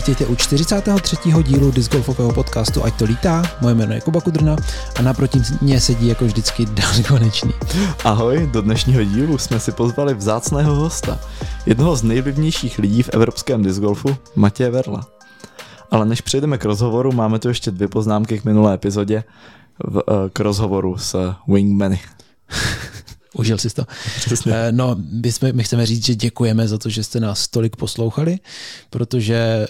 Vítejte u 43. dílu discgolfového podcastu Ať to lítá. Moje jméno je Kuba Kudrna a naproti mě sedí jako vždycky Dan Konečný. Ahoj, do dnešního dílu jsme si pozvali vzácného hosta, jednoho z nejvlivnějších lidí v evropském discgolfu, Matěje Verla. Ale než přejdeme k rozhovoru, máme tu ještě dvě poznámky k minulé epizodě v, eh, k rozhovoru s Wingmany. Užil jsi to. Přesně. Eh, no, my, jsme, my chceme říct, že děkujeme za to, že jste nás tolik poslouchali, protože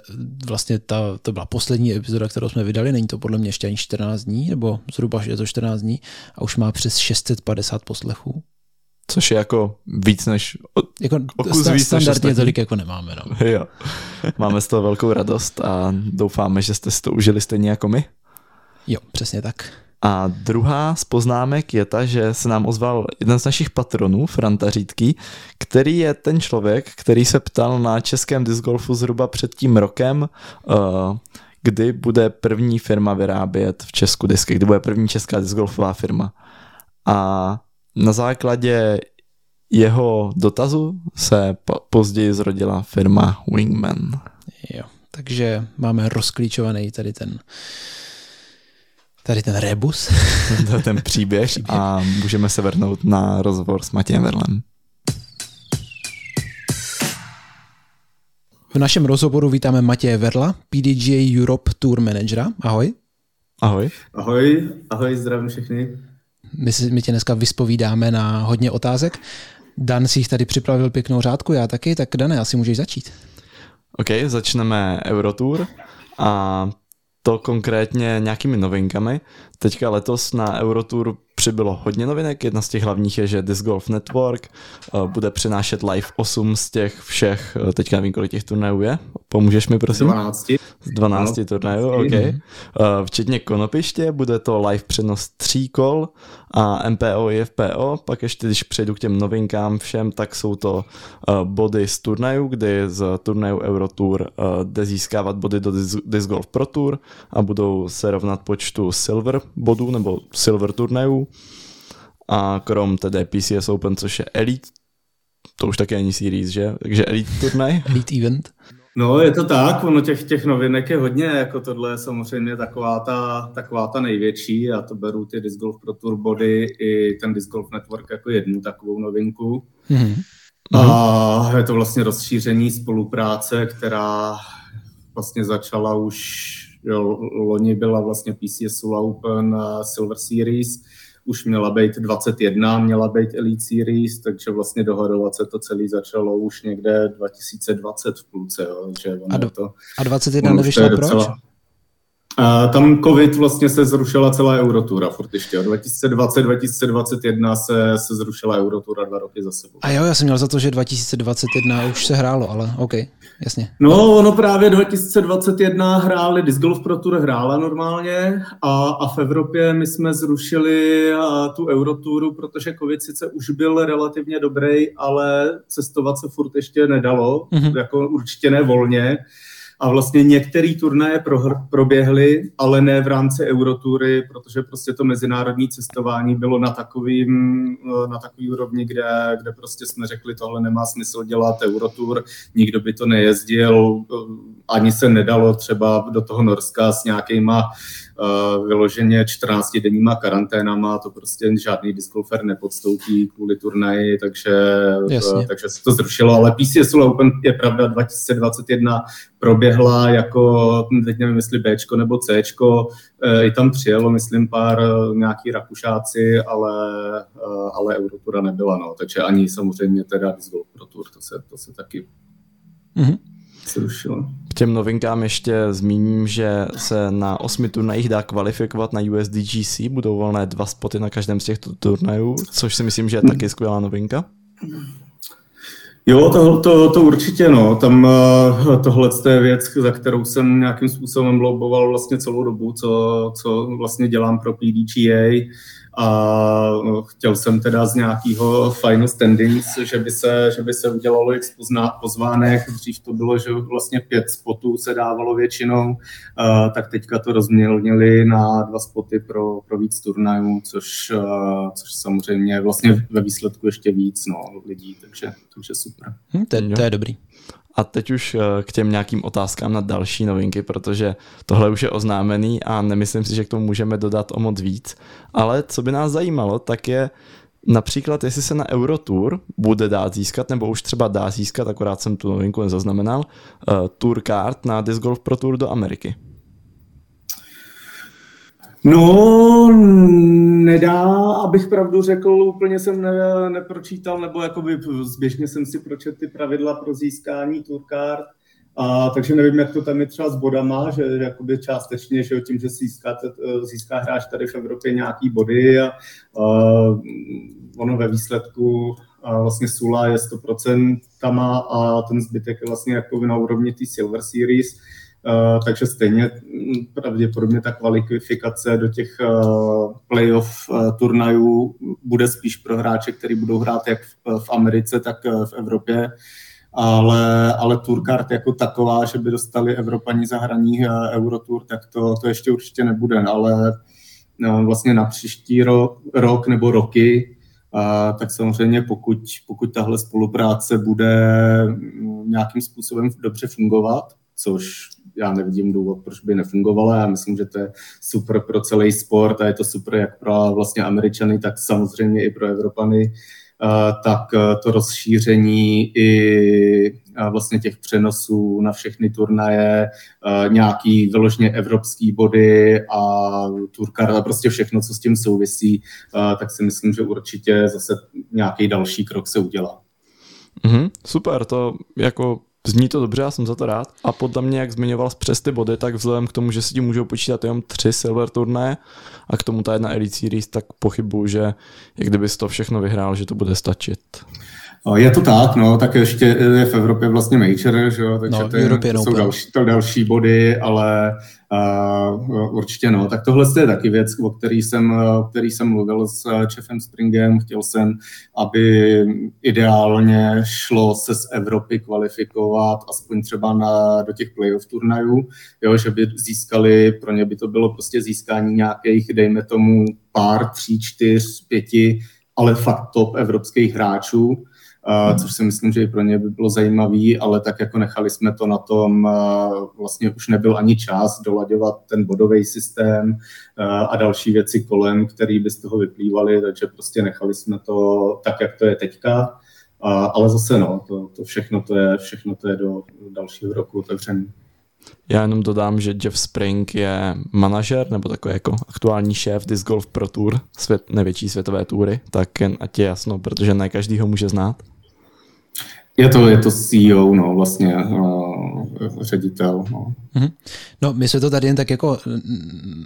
vlastně ta, to byla poslední epizoda, kterou jsme vydali, není to podle mě ještě ani 14 dní, nebo zhruba je to 14 dní a už má přes 650 poslechů. Což je jako víc než jako o kus sta- víc standardně než tolik jako nemáme. No. jo. Máme z toho velkou radost a doufáme, že jste si to užili stejně jako my. Jo, přesně tak. A druhá z poznámek je ta, že se nám ozval jeden z našich patronů, Franta Řídký, který je ten člověk, který se ptal na českém discgolfu zhruba před tím rokem, uh, kdy bude první firma vyrábět v Česku disky, kdy bude první česká discgolfová firma. A na základě jeho dotazu se později zrodila firma Wingman. Jo, takže máme rozklíčovaný tady ten tady ten rebus. ten příběh a můžeme se vrhnout na rozhovor s Matějem Verlem. V našem rozhovoru vítáme Matěje Verla, PDGA Europe Tour Managera. Ahoj. Ahoj. Ahoj, ahoj, zdravím všechny. My, si, my tě dneska vyspovídáme na hodně otázek. Dan si jich tady připravil pěknou řádku, já taky, tak Dane, asi můžeš začít. OK, začneme Eurotour a to konkrétně nějakými novinkami. Teďka letos na Eurotour přibylo hodně novinek. Jedna z těch hlavních je, že Disc Golf Network uh, bude přenášet live 8 z těch všech, uh, teďka nevím, kolik těch turnajů je. Pomůžeš mi, prosím? 12. Z 12 no. turnajů, OK. Uh, včetně Konopiště, bude to live přenos tří kol a MPO i FPO. Pak ještě, když přejdu k těm novinkám všem, tak jsou to uh, body z turnajů, kdy z turnaju Eurotour uh, jde získávat body do Disc Golf Pro Tour a budou se rovnat počtu silver bodů nebo silver turnajů a krom tedy PCS Open, což je Elite, to už také není series, že? Takže Elite turnaj. Elite event. No, je to tak, ono těch, těch novinek je hodně, jako tohle je samozřejmě taková ta, taková ta největší a to beru ty Disc Golf Pro Tour body i ten Disc Golf Network jako jednu takovou novinku. Mm-hmm. A je to vlastně rozšíření spolupráce, která vlastně začala už, jo, loni byla vlastně PCS Open Silver Series, už měla být 21, měla být Elite Series, takže vlastně dohodovat se to celý začalo už někde 2020 v půlce. Jo, že a, do, to, a 21 nevyšla proč? Docela, a tam covid vlastně se zrušila celá Eurotura furt ještě. 2020-2021 se, se zrušila Eurotura dva roky za sebou. A jo, já jsem měl za to, že 2021 už se hrálo, ale OK, jasně. No, ono právě 2021 hráli, Disc Golf Pro Tour hrála normálně a, a v Evropě my jsme zrušili tu Euroturu, protože covid sice už byl relativně dobrý, ale cestovat se furt ještě nedalo, mm-hmm. jako určitě ne volně a vlastně některé turnaje pro, proběhly, ale ne v rámci Eurotury, protože prostě to mezinárodní cestování bylo na takovým, na takový úrovni, kde, kde prostě jsme řekli, tohle nemá smysl dělat Eurotour, nikdo by to nejezdil, ani se nedalo třeba do toho Norska s nějakýma vyloženě 14 denníma karanténama, to prostě žádný discgolfer nepodstoupí kvůli turnaji, takže, uh, takže se to zrušilo, ale PCS Open je pravda 2021 proběhla jako, teď nevím, jestli Bčko nebo Cčko, uh, i tam přijelo, myslím, pár nějaký Rakušáci, ale, ale Eurotura nebyla, no, takže ani samozřejmě teda Disc Golf Pro Tour, to se, to se taky mm-hmm zrušilo. Těm novinkám ještě zmíním, že se na osmi turnajích dá kvalifikovat na USDGC, budou volné dva spoty na každém z těchto turnajů, což si myslím, že je taky skvělá novinka. Jo, to, to, to určitě, no. Tam uh, tohle je věc, za kterou jsem nějakým způsobem loboval vlastně celou dobu, co, co vlastně dělám pro PDGA a no, chtěl jsem teda z nějakého final standings, že by se, že by se udělalo x pozvánek, dřív to bylo, že vlastně pět spotů se dávalo většinou, tak teďka to rozmělnili na dva spoty pro, pro víc turnajů, což, což samozřejmě vlastně ve výsledku ještě víc no, lidí, takže, takže super. Hm, to, to je dobrý. A teď už eh, k těm nějakým otázkám na další novinky, protože tohle už je oznámený a nemyslím si, že k tomu můžeme dodat o moc víc. Ale co by nás zajímalo, tak je například, jestli se na Eurotour bude dát získat, nebo už třeba dá získat, akorát jsem tu novinku nezaznamenal, uh, tour card na Disc Golf Pro Tour do Ameriky. No, nedá, abych pravdu řekl, úplně jsem ne, nepročítal, nebo jakoby zběžně jsem si pročetl ty pravidla pro získání Tourcard, a, takže nevím, jak to tam je třeba s bodama, že jakoby částečně, že tím, že získá, získá hráč tady v Evropě nějaký body a, a ono ve výsledku a vlastně Sula je 100% tama a ten zbytek je vlastně jako na úrovni té Silver Series, takže stejně mm, pravděpodobně ta kvalifikace do těch uh, playoff uh, turnajů bude spíš pro hráče, kteří budou hrát jak v, Americe, tak v Evropě. Ale, ale Tourcard jako taková, že by dostali Evropani za hraní Eurotour, tak to, to ještě určitě nebude. Ale vlastně na příští rok, rok nebo roky tak samozřejmě pokud, pokud tahle spolupráce bude mm, nějakým způsobem dobře fungovat, což já nevidím důvod, proč by nefungovala. Já myslím, že to je super pro celý sport a je to super jak pro vlastně Američany, tak samozřejmě i pro Evropany. Tak to rozšíření i vlastně těch přenosů na všechny turnaje, nějaký vyložně evropský body a turkar a prostě všechno, co s tím souvisí, tak si myslím, že určitě zase nějaký další krok se udělá. Mm-hmm, super, to jako Zní to dobře, já jsem za to rád. A podle mě, jak zmiňoval přes ty body, tak vzhledem k tomu, že si ti můžou počítat jenom tři silver turné a k tomu ta jedna Elite Series, tak pochybuju, že jak kdyby to všechno vyhrál, že to bude stačit. Je to tak, no, tak ještě je v Evropě vlastně Major, že jo, takže no, to, je, to jsou další, to další body, ale uh, určitě no. Tak tohle je taky věc, o který jsem, o který jsem mluvil s Chefem Springem. Chtěl jsem, aby ideálně šlo se z Evropy kvalifikovat aspoň třeba na, do těch playoff turnajů, jo, že by získali, pro ně by to bylo prostě získání nějakých, dejme tomu, pár, tří, čtyř, pěti, ale fakt top evropských hráčů, Což si myslím, že i pro ně by bylo zajímavé, ale tak jako nechali jsme to na tom, vlastně už nebyl ani čas dolaďovat ten bodový systém a další věci kolem, které by z toho vyplývaly, takže prostě nechali jsme to tak, jak to je teďka. Ale zase no, to, to všechno, to je, všechno to je do dalšího roku otevřený. Já jenom dodám, že Jeff Spring je manažer, nebo takový jako aktuální šéf Disc Golf Pro Tour, svět, největší světové tury, tak jen ať je jasno, protože ne každý ho může znát. Je to, je to CEO, no, vlastně uh, ředitel. No. Mm-hmm. no, my jsme to tady jen tak jako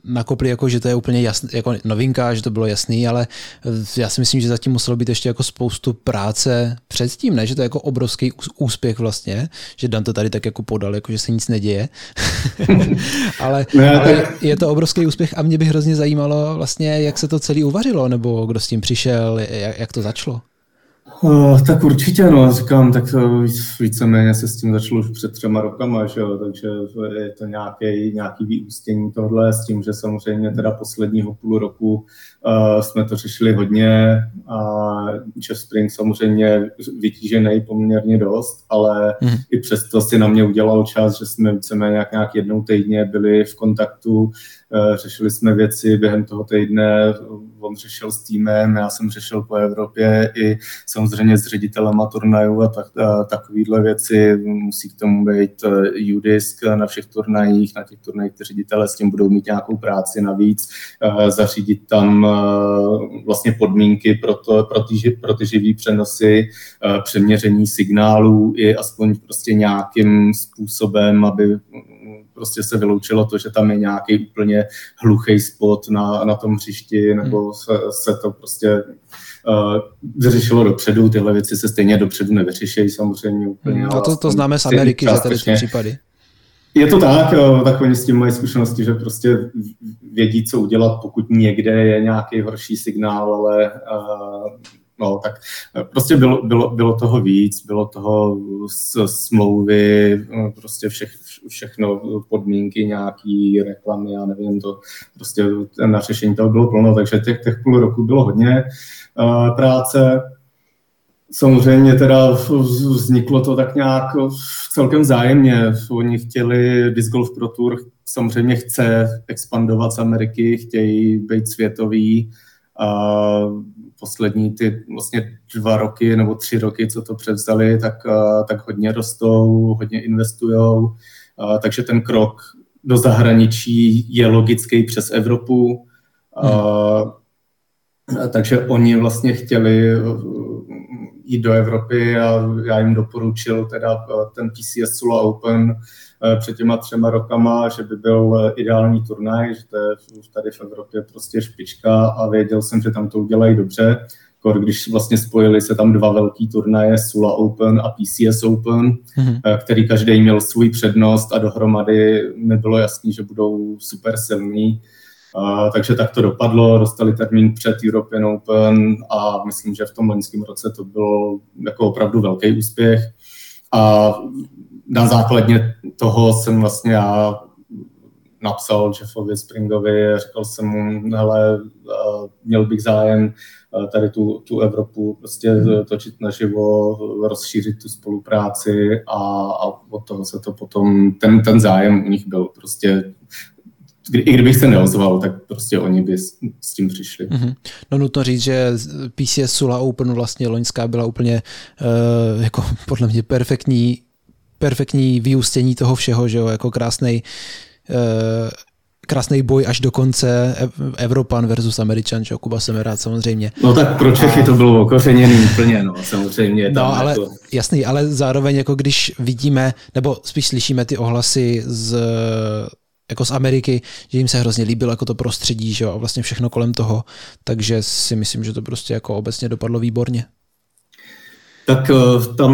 nakopli, jako, že to je úplně jasný, jako novinka, že to bylo jasný, ale já si myslím, že zatím muselo být ještě jako spoustu práce předtím, ne? Že to je jako obrovský úspěch vlastně, že Dan to tady tak jako podal, jako že se nic neděje. ale, ne, ale tak... je to obrovský úspěch a mě by hrozně zajímalo vlastně, jak se to celý uvařilo, nebo kdo s tím přišel, jak, jak to začalo. Uh, tak určitě, no, říkám, tak to víceméně se s tím začalo už před třema rokama, že jo, takže je to nějaký, nějaký vyústění tohle s tím, že samozřejmě teda posledního půl roku uh, jsme to řešili hodně a Jeff Spring samozřejmě vytížený poměrně dost, ale mm. i přesto si na mě udělal čas, že jsme víceméně jak nějak jednou týdně byli v kontaktu, uh, řešili jsme věci během toho týdne, on řešil s týmem, já jsem řešil po Evropě i samozřejmě s ředitelema turnajů a, tak, a takovýhle věci. Musí k tomu být eh, UDISK na všech turnajích, na těch turnajích ty ředitele s tím budou mít nějakou práci navíc, eh, zařídit tam eh, vlastně podmínky pro, to, pro, ty, pro ty živý přenosy, přeměření signálů i aspoň prostě nějakým způsobem, aby prostě se vyloučilo to, že tam je nějaký úplně hluchý spot na, na tom hřišti, nebo hmm. se, se to prostě vyřešilo dopředu. Tyhle věci se stejně dopředu nevyřešejí samozřejmě úplně. Hmm. A to, to známe z Ameriky, že tady ty případy. Je to tak, jo, tak oni s tím mají zkušenosti, že prostě vědí, co udělat, pokud někde je nějaký horší signál, ale uh, No, tak eh, prostě bylo, bylo, bylo toho víc, bylo toho smlouvy, no, prostě všech, všechno, podmínky, nějaký reklamy, já nevím, to prostě na řešení toho bylo plno, takže těch, těch půl roku bylo hodně uh, práce. Samozřejmě teda vzniklo to tak nějak celkem vzájemně. Oni chtěli Disc Golf Pro Tour, samozřejmě chce expandovat z Ameriky, chtějí být světový. Poslední ty vlastně dva roky nebo tři roky, co to převzali, tak, tak hodně rostou, hodně investují. Takže ten krok do zahraničí je logický přes Evropu. Hmm. Takže oni vlastně chtěli jít do Evropy a já jim doporučil teda eh, ten PCS Sula Open eh, před těma třema rokama, že by byl eh, ideální turnaj, že to je tady v Evropě prostě špička a věděl jsem, že tam to udělají dobře. Kor, když vlastně spojili se tam dva velký turnaje, Sula Open a PCS Open, mm-hmm. který každý měl svůj přednost a dohromady mi bylo jasný, že budou super silní takže tak to dopadlo, dostali termín před European Open a myslím, že v tom loňském roce to byl jako opravdu velký úspěch. A na základně toho jsem vlastně já napsal Jeffovi Springovi, řekl jsem mu, hele, měl bych zájem tady tu, tu Evropu prostě točit naživo, rozšířit tu spolupráci a, a od toho se to potom, ten, ten zájem u nich byl prostě i kdybych se neozval, tak prostě oni by s, s tím přišli. Mm-hmm. No nutno říct, že PCS Sula Open vlastně loňská byla úplně uh, jako podle mě perfektní, perfektní vyústění toho všeho, že jo, jako krásný eh, krásný boj až do konce Evropan versus Američan, že Kuba rád samozřejmě. No tak pro Čechy to bylo okořeněný úplně, no samozřejmě. No ale jako... jasný, ale zároveň jako když vidíme, nebo spíš slyšíme ty ohlasy z jako z Ameriky, že jim se hrozně líbilo jako to prostředí že jo, a vlastně všechno kolem toho, takže si myslím, že to prostě jako obecně dopadlo výborně. Tak eh, tam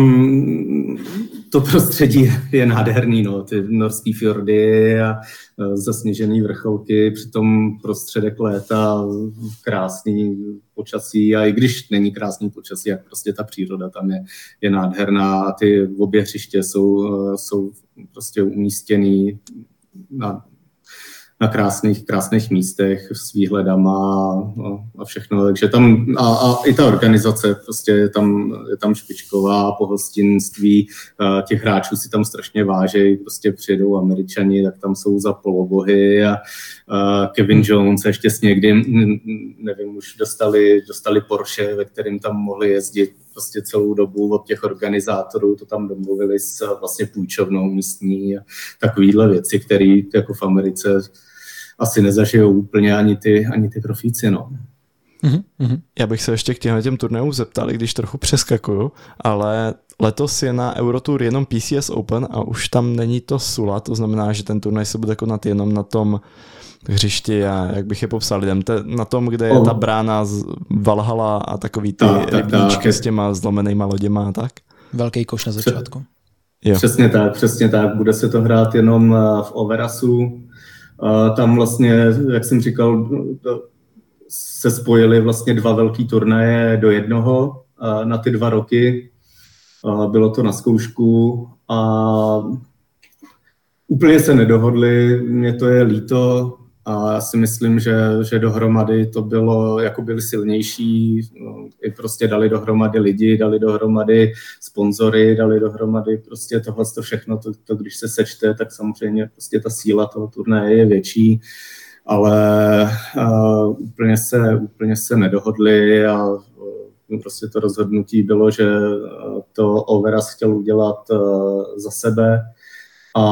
to prostředí je nádherný, no, ty norský fjordy a eh, zasněžený vrcholky, přitom prostředek léta, krásný počasí a i když není krásný počasí, jak prostě ta příroda tam je, je nádherná a ty obě hřiště jsou, eh, jsou prostě umístěný na, na krásných, krásných místech s výhledama a, a všechno. Takže tam a, a i ta organizace prostě je tam, je tam špičková, pohostinství, těch hráčů si tam strašně vážejí, prostě přijedou američani, tak tam jsou za polobohy a, a Kevin Jones ještě s někdy, nevím, už dostali, dostali Porsche, ve kterým tam mohli jezdit prostě celou dobu od těch organizátorů, to tam domluvili s vlastně půjčovnou místní a takovýhle věci, které jako v Americe asi nezažijou úplně ani ty, ani ty profíci. No. Mm-hmm. Já bych se ještě k těm, těm turnajům zeptal, když trochu přeskakuju, ale letos je na Eurotour jenom PCS Open a už tam není to Sula, to znamená, že ten turnaj se bude konat jenom na tom hřišti a jak bych je popsal lidem, te, na tom, kde je oh. ta brána z Valhalla a takový ty tak, rybníčky tak. s těma zlomenýma loděma a tak. Velký koš na začátku. Jo. Přesně tak, přesně tak. Bude se to hrát jenom eh, v Overasu. Tam vlastně, jak jsem říkal, se spojily vlastně dva velký turnaje do jednoho na ty dva roky. Bylo to na zkoušku a úplně se nedohodli. Mně to je líto, a já si myslím, že, že dohromady to bylo, jako byli silnější, no, i prostě dali dohromady lidi, dali dohromady sponzory, dali dohromady prostě tohle to všechno, to, to, když se sečte, tak samozřejmě prostě ta síla toho turnaje je větší, ale uh, úplně, se, úplně se nedohodli a uh, prostě to rozhodnutí bylo, že to Overas chtěl udělat uh, za sebe, a,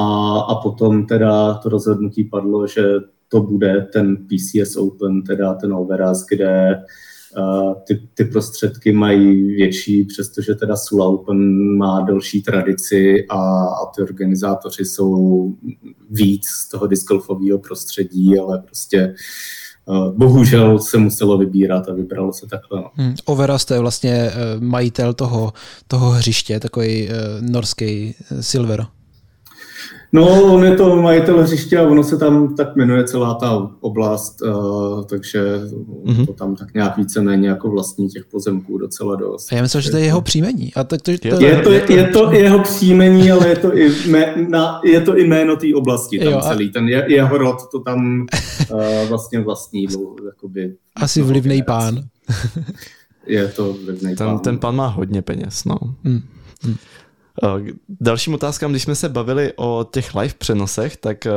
a potom teda to rozhodnutí padlo, že to bude ten PCS Open, teda ten Overas, kde uh, ty, ty prostředky mají větší, přestože teda Sula Open má delší tradici a, a ty organizátoři jsou víc z toho discgolfového prostředí, ale prostě uh, bohužel se muselo vybírat a vybralo se takhle. No. Hmm, Overas to je vlastně uh, majitel toho, toho hřiště, takový norský Silver. No, on je to majitel hřiště a ono se tam tak jmenuje celá ta oblast, uh, takže mm-hmm. to tam tak nějak víceméně jako vlastní těch pozemků docela dost. A já myslím, že to je jeho příjmení. A to, to, to, je, to, je, to, je to jeho příjmení, ale je to i, mé, na, je to i jméno té oblasti tam jo, celý. Ten je, jeho rod to tam uh, vlastně vlastní. Jakoby, Asi vlivný pán. je to ten, pán. Ten pán má hodně peněz, no. Hmm. Hmm. Dalším otázkám, když jsme se bavili o těch live přenosech, tak eh,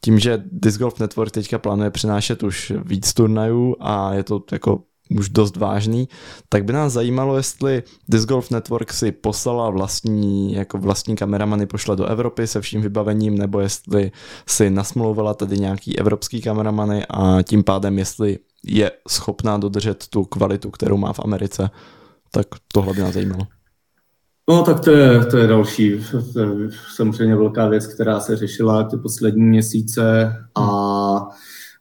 tím, že Disc Golf Network teďka plánuje přenášet už víc turnajů a je to jako už dost vážný, tak by nás zajímalo, jestli Disc Golf Network si poslala vlastní, jako vlastní kameramany pošle do Evropy se vším vybavením, nebo jestli si nasmlouvala tady nějaký evropský kameramany a tím pádem, jestli je schopná dodržet tu kvalitu, kterou má v Americe, tak tohle by nás zajímalo. No tak to je, to je další, to je samozřejmě velká věc, která se řešila ty poslední měsíce a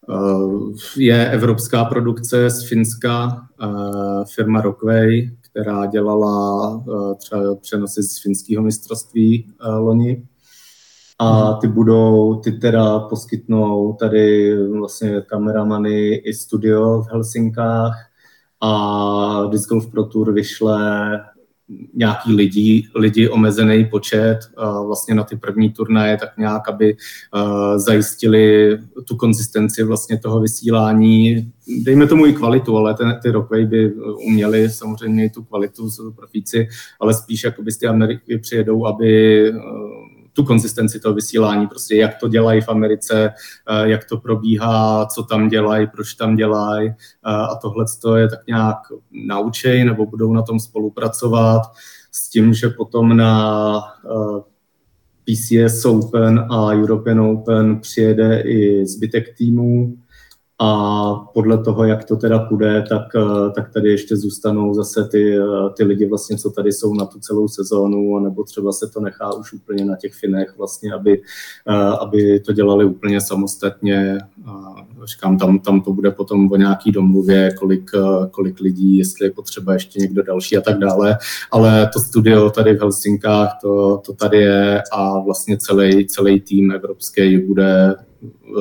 uh, je evropská produkce z Finska, uh, firma Rockway, která dělala uh, třeba přenosy z finského mistrovství loni. A ty budou, ty teda poskytnou tady vlastně kameramany i studio v Helsinkách a Disc Golf Pro Tour vyšle nějaký lidi, lidi omezený počet vlastně na ty první turnaje, tak nějak, aby zajistili tu konzistenci vlastně toho vysílání. Dejme tomu i kvalitu, ale ten, ty by uměli samozřejmě tu kvalitu, profíci, ale spíš jako z ty Ameriky přijedou, aby tu konzistenci toho vysílání, prostě jak to dělají v Americe, eh, jak to probíhá, co tam dělají, proč tam dělají eh, a tohle je tak nějak naučej nebo budou na tom spolupracovat s tím, že potom na eh, PCS Open a European Open přijede i zbytek týmů, a podle toho, jak to teda půjde, tak, eh, tak tady ještě zůstanou zase ty, eh, ty lidi vlastně, co tady jsou na tu celou sezónu, nebo třeba se to nechá už úplně na těch Finech vlastně, aby, eh, aby to dělali úplně samostatně. Říkám, tam, tam to bude potom o nějaký domluvě, kolik, kolik lidí, jestli je potřeba ještě někdo další a tak dále. Ale to studio tady v Helsinkách, to, to tady je a vlastně celý, celý tým evropský bude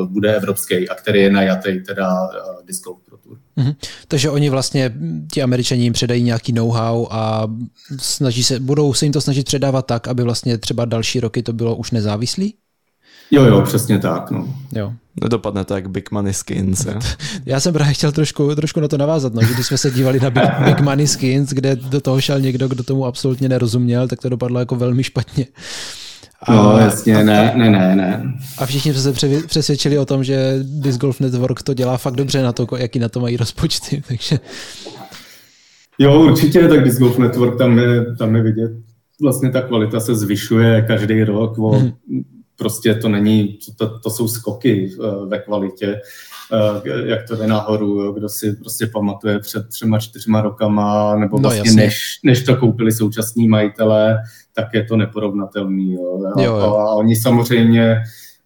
bude evropský a který je najatý teda uh, Disc Golf Pro Tour. Mm-hmm. Takže oni vlastně, ti američani jim předají nějaký know-how a snaží se, budou se jim to snažit předávat tak, aby vlastně třeba další roky to bylo už nezávislý? Jo, jo, přesně tak. No. Jo. Nedopadne to jak Big Money Skins. Je? Já jsem právě chtěl trošku, trošku na to navázat, no, že když jsme se dívali na Big, Big Money Skins, kde do toho šel někdo, kdo tomu absolutně nerozuměl, tak to dopadlo jako velmi špatně. A, no jasně, ne, ne, ne, ne. A všichni jsme se přesvědčili o tom, že Disc Golf Network to dělá fakt dobře na to, jaký na to mají rozpočty, takže... Jo, určitě, tak Disc Golf Network, tam je, tam je vidět, vlastně ta kvalita se zvyšuje každý rok, o, hmm. prostě to není, to, to jsou skoky uh, ve kvalitě, uh, jak to jde nahoru, jo, kdo si prostě pamatuje před třema, čtyřma rokama, nebo no, vlastně než, než to koupili současní majitelé, tak je to neporovnatelný. Jo. jo, jo. A oni samozřejmě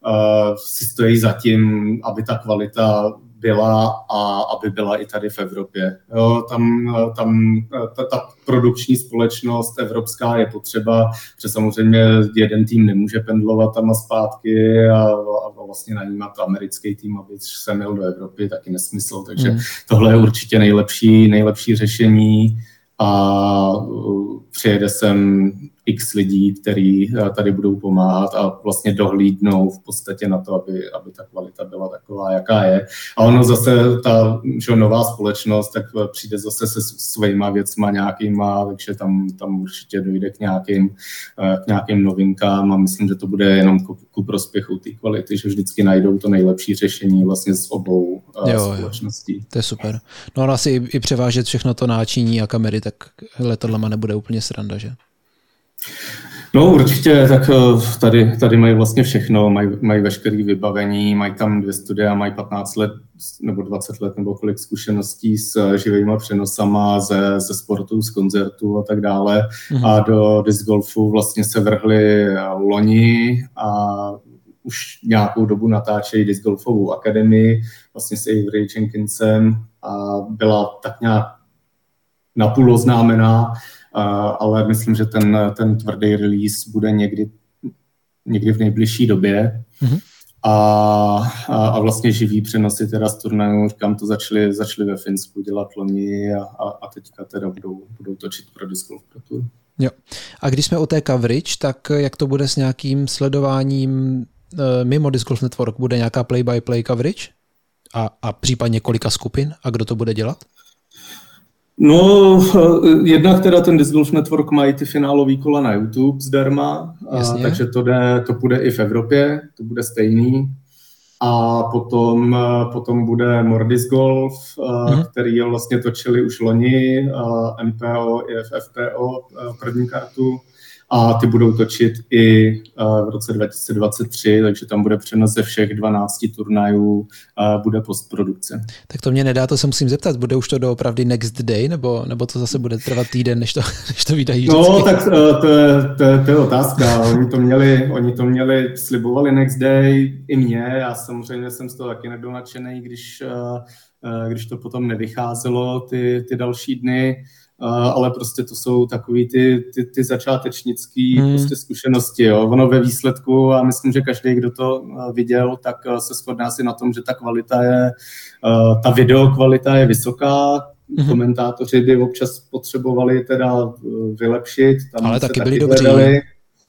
uh, si stojí za tím, aby ta kvalita byla a aby byla i tady v Evropě. Jo, tam tam ta, ta produkční společnost evropská je potřeba, protože samozřejmě jeden tým nemůže pendlovat tam a zpátky a, a vlastně najímat americký tým, aby se měl do Evropy, taky nesmysl. Takže mm. tohle je určitě nejlepší, nejlepší řešení a přijede sem x lidí, kteří eh, tady budou pomáhat a vlastně dohlídnou v podstatě na to, aby, aby ta kvalita byla taková, jaká je. A ono zase, ta že nová společnost, tak eh, přijde zase se svýma věcma nějakýma, takže tam, tam určitě dojde k nějakým, eh, k nějakým novinkám a myslím, že to bude jenom ku, ku prospěchu té kvality, že vždycky najdou to nejlepší řešení vlastně z obou jo, společností. Jo, to je super. No a asi i, i převážet všechno to náčiní a kamery, tak letadlama nebude úplně sranda, že? No určitě, tak eh, tady, tady mají vlastně všechno, mají, mají veškeré vybavení, mají tam dvě studia, mají 15 let nebo 20 let nebo kolik zkušeností s eh, živými přenosama ze, ze sportu, z koncertů a tak dále. Mm-hmm. A do disc golfu vlastně se vrhli eh, loni a už nějakou dobu natáčejí disc golfovou akademii vlastně s Avery Jenkinsem a byla tak nějak napůl oznámená, ale myslím, že ten, ten tvrdý release bude někdy, někdy v nejbližší době. Mm-hmm. A, a, a vlastně živý přenosy teda z turnajů, říkám, to začali, začali ve Finsku dělat loni a, a, a teďka teda budou, budou točit pro Disc Pro. Jo. A když jsme u té coverage, tak jak to bude s nějakým sledováním e, mimo Disc Golf Network? Bude nějaká play-by-play coverage? A, a případně kolika skupin? A kdo to bude dělat? No, jednak teda ten Disc Golf Network mají ty finálový kola na YouTube zdarma, a, takže to, jde, to bude i v Evropě, to bude stejný. A potom, potom bude Mordis Golf, mm-hmm. který vlastně točili už loni, MPO i FFPO první kartu a ty budou točit i eh, v roce 2023, takže tam bude přenos ze všech 12 turnajů, bude postprodukce. Tak to mě nedá, to se musím zeptat, bude už to doopravdy next day, nebo, nebo to zase bude trvat týden, než to, než to vydají no, vždycky? No, tak eh, to je, to, je, to je otázka. Oni to, měli, oni to měli, slibovali next day i mě, já samozřejmě jsem z toho taky nebyl nadšený, když, eh, když to potom nevycházelo ty, ty další dny ale prostě to jsou takový ty, ty, ty začátečnický hmm. prostě zkušenosti. Jo. Ono ve výsledku, a myslím, že každý, kdo to viděl, tak se shodná asi na tom, že ta kvalita je, ta video kvalita je vysoká, hmm. komentátoři by občas potřebovali teda vylepšit. Tam ale taky byli dobří. Hledali.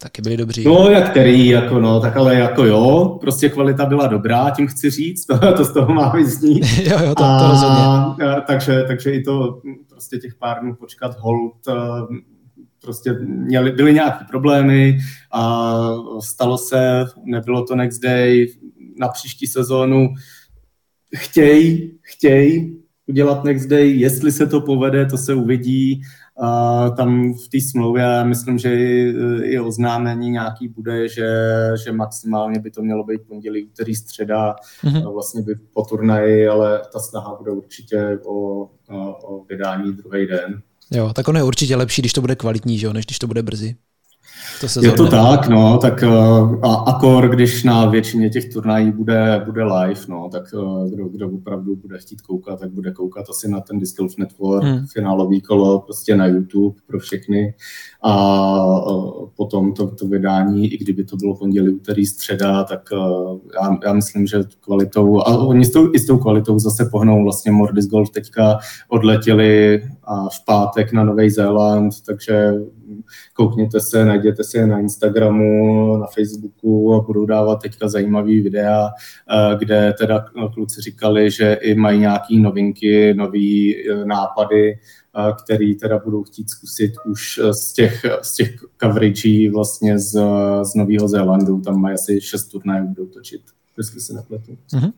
Taky byli dobří. No, jak který, jako no, tak ale jako jo, prostě kvalita byla dobrá, tím chci říct, to, to z toho má vyznít. jo, jo, to, to rozhodně. A, takže, takže i to prostě těch pár dnů počkat hold, prostě měli, byly nějaké problémy a stalo se, nebylo to next day, na příští sezónu chtěj, chtěj udělat next day, jestli se to povede, to se uvidí, a tam v té smlouvě myslím, že i, i oznámení nějaký bude, že, že maximálně by to mělo být pondělí, úterý, středa, mm-hmm. vlastně by po turnaji, ale ta snaha bude určitě o, o vydání druhý den. Jo, tak ono je určitě lepší, když to bude kvalitní, že jo, než když to bude brzy. To se je to tak, no, tak uh, a akor, když na většině těch turnají bude, bude live, no, tak uh, kdo, kdo opravdu bude chtít koukat, tak bude koukat asi na ten Disc Golf Network, hmm. finálový kolo prostě na YouTube pro všechny a uh, potom to, to vydání, i kdyby to bylo pondělí, úterý, středa, tak já, já myslím, že kvalitou, a oni s tou, i s tou kvalitou zase pohnou vlastně Mordis Golf teďka odletěli a v pátek na Nový Zéland, takže koukněte se, najděte si je na Instagramu, na Facebooku a budou dávat teďka zajímavý videa, eh, kde teda kluci říkali, že i mají nějaké novinky, nové eh, nápady, eh, který teda budou chtít zkusit už z těch, z těch coveragí vlastně z, z Nového Zélandu. Tam mají asi šest turnajů, budou točit, jestli se nepletu. Mm-hmm.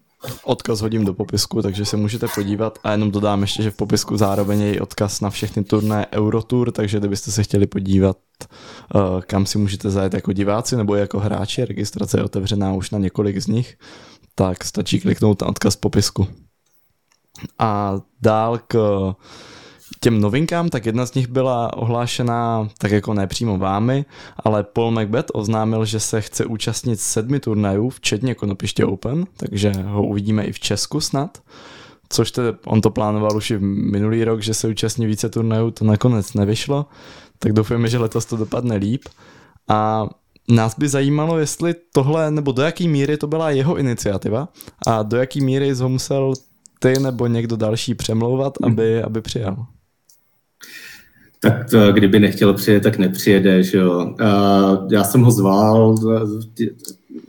Odkaz hodím do popisku, takže se můžete podívat a jenom dodám ještě, že v popisku zároveň je i odkaz na všechny turné Eurotour, takže kdybyste se chtěli podívat, eh, kam si můžete zajet jako diváci nebo jako hráči, registrace je otevřená už na několik z nich, tak stačí kliknout na odkaz v popisku. A dál k těm novinkám, tak jedna z nich byla ohlášená tak jako nepřímo vámi, ale Paul Macbeth oznámil, že se chce účastnit sedmi turnajů, včetně Konopiště Open, takže ho uvidíme i v Česku snad. Což te, on to plánoval už i minulý rok, že se účastní více turnajů, to nakonec nevyšlo, tak doufujeme, že letos to dopadne líp. A nás by zajímalo, jestli tohle, nebo do jaký míry to byla jeho iniciativa a do jaký míry ho musel ty nebo někdo další přemlouvat, aby, aby přijal tak to, kdyby nechtěl přijet, tak nepřijede, že jo. Já jsem ho zval,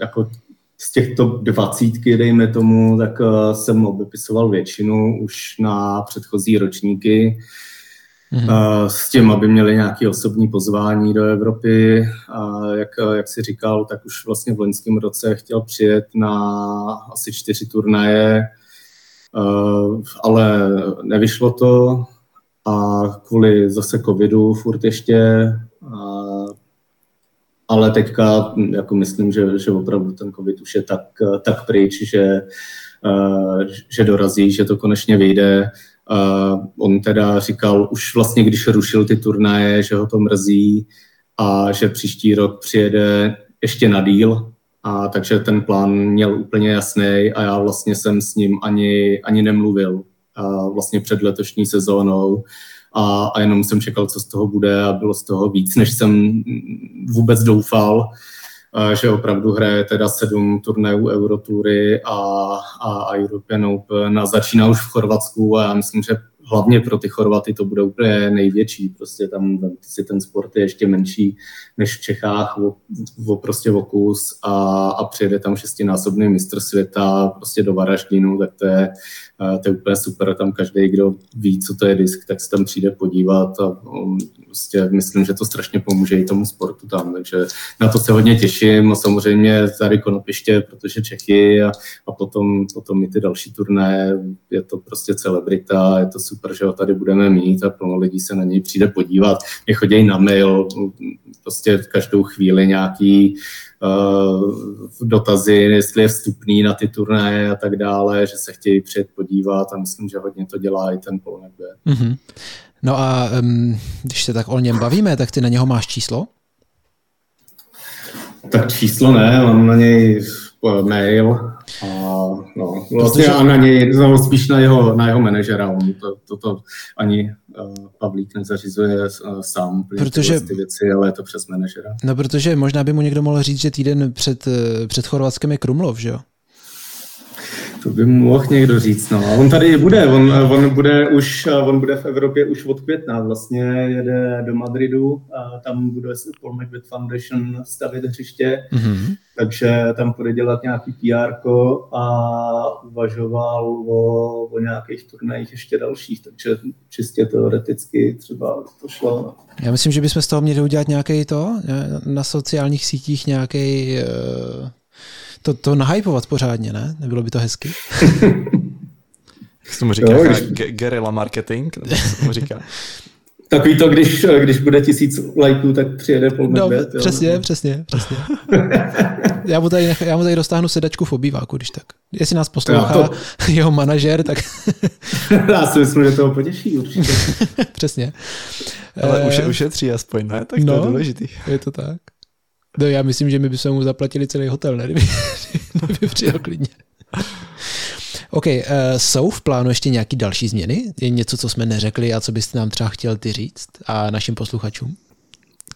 jako z těchto dvacítky, dejme tomu, tak jsem obepisoval většinu už na předchozí ročníky, mm-hmm. s tím, aby měli nějaké osobní pozvání do Evropy. A jak, jak si říkal, tak už vlastně v loňském roce chtěl přijet na asi čtyři turnaje, ale nevyšlo to, a kvůli zase covidu furt ještě, a, ale teďka jako myslím, že, že opravdu ten covid už je tak, tak pryč, že, že dorazí, že to konečně vyjde. On teda říkal už vlastně, když rušil ty turnaje, že ho to mrzí a že příští rok přijede ještě na díl, a takže ten plán měl úplně jasný a já vlastně jsem s ním ani, ani nemluvil vlastně před letošní sezónou a, a jenom jsem čekal, co z toho bude a bylo z toho víc, než jsem vůbec doufal, že opravdu hraje teda sedm turnajů Eurotury a, a European Open a začíná už v Chorvatsku a já myslím, že hlavně pro ty Chorvaty to bude úplně největší. Prostě tam si ten sport je ještě menší než v Čechách o, o prostě o kus a, a přijede tam šestinásobný mistr světa prostě do Varaždinu, tak to je, to je úplně super. Tam každý, kdo ví, co to je disk, tak se tam přijde podívat a um, prostě myslím, že to strašně pomůže i tomu sportu tam. Takže na to se hodně těším a samozřejmě tady Konopiště, protože Čechy a, a potom, potom i ty další turné, je to prostě celebrita, je to super, že ho tady budeme mít a plno lidí se na něj přijde podívat. Mě chodí na mail prostě každou chvíli nějaký dotazy, jestli je vstupný na ty turnaje a tak dále, že se chtějí přijet podívat a myslím, že hodně to dělá i ten Polnek mm-hmm. No a um, když se tak o něm bavíme, tak ty na něho máš číslo? Tak číslo ne, mám na něj mail a no, vlastně Protože... a na něj, no, spíš na jeho, na jeho manažera, on to, to, to ani uh, Pavlík nezařizuje uh, sám protože, ty věci, ale je to přes manažera. No protože možná by mu někdo mohl říct, že týden před, eh, před Chorvatskem je Krumlov, že jo? To by mu mohl někdo říct, no. A on tady bude, on, on, bude už, on bude v Evropě už od května, vlastně jede do Madridu a tam bude Paul McBeth Foundation stavit hřiště, mm-hmm. takže tam bude dělat nějaký PR a uvažoval o, o nějakých turnajích ještě dalších, takže čistě teoreticky třeba to šlo. No. Já myslím, že bychom z toho měli udělat nějaký to, na sociálních sítích nějaký uh to, to nahypovat pořádně, ne? Nebylo by to hezky? Jak se tomu říká? Jo, když... Guerilla marketing? Nebo se tomu říká? Takový to, když, když bude tisíc lajků, tak přijede Paul no, Medved, Přesně, jo? přesně, přesně. já, mu tady, já mu tady dostáhnu sedačku v obýváku, když tak. Jestli nás poslouchá to... jeho manažer, tak... já si myslím, že toho potěší určitě. přesně. Ale už eh, ušetří aspoň, ne? Tak to no, je důležitý. Je to tak. No já myslím, že my bychom mu zaplatili celý hotel, ne? Kdyby, kdyby přijel klidně. OK, uh, jsou v plánu ještě nějaký další změny? Je něco, co jsme neřekli a co byste nám třeba chtěl ty říct a našim posluchačům?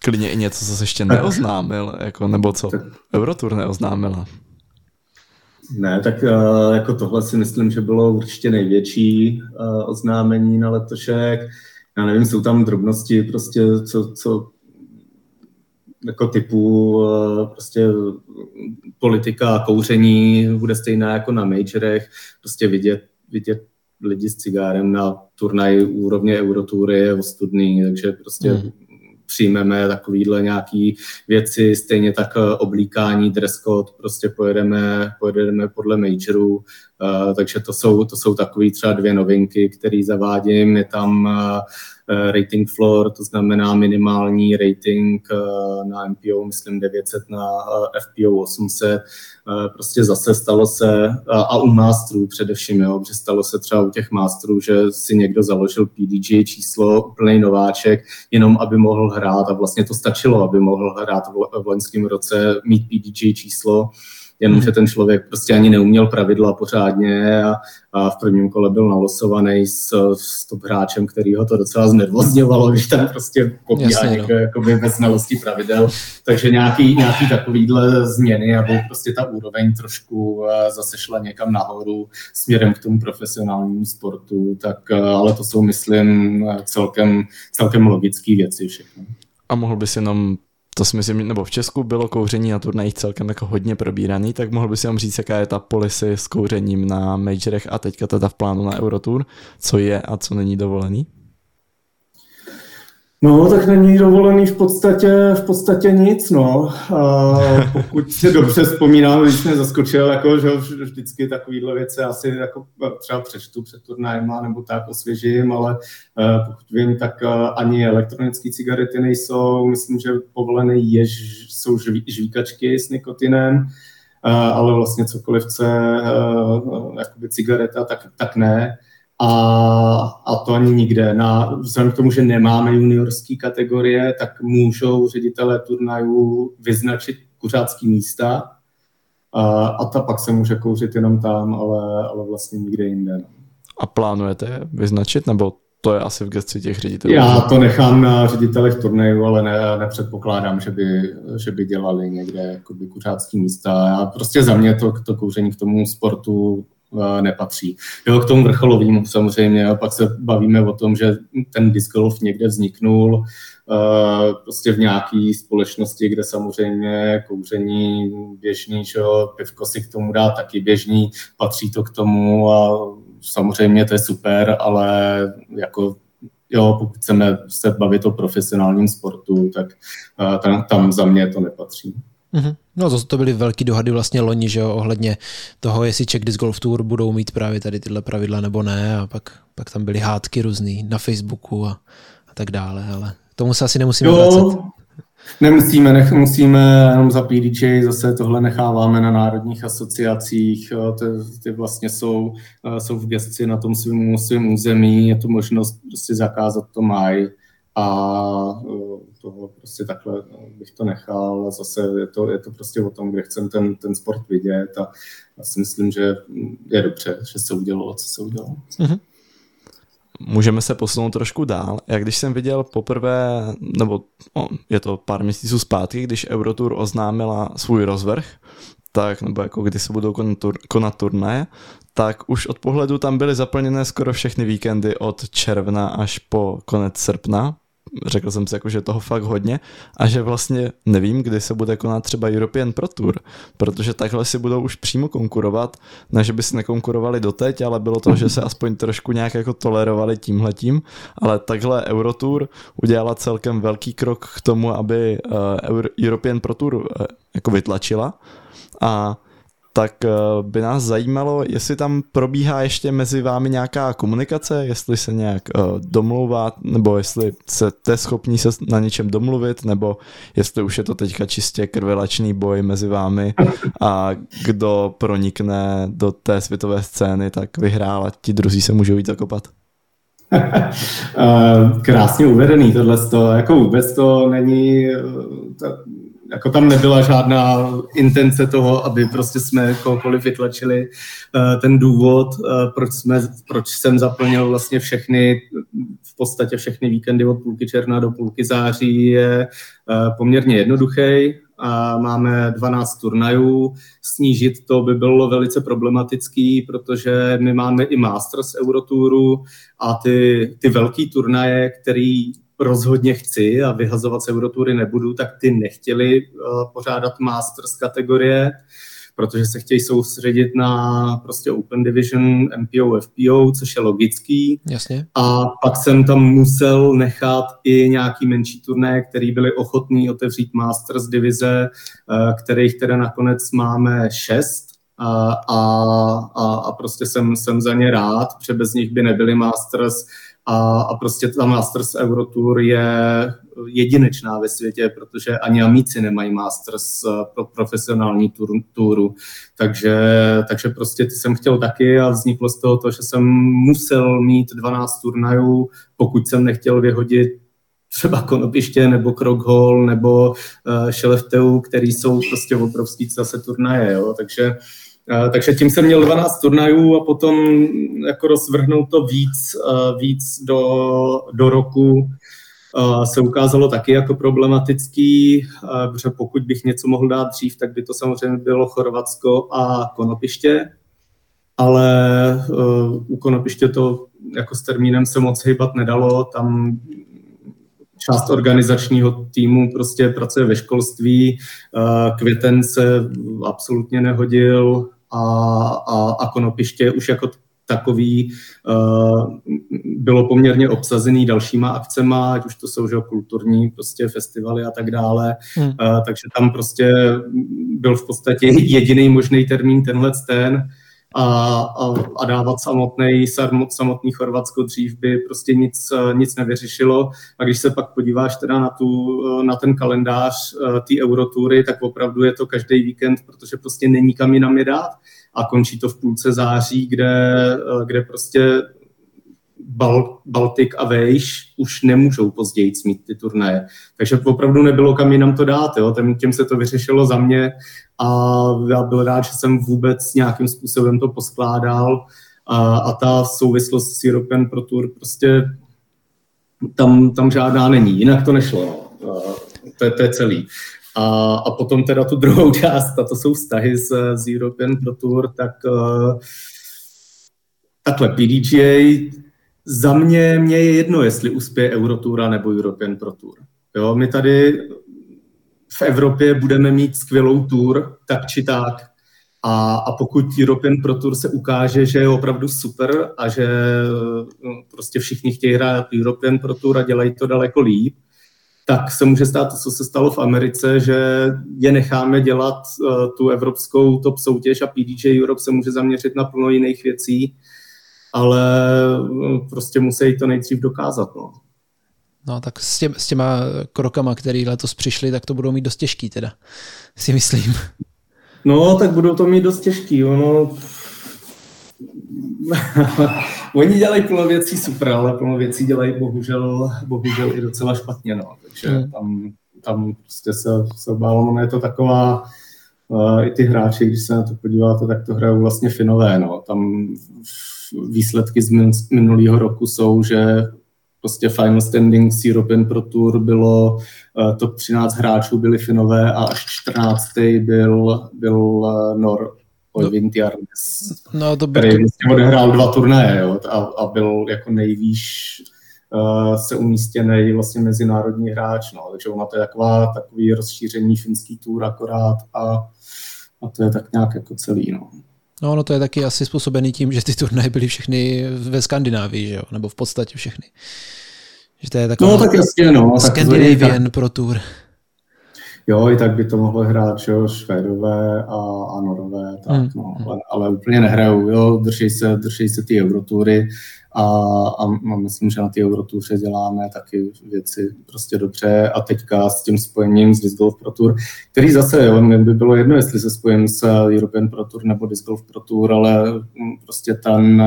Klidně i něco, co se ještě neoznámil, jako, nebo co Eurotour neoznámila. Ne, tak uh, jako tohle si myslím, že bylo určitě největší uh, oznámení na letošek. Já nevím, jsou tam drobnosti, prostě co, co jako typu eh, prostě politika a kouření bude stejná jako na majorech, prostě vidět, vidět lidi s cigárem na turnaj úrovně Eurotury je ostudný, takže prostě hmm. přijmeme takovýhle nějaký věci, stejně tak eh, oblíkání, dress code, prostě pojedeme, pojedeme podle majorů, uh, takže to jsou, to jsou takové třeba dvě novinky, které zavádím, je tam uh, Eh, rating floor, to znamená minimální rating eh, na MPO, myslím 900 na eh, FPO 800. Prostě zase stalo se, a u masterů především, jo, že stalo se třeba u těch masterů, že si někdo založil PDG číslo, úplný nováček, jenom aby mohl hrát a vlastně to stačilo, aby mohl hrát v loňském roce, mít PDG číslo jenomže ten člověk prostě ani neuměl pravidla pořádně a, a v prvním kole byl nalosovaný s, s top hráčem, který ho to docela znervozňovalo, když tam prostě pobíhá no. někdo jakoby bez znalosti pravidel. Takže nějaký, nějaký takovýhle změny, aby prostě ta úroveň trošku eh, zase šla někam nahoru směrem k tomu profesionálnímu sportu, tak eh, ale to jsou, myslím, celkem, celkem logické věci všechno. A mohl bys jenom to si myslím, nebo v Česku bylo kouření na turnajích celkem jako hodně probíraný, tak mohl bys jenom říct, jaká je ta policy s kouřením na majorech a teďka teda v plánu na Eurotour, co je a co není dovolený? No, tak není dovolený v podstatě, v podstatě nic, no. A pokud si dobře vzpomínám, když mě zaskočil, jako, že vždycky takovýhle věci asi jako třeba přečtu před turnajem nebo tak osvěžím, ale uh, pokud vím, tak uh, ani elektronické cigarety nejsou. Myslím, že povolené je, jsou žví, žvíkačky s nikotinem, ale vlastně cokoliv uh, jakoby cigareta, tak, tak ne a, a to ani nikde. Na, vzhledem k tomu, že nemáme juniorské kategorie, tak můžou ředitelé turnajů vyznačit kuřácký místa a, a ta pak se může kouřit jenom tam, ale, ale vlastně nikde jinde. No. A plánujete vyznačit, nebo to je asi v gesci těch ředitelů? Já to nechám na ředitelech turnajů, ale ne, nepředpokládám, že by, že by dělali někde jakoby, kuřácký místa. Já prostě za mě to, to kouření k tomu sportu nepatří. Jo, k tomu vrcholovému samozřejmě, a pak se bavíme o tom, že ten disc golf někde vzniknul, prostě v nějaké společnosti, kde samozřejmě kouření běžný, že jo, pivko si k tomu dá taky běžný, patří to k tomu a samozřejmě to je super, ale jako jo, pokud chceme se bavit o profesionálním sportu, tak tam, tam za mě to nepatří. Mm-hmm. No to, to byly velký dohady vlastně loni, že jo, ohledně toho, jestli Czech Disc Golf Tour budou mít právě tady tyhle pravidla nebo ne a pak, pak tam byly hádky různý na Facebooku a, a tak dále, ale tomu se asi nemusíme jo, vracet. Nemusíme, nech, musíme jenom za PDJ, zase tohle necháváme na národních asociacích, ty, ty vlastně jsou, eh, jsou v gesti na tom svém, svém území, je tu možnost prostě zakázat to mají a eh, toho prostě takhle bych to nechal zase je to, je to prostě o tom, kde chcem ten, ten sport vidět a já si myslím, že je dobře, že se udělalo, co se udělalo. Mm-hmm. Můžeme se posunout trošku dál. Jak když jsem viděl poprvé, nebo o, je to pár měsíců zpátky, když Eurotour oznámila svůj rozvrh, tak, nebo jako kdy se budou konat, tur, konat turnaje, tak už od pohledu tam byly zaplněné skoro všechny víkendy od června až po konec srpna, řekl jsem si jako, že toho fakt hodně a že vlastně nevím, kdy se bude konat třeba European Pro Tour, protože takhle si budou už přímo konkurovat, ne, že by si nekonkurovali doteď, ale bylo to, že se aspoň trošku nějak jako tolerovali tímhletím, ale takhle Eurotour udělala celkem velký krok k tomu, aby uh, European Pro Tour uh, jako vytlačila a tak eh, by nás zajímalo, jestli tam probíhá ještě mezi vámi nějaká komunikace, jestli se nějak uh, domlouvá, nebo jestli jste schopni se na něčem domluvit, nebo jestli už je to teďka čistě krvelačný boj mezi vámi a kdo pronikne do té světové scény, tak vyhrál a ti druzí se můžou jít zakopat. Eh, krásně uvedený tohle, jako vůbec to není, jako tam nebyla žádná intence toho, aby prostě jsme kohokoliv vytlačili. Eh, ten důvod, eh, proč, jsme, proč jsem zaplnil vlastně všechny, v podstatě všechny víkendy od půlky června do půlky září je eh, poměrně jednoduchý. Máme 12 turnajů, snížit to by bylo velice problematický, protože my máme i Masters Eurotouru a ty, ty velký turnaje, který rozhodně chci a vyhazovat z Eurotury nebudu, tak ty nechtěli uh, pořádat Masters kategorie, protože se chtějí soustředit na prostě Open Division, MPO, FPO, což je logický. Jasně. A pak jsem tam musel nechat i nějaký menší turné, který byli ochotní otevřít Masters divize, uh, kterých teda nakonec máme šest. A, a, a, a prostě jsem, jsem za ně rád, protože bez nich by nebyly Masters a, a prostě ta Masters Eurotour je jedinečná ve světě, protože ani amici nemají Masters eh, pro profesionální tur. Takže, takže prostě ty jsem chtěl taky a vzniklo z toho to, že jsem musel mít 12 turnajů, pokud jsem nechtěl vyhodit třeba Konopiště nebo Krockhall nebo uh, Šelefteu, který jsou prostě obrovský zase turnaje, jo? takže takže tím jsem měl 12 turnajů a potom jako rozvrhnout to víc, víc do, do roku se ukázalo taky jako problematický, protože pokud bych něco mohl dát dřív, tak by to samozřejmě bylo Chorvatsko a Konopiště, ale u Konopiště to jako s termínem se moc hýbat nedalo, tam část organizačního týmu prostě pracuje ve školství, květen se absolutně nehodil, a, a, a konopiště už jako takový uh, bylo poměrně obsazený dalšíma akcema, ať už to jsou že, kulturní prostě festivaly a tak dále. Hmm. Uh, takže tam prostě byl v podstatě jediný možný termín tenhle ten a, a, a dávat samotný, samotný Chorvatsko dřív by prostě nic, nic nevyřešilo. A když se pak podíváš teda na, tu, na ten kalendář eh, té eurotury, tak opravdu je to každý víkend, protože prostě není kam jinam je dát a končí to v půlce září, kde, kde prostě Bal, Baltik a Vejš už nemůžou později mít ty turnaje. Takže opravdu nebylo kam jinam to dát. Jo. Tím se to vyřešilo za mě a já byl rád, že jsem vůbec nějakým způsobem to poskládal a, a ta souvislost s European Pro Tour prostě tam, tam žádná není. Jinak to nešlo. No. To, je, to je celý. A, a potom teda tu druhou část, a to jsou vztahy s, s European Pro Tour, tak uh, takhle PDGA za mě, mě je jedno, jestli uspěje Eurotour nebo European Pro Tour. Jo, my tady v Evropě budeme mít skvělou tour, tak či tak. A, a pokud European Pro Tour se ukáže, že je opravdu super a že no, prostě všichni chtějí hrát European Pro Tour a dělají to daleko líp, tak se může stát to, co se stalo v Americe, že je necháme dělat uh, tu evropskou top soutěž a PDJ Europe se může zaměřit na plno jiných věcí, ale uh, prostě musí to nejdřív dokázat. No. No tak s, tě, s těma krokama, který letos přišli, tak to budou mít dost těžký teda, si myslím. No, tak budou to mít dost těžký. Ono... Oni dělají plno věcí super, ale plno věcí dělají bohužel, bohužel i docela špatně. No. Takže hmm. tam, tam prostě se, se obávám, ono je to taková, uh, i ty hráči, když se na to podíváte, tak to hrajou vlastně Finové. No. Tam výsledky z minulého roku jsou, že prostě final standing z European Pro Tour bylo uh, top 13 hráčů byli Finové a až 14. byl, byl uh, Nor Oyvind no, no, to který vlastně odehrál dva turnaje jo, a, a byl jako nejvýš uh, se umístěný vlastně mezinárodní hráč. No. Takže ona to je taková, takový rozšíření finský tour akorát a, a to je tak nějak jako celý. No. No, no to je taky asi způsobený tím, že ty turnaje byly všechny ve Skandinávii, že jo? nebo v podstatě všechny. Že to je taková no, tak jasně, no. Scandinavian tak, Pro Tour. Jo, i tak by to mohlo hrát, že jo, Švédové a, a Norové, tak, hmm. no, ale, ale, úplně nehrajou, jo, drží se, drží se ty Eurotury a, a, myslím, že na ty Eurotuře děláme taky věci prostě dobře. A teďka s tím spojením s Disc Golf Pro Tour, který zase, jo, mě by bylo jedno, jestli se spojím s European Pro Tour nebo Disc Golf Pro Tour, ale mm, prostě ten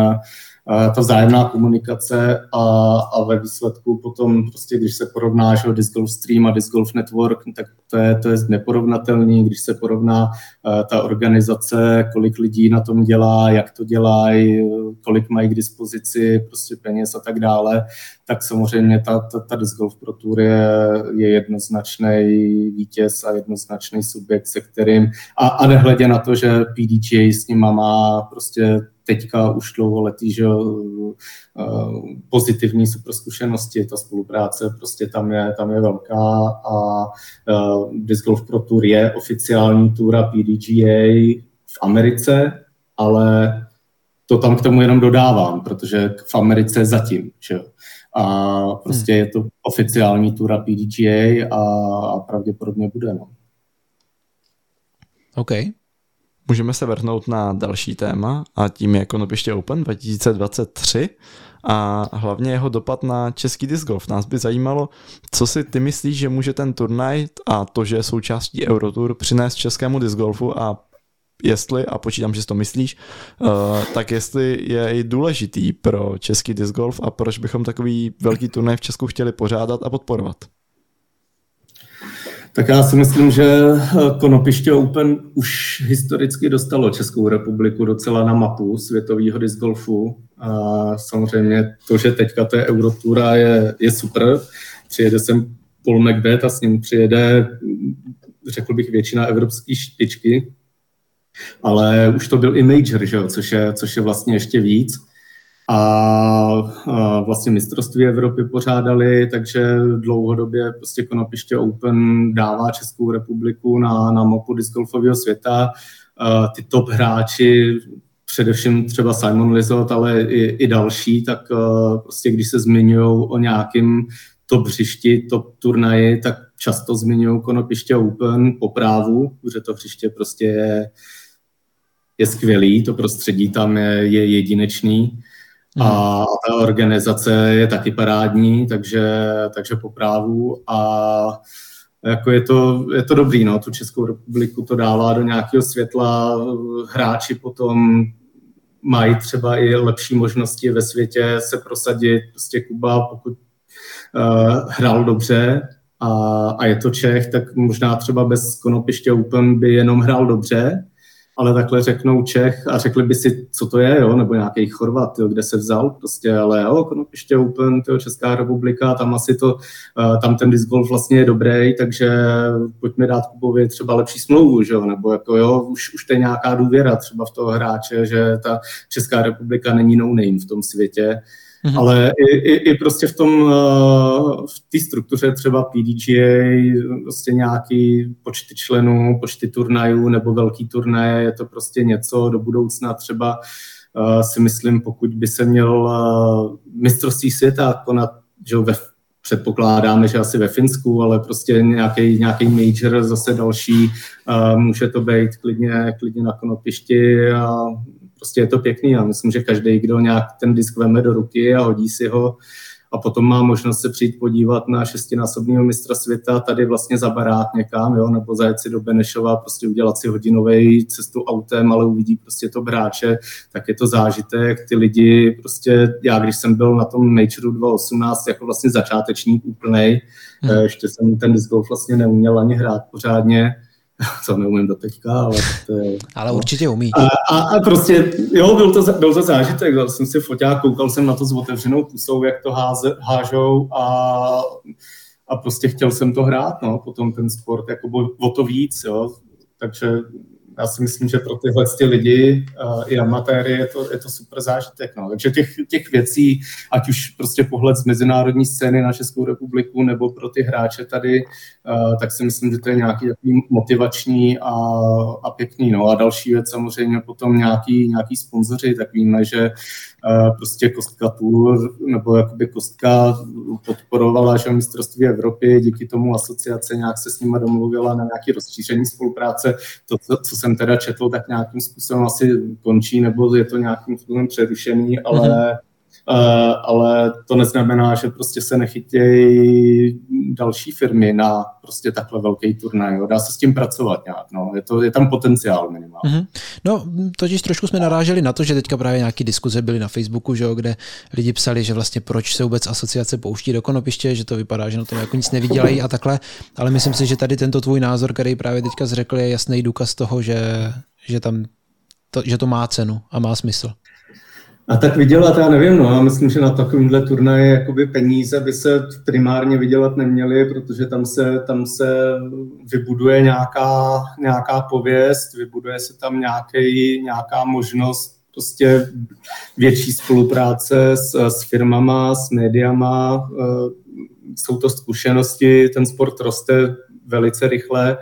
ta vzájemná komunikace a, a ve výsledku potom prostě, když se porovná že, Disc Golf Stream a Disc Golf Network, tak to je, to je neporovnatelný, když se porovná uh, ta organizace, kolik lidí na tom dělá, jak to dělají, kolik mají k dispozici prostě peněz a tak dále, tak samozřejmě ta, ta, ta Disc Golf Pro Tour je, je jednoznačný vítěz a jednoznačný subjekt, se kterým, a, a nehledě na to, že PDGA s nima má prostě teďka už dlouholetý, že eh, pozitivní super zkušenosti, ta spolupráce prostě tam je, tam je velká a uh, Disc Golf Pro Tour je oficiální tura PDGA v Americe, ale to tam k tomu jenom dodávám, protože v Americe zatím, že A prostě hmm. je to oficiální tura PDGA a, a pravděpodobně bude, no. OK. Můžeme se vrhnout na další téma a tím je Konopiště Open 2023 a hlavně jeho dopad na český disc golf. Nás by zajímalo, co si ty myslíš, že může ten turnaj a to, že je součástí Eurotour přinést českému disc golfu a jestli, a počítám, že si to myslíš, uh, tak jestli je i důležitý pro český disc golf a proč bychom takový velký turnaj v Česku chtěli pořádat a podporovat. Tak já si myslím, že eh, Konopiště Open už historicky dostalo Českou republiku docela na mapu světového disc golfu. A samozřejmě to, že teďka to je Eurotura, je, je super. Přijede sem Paul Macbeth a s ním přijede, řekl bych, většina evropské špičky. Ale už to byl i major, že jo? Což, je, což je vlastně ještě víc a, vlastně mistrovství Evropy pořádali, takže dlouhodobě prostě Konopiště Open dává Českou republiku na, na mapu discgolfového světa. Ty top hráči, především třeba Simon Lizot, ale i, i další, tak prostě když se zmiňují o nějakém top hřišti, top turnaji, tak často zmiňují Konopiště Open po právu, protože to hřiště prostě je, je skvělý, to prostředí tam je, je jedinečný. A mhm. ta organizace je taky parádní, takže, takže po právu. A jako je to, je to dobrý, no, tu Českou republiku to dává do nějakého světla, hráči potom mají třeba i lepší možnosti ve světě se prosadit, prostě Kuba, pokud uh, hrál dobře a, a je to Čech, tak možná třeba bez Konopiště Open by jenom hrál dobře, ale takhle řeknou Čech a řekli by si, co to je, jo, nebo nějaký Chorvat, jo, kde se vzal, prostě, ale jo, Konopiště Open, tyjo, Česká republika, tam asi to, uh, tam ten disc golf vlastně je dobrý, takže pojďme dát Kubovi třeba lepší smlouvu, že jo, nebo jako jo, už, už to je nějaká důvěra třeba v toho hráče, že ta Česká republika není no name v tom světě, Mm-hmm. Ale i, i, i prostě v tom, uh, v té struktuře třeba PDGA, prostě nějaký počty členů, počty turnajů nebo velký turnaje, je to prostě něco do budoucna třeba uh, si myslím, pokud by se měl uh, mistrovství světa konat že ve, předpokládáme, že asi ve Finsku, ale prostě nějaký, nějaký major zase další, může to být klidně, klidně na konopišti a prostě je to pěkný a myslím, že každý, kdo nějak ten disk veme do ruky a hodí si ho a potom má možnost se přijít podívat na šestinásobného mistra světa tady vlastně za barát někam, jo, nebo zajet si do Benešova, prostě udělat si hodinový cestu autem, ale uvidí prostě to bráče, tak je to zážitek, ty lidi, prostě já, když jsem byl na tom Nature 2018 jako vlastně začátečník úplnej, hmm. Eh, ještě jsem ten disc golf vlastně neuměl ani hrát pořádně, co neumím do teďka, ale to je... Ale no. určitě umí. A, a, a, prostě, jo, byl to, byl to zážitek, dal jsem si foťák, koukal jsem na to s otevřenou pusou, jak to háze, hážou a, a prostě chtěl jsem to hrát, no, potom ten sport, jako o to víc, jo, takže já si myslím, že pro tyhle ty lidi uh, i amatéry je to, je to super zážitek. No. Takže těch, těch věcí, ať už prostě pohled z mezinárodní scény na Českou republiku nebo pro ty hráče tady, uh, tak si myslím, že to je nějaký takový motivační a, a pěkný. No. A další věc samozřejmě potom nějaký, nějaký sponzoři, tak víme, že prostě Kostka Tour, nebo jakoby Kostka podporovala že mistrovství Evropy, díky tomu asociace nějak se s nimi domluvila na nějaké rozšíření spolupráce. To, co, co jsem teda četl, tak nějakým způsobem asi končí, nebo je to nějakým způsobem přerušený, ale mm-hmm ale to neznamená, že prostě se nechytějí další firmy na prostě takhle velký turnaj. Dá se s tím pracovat nějak. No. Je, to, je tam potenciál minimálně. Mm-hmm. No, totiž trošku jsme naráželi na to, že teďka právě nějaké diskuze byly na Facebooku, že jo, kde lidi psali, že vlastně proč se vůbec asociace pouští do konopiště, že to vypadá, že na tom jako nic nevydělají a takhle. Ale myslím si, že tady tento tvůj názor, který právě teďka zřekl, je jasný důkaz toho, že, že tam to, že to má cenu a má smysl. A tak vydělat, já nevím, no, já myslím, že na takovýmhle turnaji jakoby peníze by se primárně vydělat neměly, protože tam se, tam se vybuduje nějaká, nějaká pověst, vybuduje se tam nějaký, nějaká možnost prostě větší spolupráce s, s firmama, s médiama, eh, jsou to zkušenosti, ten sport roste velice rychle,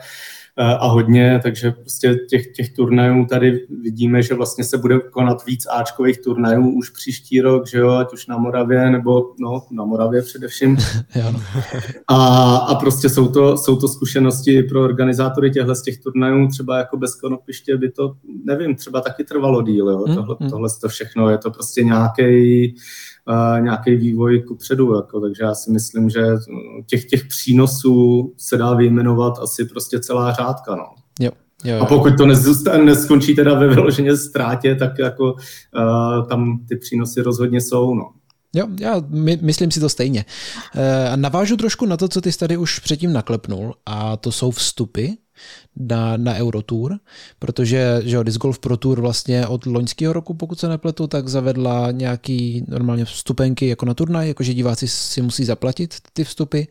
a hodně, takže prostě těch, těch turnajů tady vidíme, že vlastně se bude konat víc Ačkových turnajů už příští rok, že jo, ať už na Moravě, nebo no, na Moravě především. No. a, a prostě jsou to, jsou to zkušenosti pro organizátory těchto z těch turnajů, třeba jako bez konopiště by to, nevím, třeba taky trvalo díl, jo, mm, tohle, mm. tohle to všechno, je to prostě nějaký nějaký vývoj ku předu. Jako, takže já si myslím, že těch, těch přínosů se dá vyjmenovat asi prostě celá řádka. No. Jo. Jo, jo. A pokud to neskončí teda ve vyloženě ztrátě, tak jako uh, tam ty přínosy rozhodně jsou. No. Jo, já my, myslím si to stejně. Uh, navážu trošku na to, co ty tady už předtím naklepnul, a to jsou vstupy na, na Eurotour, protože že jo, Disc Golf Pro Tour vlastně od loňského roku, pokud se nepletu, tak zavedla nějaký normálně vstupenky jako na turnaj, jakože diváci si musí zaplatit ty vstupy.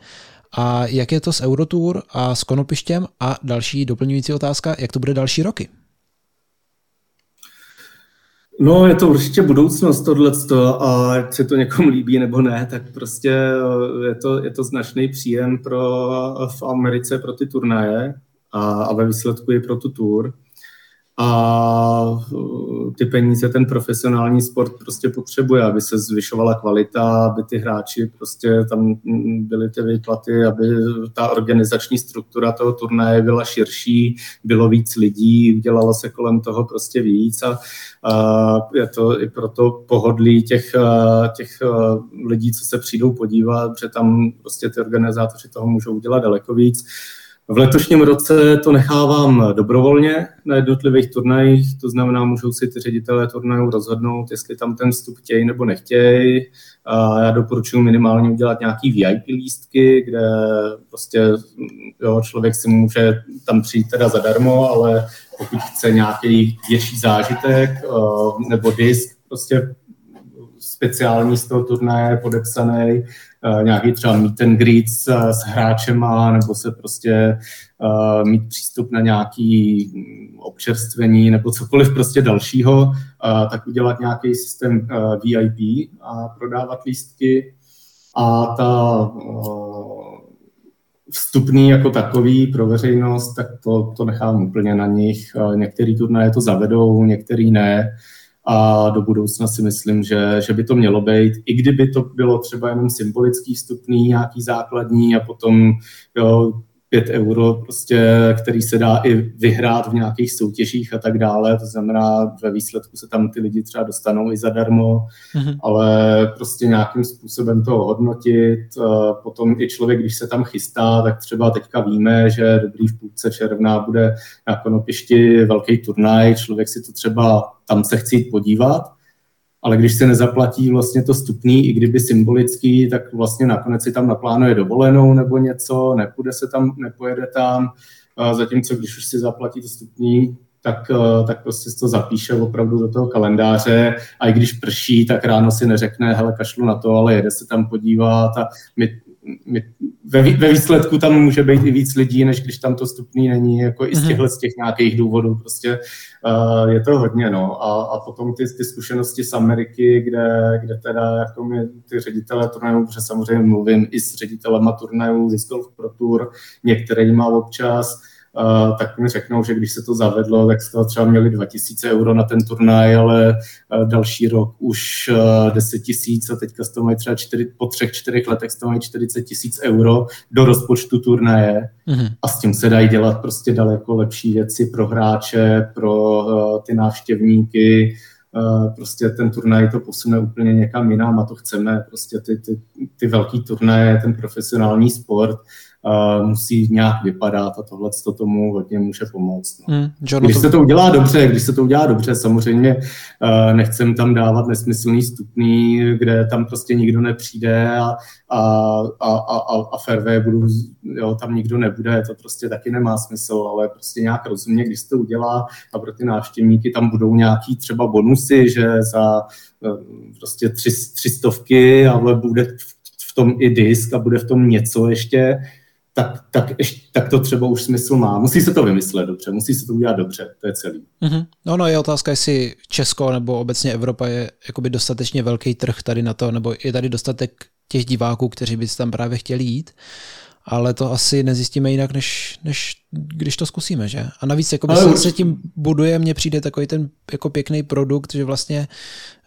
A jak je to s Eurotour a s Konopištěm? A další doplňující otázka, jak to bude další roky? No, je to určitě budoucnost tohleto a ať se to někomu líbí nebo ne, tak prostě je to, je to značný příjem pro, v Americe pro ty turnaje a, a ve výsledku i pro tu tour. A uh, ty peníze ten profesionální sport prostě potřebuje, aby se zvyšovala kvalita, aby ty hráči prostě tam byly ty výplaty, aby ta organizační struktura toho turnaje byla širší, bylo víc lidí, udělalo se kolem toho prostě víc a, a je to i proto pohodlí těch, těch lidí, co se přijdou podívat, že tam prostě ty organizátoři toho můžou udělat daleko víc V letošním roce to nechávám dobrovolně na jednotlivých turnajích, to znamená, můžou si ty ředitelé turnajů rozhodnout, jestli tam ten vstup chtějí nebo nechtějí. Já doporučuji minimálně udělat nějaký VIP lístky, kde prostě jo, člověk si může tam přijít teda zadarmo, ale pokud chce nějaký větší zážitek uh, nebo disk, prostě speciální z toho turnaje podepsaný, nějaký třeba meet and greet s, s hráčema, nebo se prostě uh, mít přístup na nějaký občerstvení nebo cokoliv prostě dalšího, uh, tak udělat nějaký systém uh, VIP a prodávat lístky. A ta uh, vstupný jako takový pro veřejnost, tak to, to nechám úplně na nich. Některý turnaje to zavedou, některý ne a do budoucna si myslím, že, že by to mělo být, i kdyby to bylo třeba jenom symbolický vstupný, nějaký základní a potom jo, 5 euro, prostě, který se dá i vyhrát v nějakých soutěžích a tak dále. To znamená, ve výsledku se tam ty lidi třeba dostanou i zadarmo, mm-hmm. ale prostě nějakým způsobem to hodnotit. Potom i člověk, když se tam chystá, tak třeba teďka víme, že dobrý v půlce června bude na Konopišti velký turnaj, člověk si to třeba tam se chce jít podívat, ale když se nezaplatí vlastně to stupný, i kdyby symbolický, tak vlastně nakonec si tam naplánuje dovolenou nebo něco, nepůjde se tam, nepojede tam, zatímco když už si zaplatí to stupný, tak, tak prostě to zapíše opravdu do toho kalendáře. A i když prší, tak ráno si neřekne, hele, kašlu na to, ale jede se tam podívat a my ve, ve výsledku tam může být i víc lidí, než když tam to stupný není, jako i z mhm. těchhle z těch nějakých důvodů, prostě uh, je to hodně, no. A, a potom ty, ty zkušenosti z Ameriky, kde, kde teda jako mi ty ředitele turnajů, protože samozřejmě mluvím i s ředitelema turnajů, z Golf Pro Tour, některýma občas, tak mi řeknou, že když se to zavedlo, tak z toho třeba měli 2000 euro na ten turnaj, ale další rok už 10 tisíc a teďka z toho mají třeba čtyři, po třech, čtyřech letech z toho mají 40 tisíc euro do rozpočtu turnaje. Mm-hmm. a s tím se dají dělat prostě daleko lepší věci pro hráče, pro ty návštěvníky, prostě ten turnaj to posune úplně někam jinam a to chceme, prostě ty, ty, ty velký turnaje, ten profesionální sport, musí nějak vypadat a tohle to tomu hodně může pomoct. No. Mm, když se to udělá dobře, když se to udělá dobře, samozřejmě uh, nechcem tam dávat nesmyslný stupný, kde tam prostě nikdo nepřijde a, a, a, a, a fairway budu, jo, tam nikdo nebude, to prostě taky nemá smysl, ale prostě nějak rozumně, když se to udělá a pro ty návštěvníky tam budou nějaký třeba bonusy, že za uh, prostě tři, tři stovky, ale bude v tom i disk a bude v tom něco ještě, tak, tak, tak to třeba už smysl má. Musí se to vymyslet dobře, musí se to udělat dobře, to je celý. Mm-hmm. No, no, je otázka, jestli Česko nebo obecně Evropa je jakoby dostatečně velký trh tady na to, nebo je tady dostatek těch diváků, kteří by tam právě chtěli jít, ale to asi nezjistíme jinak, než, než když to zkusíme, že? A navíc jakoby ale se, se tím buduje, mně přijde takový ten jako pěkný produkt, že vlastně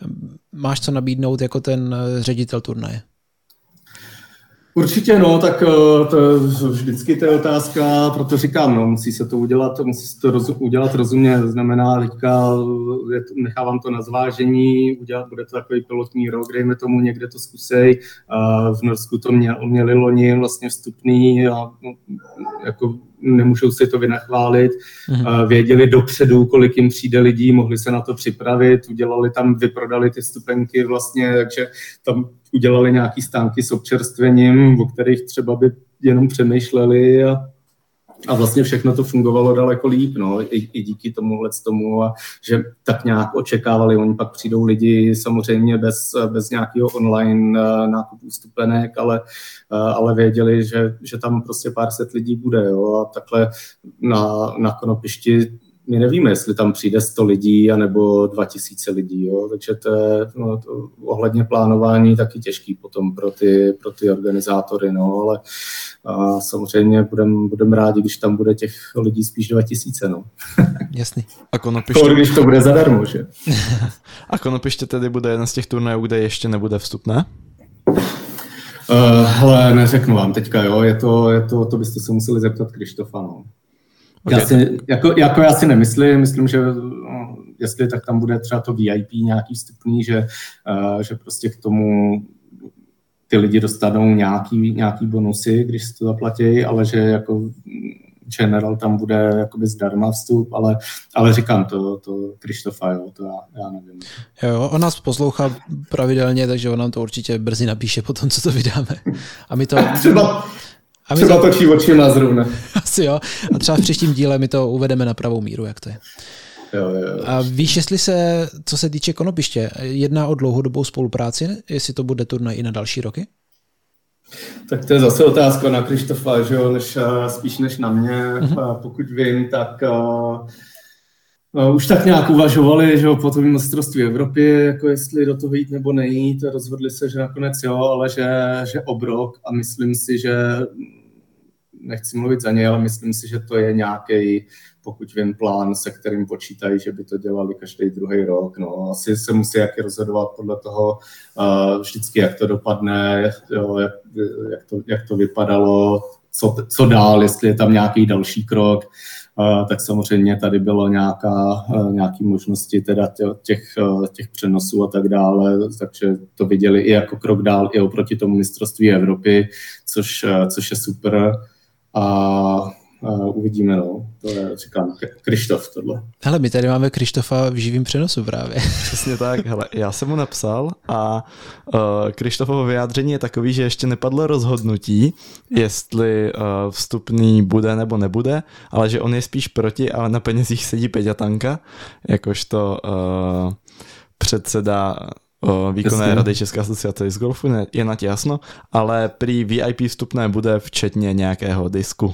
hm, máš co nabídnout jako ten eh, ředitel turnaje. Určitě no, tak eh, to vždycky to je otázka, proto říkám, no, musí se to udělat, musí se to roz, udělat rozumně, to znamená, teďka je, nechávám to na zvážení, udělat, bude to takový pilotní rok, dejme tomu, někde to zkusej, a v Norsku to měl, měli loni vlastně vstupný a no, jako nemůžou si to vynachválit, mm-hmm. věděli dopředu, kolik jim přijde lidí, mohli se na to připravit, udělali tam, vyprodali ty stupenky vlastně, takže tam udělali nějaký stánky s občerstvením, o kterých třeba by jenom přemýšleli a, a vlastně všechno to fungovalo daleko líp, no, i, i díky tomuhle tomu a že tak nějak očekávali, oni pak přijdou lidi samozřejmě bez, bez nějakého online uh, nákupu stupenek, ale, uh, ale věděli, že, že tam prostě pár set lidí bude, jo, a takhle na, na Konopišti my nevíme, jestli tam přijde 100 lidí anebo 2000 lidí, jo? takže to je no, to ohledně plánování taky těžký potom pro ty, pro ty organizátory, no, ale a samozřejmě budeme budem rádi, když tam bude těch lidí spíš 2000. No. Jasný. A Konopiště... Když to bude zadarmo, že? A Konopiště tedy bude jeden z těch turnajů, kde ještě nebude vstupné? Uh, hele, neřeknu vám teďka, jo, je to, je to, to byste se museli zeptat Krištofa, no. Okay. Já si, jako, jako já si nemyslím, myslím, že no, jestli tak tam bude třeba to VIP nějaký vstupný, že, uh, že prostě k tomu ty lidi dostanou nějaký, nějaký bonusy, když si to zaplatí, ale že jako General tam bude jakoby zdarma vstup, ale, ale říkám to, to Krištofa, jo, to já, já nevím. Jo, jo, on nás poslouchá pravidelně, takže on nám to určitě brzy napíše po tom, co to vydáme. A my to... třeba, a my třeba to... točí očima zrovna. Asi jo. A třeba v příštím díle my to uvedeme na pravou míru, jak to je. Jo, jo. A víš, jestli se, co se týče konopiště, jedná o dlouhodobou spolupráci, jestli to bude turnaj i na další roky? Tak to je zase otázka na Krištofa, že jo, než, eh, spíš než na mě. Mm-hmm. Pokud vím, tak uh, uh, už tak nějak uvažovali, že jo, po tom mistrovství Evropy, jako jestli do toho jít nebo nejít. Rozhodli se, že nakonec jo, ale že, že obrok a myslím si, že nechci mluvit za ně, ale myslím si, že to je nějaký pokud vím, plán, se kterým počítají, že by to dělali každý druhý rok. No, asi se musí jaký rozhodovat podle toho uh, vždycky, jak to dopadne, jo, jak, jak, to, jak to vypadalo, co, co dál, jestli je tam nějaký další krok. Uh, tak samozřejmě tady bylo nějaká, uh, nějaký možnosti teda těch, uh, těch přenosů a tak dále, takže to viděli i jako krok dál i oproti tomu mistrovství Evropy, což, což je super. A Uh, uvidíme, no. To je, říkám, Krištof tohle. Hele, my tady máme Krištofa v živém přenosu právě. Přesně tak, hele, já jsem mu napsal a uh, Krištofovo vyjádření je takový, že ještě nepadlo rozhodnutí, jestli uh, vstupný bude nebo nebude, ale že on je spíš proti, ale na penězích sedí Peťatanka, jakožto uh, předseda výkonné Jasně. rady České asociace z golfu, je na tě jasno, ale prý VIP vstupné bude včetně nějakého disku.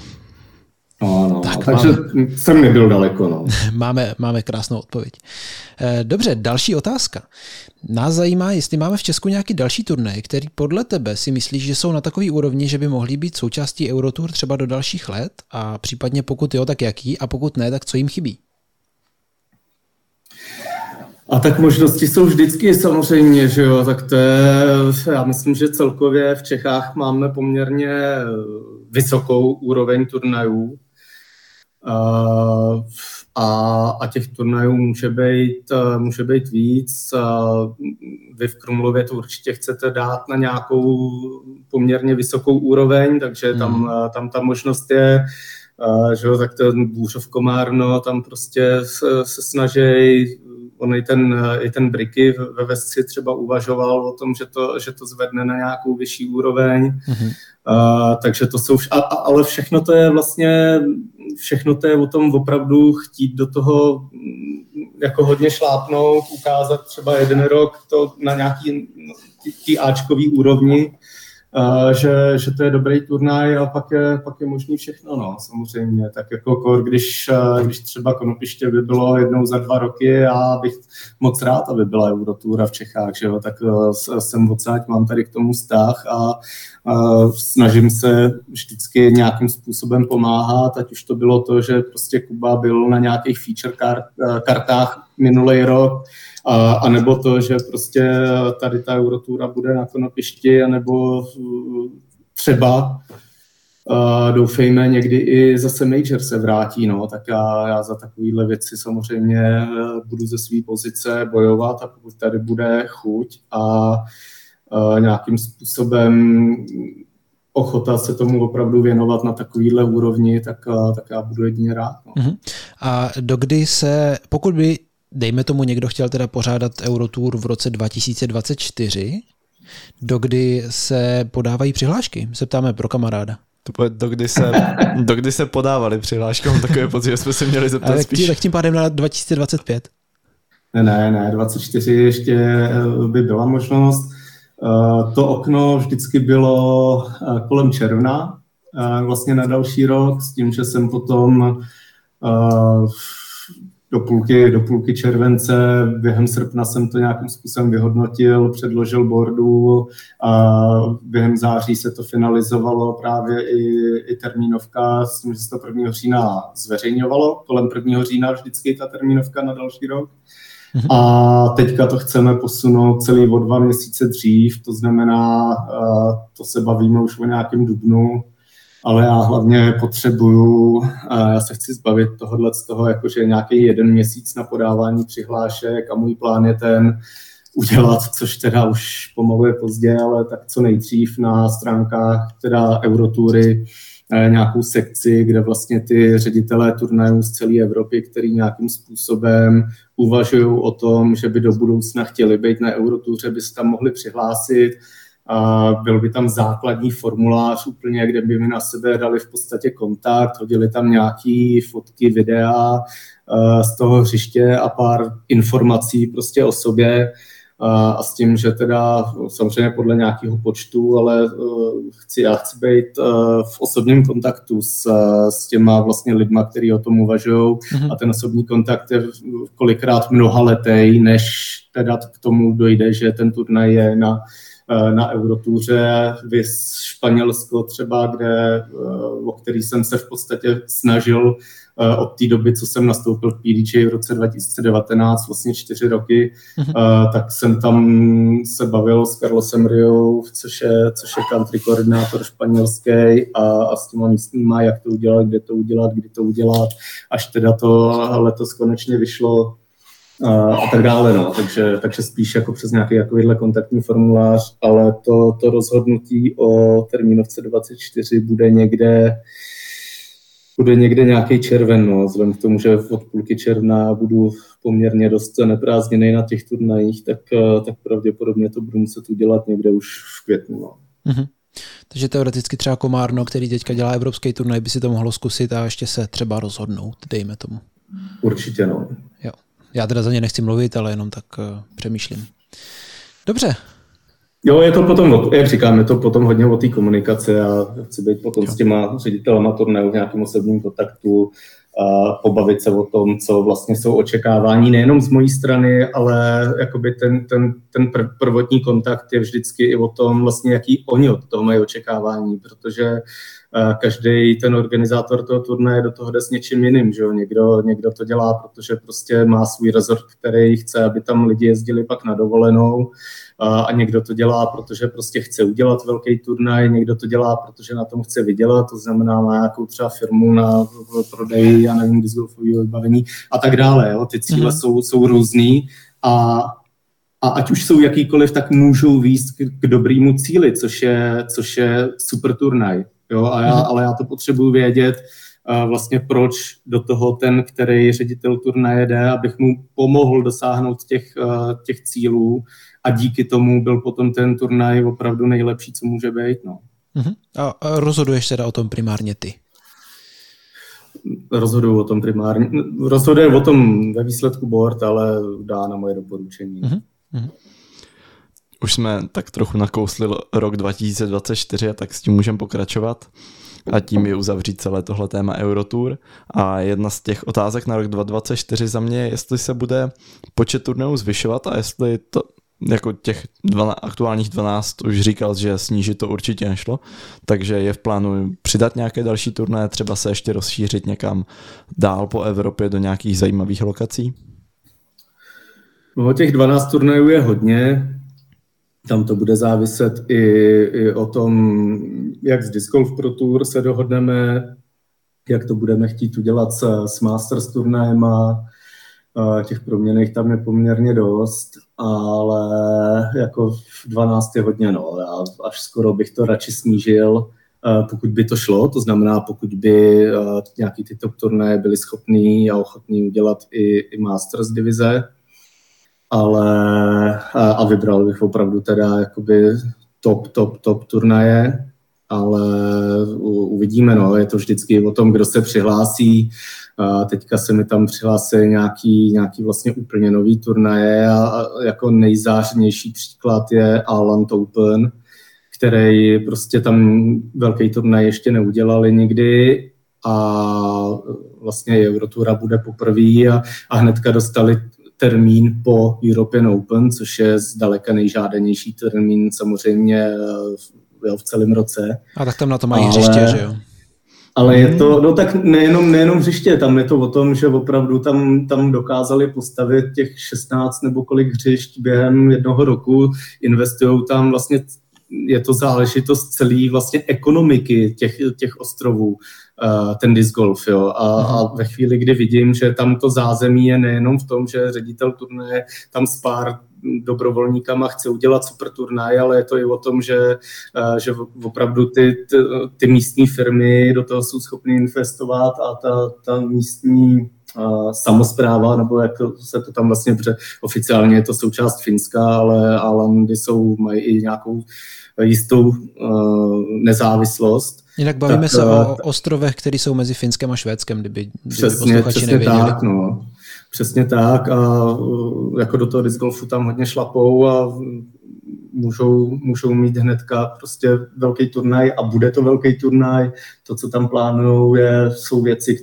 No, no, tak takže máme, jsem nebyl daleko. No. Máme, máme krásnou odpověď. Eh, dobře, další otázka. Nás zajímá, jestli máme v Česku nějaký další turnaj, který podle tebe si myslíš, že jsou na takový úrovni, že by mohli být součástí Eurotour třeba do dalších let a případně pokud jo, tak jaký a pokud ne, tak co jim chybí? A tak možnosti jsou vždycky samozřejmě, že jo, tak to je, já myslím, že celkově v Čechách máme poměrně vysokou úroveň turnajů, a, a těch turnajů může být, může být víc. Vy v Krumlově to určitě chcete dát na nějakou poměrně vysokou úroveň, takže tam, hmm. tam ta možnost je, že jo, tak ten Bůřov Komárno, tam prostě se, se snaží on i ten, i ten Briky ve Vesci třeba uvažoval o tom, že to, že to zvedne na nějakou vyšší úroveň. Mm-hmm. Uh, takže to jsou, a, a, ale všechno to je vlastně, všechno to je o tom opravdu chtít do toho mm, jako hodně šlápnout, ukázat třeba jeden rok to na nějaký tý Ačkový úrovni, že, že to je dobrý turnaj a pak je, pak je možný všechno, no, samozřejmě. Tak jako kor, když, když třeba Konopiště by bylo jednou za dva roky a bych moc rád, aby byla Eurotura v Čechách, že jo, tak e, jsem odsáď, mám tady k tomu vztah a, a snažím se vždycky nějakým způsobem pomáhat, ať už to bylo to, že prostě Kuba byl na nějakých feature kart, kartách minulý rok, a, a nebo to, že prostě tady ta Eurotura bude na konopišti, anebo třeba Uh, doufejme, někdy i zase Major se vrátí, no, tak já, já za takovéhle věci samozřejmě e, budu ze své pozice bojovat a pokud tady bude chuť a uh, nějakým způsobem ochota se tomu opravdu věnovat na takovýhle úrovni, tak, uh, tak já budu jedině rád. No. Uh-huh. A dokdy se, pokud by dejme tomu někdo chtěl teda pořádat Eurotour v roce 2024, dokdy se podávají přihlášky? Se ptáme pro kamaráda. To bude, dokdy se, dokdy se podávali přihlášky, mám takové pocit, že jsme se měli zeptat Ale spíš. Tak tím pádem na 2025. Ne, ne, ne, 24 ještě eh, by byla možnost. Eh, to okno vždycky bylo eh, kolem června, vlastně na další rok, s tím, že jsem potom do půlky, do půlky července. Během srpna jsem to nějakým způsobem vyhodnotil, předložil bordu a během září se to finalizovalo právě i, i termínovka s tím, že se to 1. října zveřejňovalo. Kolem 1. října vždycky ta termínovka na další rok. Mhm. A teďka to chceme posunout celý o dva měsíce dřív, to znamená, to se bavíme už o nějakém dubnu, ale já hlavně potřebuju, já se chci zbavit tohohle z toho, jakože nějaký jeden měsíc na podávání přihlášek a můj plán je ten udělat, což teda už pomalu je pozdě, ale tak co nejdřív na stránkách teda Eurotury nějakou sekci, kde vlastně ty ředitelé turnajů z celé Evropy, který nějakým způsobem uvažují o tom, že by do budoucna chtěli být na Eurotuře, by se tam mohli přihlásit. A byl by tam základní formulář úplně, kde by mi na sebe dali v podstatě kontakt, hodili tam nějaký fotky, videa z toho hřiště a pár informací prostě o sobě a s tím, že teda samozřejmě podle nějakého počtu, ale e, chci, já chci být e, v osobním kontaktu s, s těma vlastně lidma, kteří o tom uvažují mm-hmm. a ten osobní kontakt je kolikrát mnoha letej, než teda k tomu dojde, že ten turnaj je na na Eurotúře, vys Španělsko třeba, kde, o který jsem se v podstatě snažil Eh, od té doby, co jsem nastoupil v PDJ v roce 2019, vlastně čtyři roky, mm-hmm. tak jsem tam se bavil s Carlosem Riou, což je, což je country koordinátor španělský a, a s těma místníma, jak to udělat, kde to udělat, kdy to udělat, až teda to letos konečně vyšlo a, tak dále. No. Takže, takže spíš jako přes nějaký takovýhle kontaktní formulář, ale to, to rozhodnutí o termínovce 24 bude někde bude někde nějaký červen, no, vzhledem k tomu, že od půlky června budu poměrně dost neprázdněný na těch turnajích, tak, tak pravděpodobně to budu muset udělat někde už v květnu. No. Mm-hmm. Takže teoreticky třeba Komárno, který teďka dělá evropský turnaj, by si to mohlo zkusit a ještě se třeba rozhodnout, dejme tomu. Určitě no. Jo. Já teda za ně nechci mluvit, ale jenom tak uh, přemýšlím. Dobře, Jo, je to potom, jak říkám, je to potom hodně o té komunikaci a chci být potom jo. s těma ředitelama turnajů v nějakém osobním kontaktu a pobavit se o tom, co vlastně jsou očekávání nejenom z mojí strany, ale jakoby ten, ten, ten prvotní kontakt je vždycky i o tom, vlastně, jaký oni od toho mají očekávání, protože každý ten organizátor toho turnaje do toho jde s něčím jiným, že jo? Někdo, někdo to dělá, protože prostě má svůj rezort, který chce, aby tam lidi jezdili pak na dovolenou, a někdo to dělá, protože prostě chce udělat velký turnaj, někdo to dělá, protože na tom chce vydělat, to znamená má nějakou třeba firmu na prodej, já nevím, discgolfového vybavení a tak dále. Jo. Ty cíle mm-hmm. jsou, jsou různý a a ať už jsou jakýkoliv, tak můžou výjist k, k dobrému cíli, což je, což je super turnaj. Jo? A já, mm. ale já to potřebuji vědět, uh, vlastně proč do toho ten, který ředitel turnaje jde, abych mu pomohl dosáhnout těch, uh, těch cílů a díky tomu byl potom ten turnaj opravdu nejlepší, co může být. No. Uh-huh. A rozhoduješ teda o tom primárně ty? Rozhoduju o tom primárně. Rozhoduje o tom ve výsledku board, ale dá na moje doporučení. Uh-huh. Uh-huh. Už jsme tak trochu nakousli rok 2024, tak s tím můžeme pokračovat a tím je uzavřít celé tohle téma Eurotour. A jedna z těch otázek na rok 2024 za mě je, jestli se bude počet turnajů zvyšovat a jestli to, jako těch 12, aktuálních 12 už říkal, že snížit to určitě nešlo, takže je v plánu přidat nějaké další turné, třeba se ještě rozšířit někam dál po Evropě do nějakých zajímavých lokací? No, těch 12 turnajů je hodně, tam to bude záviset i, i o tom, jak z Disc Golf Pro Tour se dohodneme, jak to budeme chtít udělat s, s Masters turnajem a těch proměných tam je poměrně dost, ale jako 12 je hodně, no, já až skoro bych to radši snížil, pokud by to šlo, to znamená, pokud by nějaký ty top turné byli schopní a ochotní udělat i, i Masters divize, ale a, a vybral bych opravdu teda jakoby top, top, top turnaje, ale uvidíme, no, je to vždycky o tom, kdo se přihlásí, a teďka se mi tam přihlásí nějaký, nějaký vlastně úplně nový turnaje a, a jako nejzářnější příklad je Alan Open, který prostě tam velký turnaj ještě neudělali nikdy a vlastně Eurotura bude poprvé a, a hnedka dostali termín po European Open, což je zdaleka nejžádanější termín samozřejmě eh, v, v celém roce. A tak tam na to mají Ale... hřiště, že jo? Ale je to, no tak nejenom, nejenom hřiště, tam je to o tom, že opravdu tam, tam dokázali postavit těch 16 nebo kolik hřišť během jednoho roku, investují tam vlastně, je to záležitost celé vlastně ekonomiky těch, těch ostrovů, uh, ten disc golf, jo. A, a ve chvíli, kdy vidím, že tam to zázemí je nejenom v tom, že ředitel turné tam s pár dobrovolníkama chce udělat super turnaj, ale je to i o tom, že, že opravdu ty, ty, ty místní firmy do toho jsou schopny investovat a ta, ta místní samozpráva, nebo jak se to tam vlastně, protože oficiálně je to součást Finska, ale, ale jsou, mají i nějakou jistou uh, nezávislost. Jinak bavíme tak, se o ostrovech, které jsou mezi Finskem a Švédskem, kdyby, přesně, kdyby přesně nevěděli. tak, no. Přesně tak a jako do toho disc golfu tam hodně šlapou a můžou, můžou mít hnedka prostě velký turnaj a bude to velký turnaj. To, co tam plánují, je, jsou věci,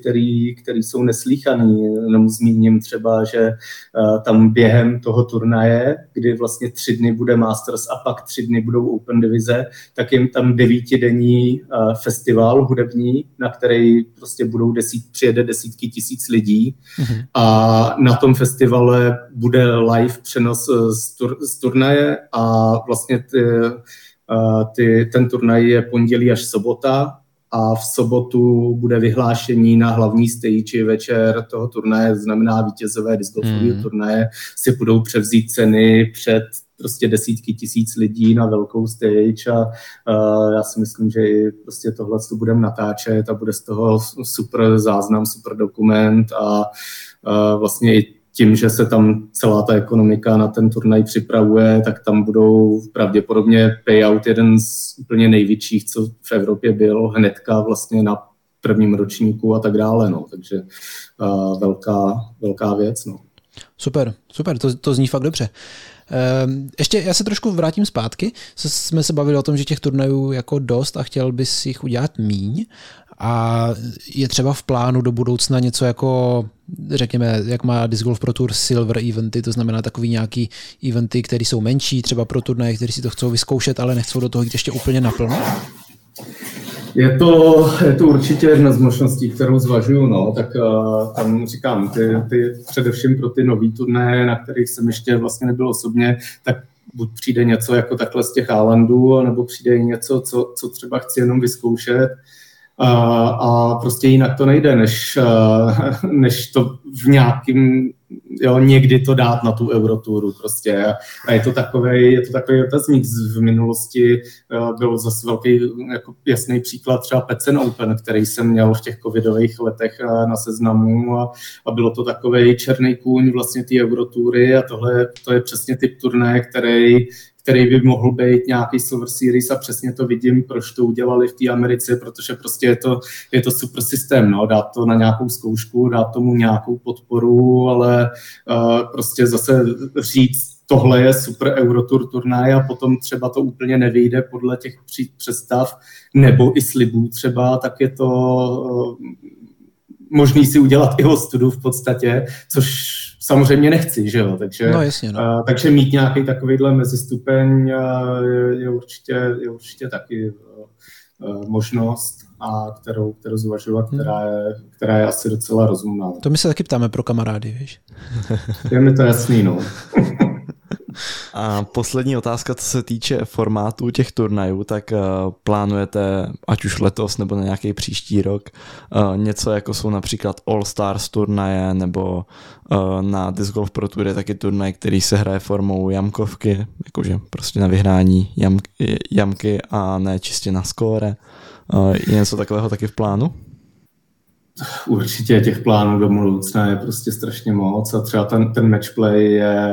které jsou neslíchané. Jenom zmíním třeba, že uh, tam během toho turnaje, kdy vlastně tři dny bude Masters a pak tři dny budou Open divize, tak jim tam devítidenní uh, festival hudební, na který prostě budou desít, přijede desítky tisíc lidí mm-hmm. a na tom festivale bude live přenos z, tur, z turnaje a vlastně ty, ty, ten turnaj je pondělí až sobota a v sobotu bude vyhlášení na hlavní stage večer toho turnaje, znamená vítězové discgolfového mm. turnaje si budou převzít ceny před prostě desítky tisíc lidí na velkou stage a uh, já si myslím, že i prostě tohle to budeme natáčet a bude z toho super záznam, super dokument a uh, vlastně i tím, že se tam celá ta ekonomika na ten turnaj připravuje, tak tam budou pravděpodobně payout jeden z úplně největších, co v Evropě byl, hnedka vlastně na prvním ročníku a tak dále. No. Takže uh, velká, velká věc. No. Super, super, to, to zní fakt dobře. Ehm, ještě já se trošku vrátím zpátky. Jsme se bavili o tom, že těch turnajů jako dost a chtěl bys jich udělat míň. A je třeba v plánu do budoucna něco jako, řekněme, jak má Disc Golf Pro Tour Silver eventy, to znamená takový nějaký eventy, které jsou menší, třeba pro turnaje, kteří si to chcou vyzkoušet, ale nechcou do toho jít ještě úplně naplno? Je to, je to určitě jedna z možností, kterou zvažuju. No. Tak uh, tam říkám, ty, ty, především pro ty nový turné, na kterých jsem ještě vlastně nebyl osobně, tak buď přijde něco jako takhle z těch Islandů, nebo přijde něco, co, co třeba chci jenom vyzkoušet. A, a prostě jinak to nejde, než, než to v nějakým, jo, někdy to dát na tu Euroturu prostě. A je to takový, je to takový otazník v minulosti, byl zase velký jako jasný příklad třeba Pecen Open, který jsem měl v těch covidových letech na seznamu a, a bylo to takový černý kůň vlastně té Eurotury a tohle to je přesně typ turné, který který by mohl být nějaký Silver Series a přesně to vidím, proč to udělali v té Americe, protože prostě je to, je to super systém, no, dát to na nějakou zkoušku, dát tomu nějakou podporu, ale uh, prostě zase říct, tohle je super Eurotour turnaj a potom třeba to úplně nevyjde podle těch představ nebo i slibů třeba, tak je to uh, možný si udělat i ostudu v podstatě, což samozřejmě nechci, že jo, takže, no, jasně, no. uh, takže mít nějaký takovýhle mezistupeň uh, je, je, určitě, je určitě taky uh, možnost, a kterou, kterou zvažuji a hmm. která je, která je asi docela rozumná. To my se taky ptáme pro kamarády, víš. Je mi to jasný, no. A poslední otázka, co se týče formátu těch turnajů, tak uh, plánujete, ať už letos nebo na nějaký příští rok, uh, něco jako jsou například All Stars turnaje nebo uh, na Disc Golf Pro Tour je taky turnaj, který se hraje formou jamkovky, jakože prostě na vyhrání jam, jamky a ne čistě na skóre. Je něco takového taky v plánu? Určitě těch plánů do budoucna je prostě strašně moc a třeba ten, ten matchplay je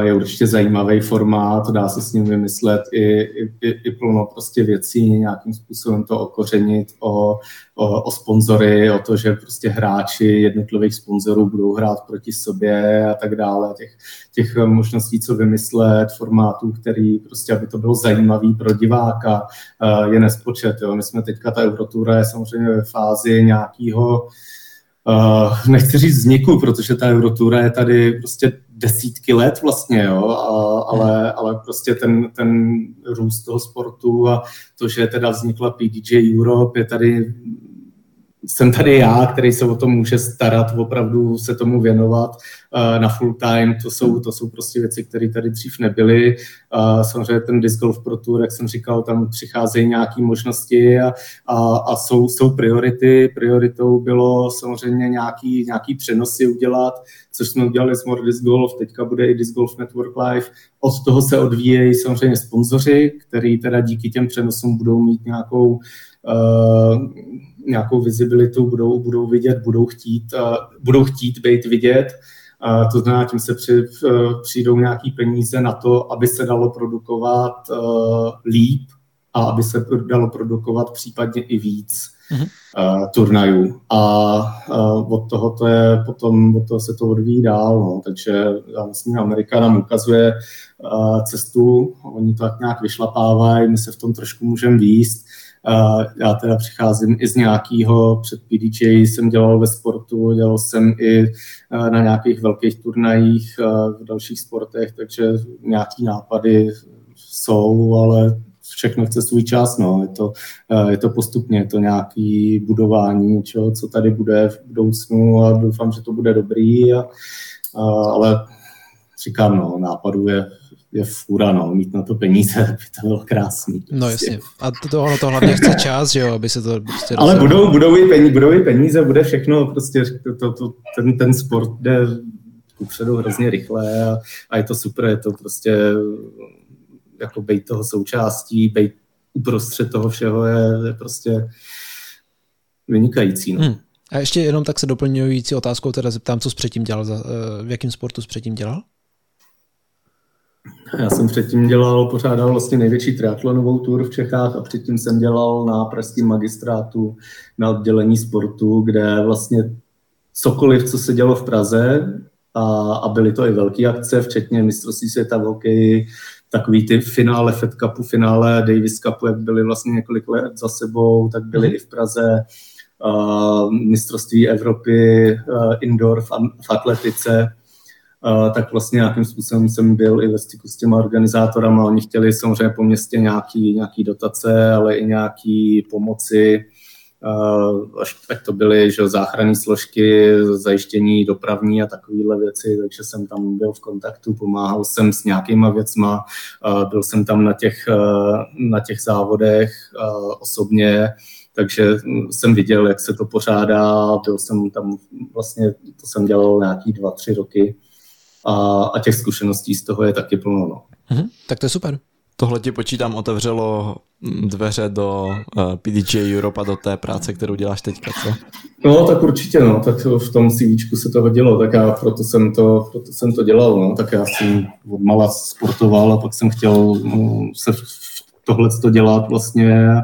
je určitě zajímavý formát, dá se s ním vymyslet i, i, i plno prostě věcí, nějakým způsobem to okořenit o, o, o sponzory, o to, že prostě hráči jednotlivých sponzorů budou hrát proti sobě a tak dále. Těch, těch možností, co vymyslet, formátů, který prostě, aby to bylo zajímavý pro diváka, je nespočet. Jo. My jsme teďka, ta Eurotura je samozřejmě ve fázi nějakého Uh, nechci říct vzniku, protože ta Eurotura je tady prostě desítky let vlastně, jo, a, ale, ale prostě ten, ten růst toho sportu a to, že teda vznikla PDJ Europe, je tady jsem tady já, který se o tom může starat, opravdu se tomu věnovat uh, na full time. To jsou, to jsou prostě věci, které tady dřív nebyly. Uh, samozřejmě ten Disc Golf Pro Tour, jak jsem říkal, tam přicházejí nějaké možnosti a, a, a jsou, jsou priority. Prioritou bylo samozřejmě nějaký, nějaký přenosy udělat, což jsme udělali s More Disc Golf, teďka bude i Disc Golf Network Live. Od toho se odvíjejí samozřejmě sponzoři, který teda díky těm přenosům budou mít nějakou uh, nějakou vizibilitu, budou, budou vidět, budou chtít, uh, budou chtít být vidět. Uh, to znamená, tím se při, uh, přijdou nějaký peníze na to, aby se dalo produkovat uh, líp a aby se dalo produkovat případně i víc uh-huh. uh, turnajů. A uh, od toho to je potom, od toho se to odvíjí dál. No. Takže já myslím, Amerika nám ukazuje uh, cestu, oni to tak nějak vyšlapávají, my se v tom trošku můžeme výst. Já teda přicházím i z nějakého, před PDJ jsem dělal ve sportu, dělal jsem i eh, na nějakých velkých turnajích eh, v dalších sportech, takže nějaký nápady jsou, ale všechno chce svůj čas, no. je, to, eh, je to postupně, je to nějaký budování něčeho, co tady bude v budoucnu a doufám, že to bude dobrý, a, a, ale říkám, no, nápadů je je fura, no, mít na to peníze, by to bylo krásný. Prostě. No jasně. A to, ono to hlavně chce čas, že jo, aby se to prostě Ale budou, budou, i peníze, budou i peníze, bude všechno, prostě to, to, ten, ten sport jde kupředu hrozně rychle a, a, je to super, je to prostě jako být toho součástí, být uprostřed toho všeho je, je prostě vynikající. No. Hmm. A ještě jenom tak se doplňující otázkou teda zeptám, co jsi předtím dělal, eh, v jakém sportu jsi předtím dělal? Já jsem předtím dělal, pořádal vlastně největší triatlonovou tour v Čechách a předtím jsem dělal na pražském magistrátu na oddělení sportu, kde vlastně cokoliv, co se dělo v Praze, a, a byly to i velké akce, včetně mistrovství světa v hokeji, takový ty finále Fed Cupu, finále Davis Cupu, jak byly vlastně několik let za sebou, tak byly mm. i v Praze. Uh, mistrovství Evropy uh, indoor v, v atletice, tak vlastně nějakým způsobem jsem byl i ve styku s těma organizátorama. Oni chtěli samozřejmě po městě nějaký, nějaký dotace, ale i nějaký pomoci, až ať to byly že, záchranné složky, zajištění dopravní a takovéhle věci, takže jsem tam byl v kontaktu, pomáhal jsem s nějakýma věcma, byl jsem tam na těch, na těch závodech osobně, takže jsem viděl, jak se to pořádá, byl jsem tam vlastně, to jsem dělal nějaký dva, tři roky, a, a těch zkušeností z toho je taky plno. No. Mm-hmm, tak to je super. Tohle ti počítám otevřelo dveře do uh, eh, PDJ Europa, do té práce, kterou děláš teďka, co? No, tak určitě, no, tak v tom CV se to hodilo, tak já proto jsem to, proto jsem to dělal, no, tak já jsem od mala sportoval a pak jsem chtěl no, se tohle to dělat vlastně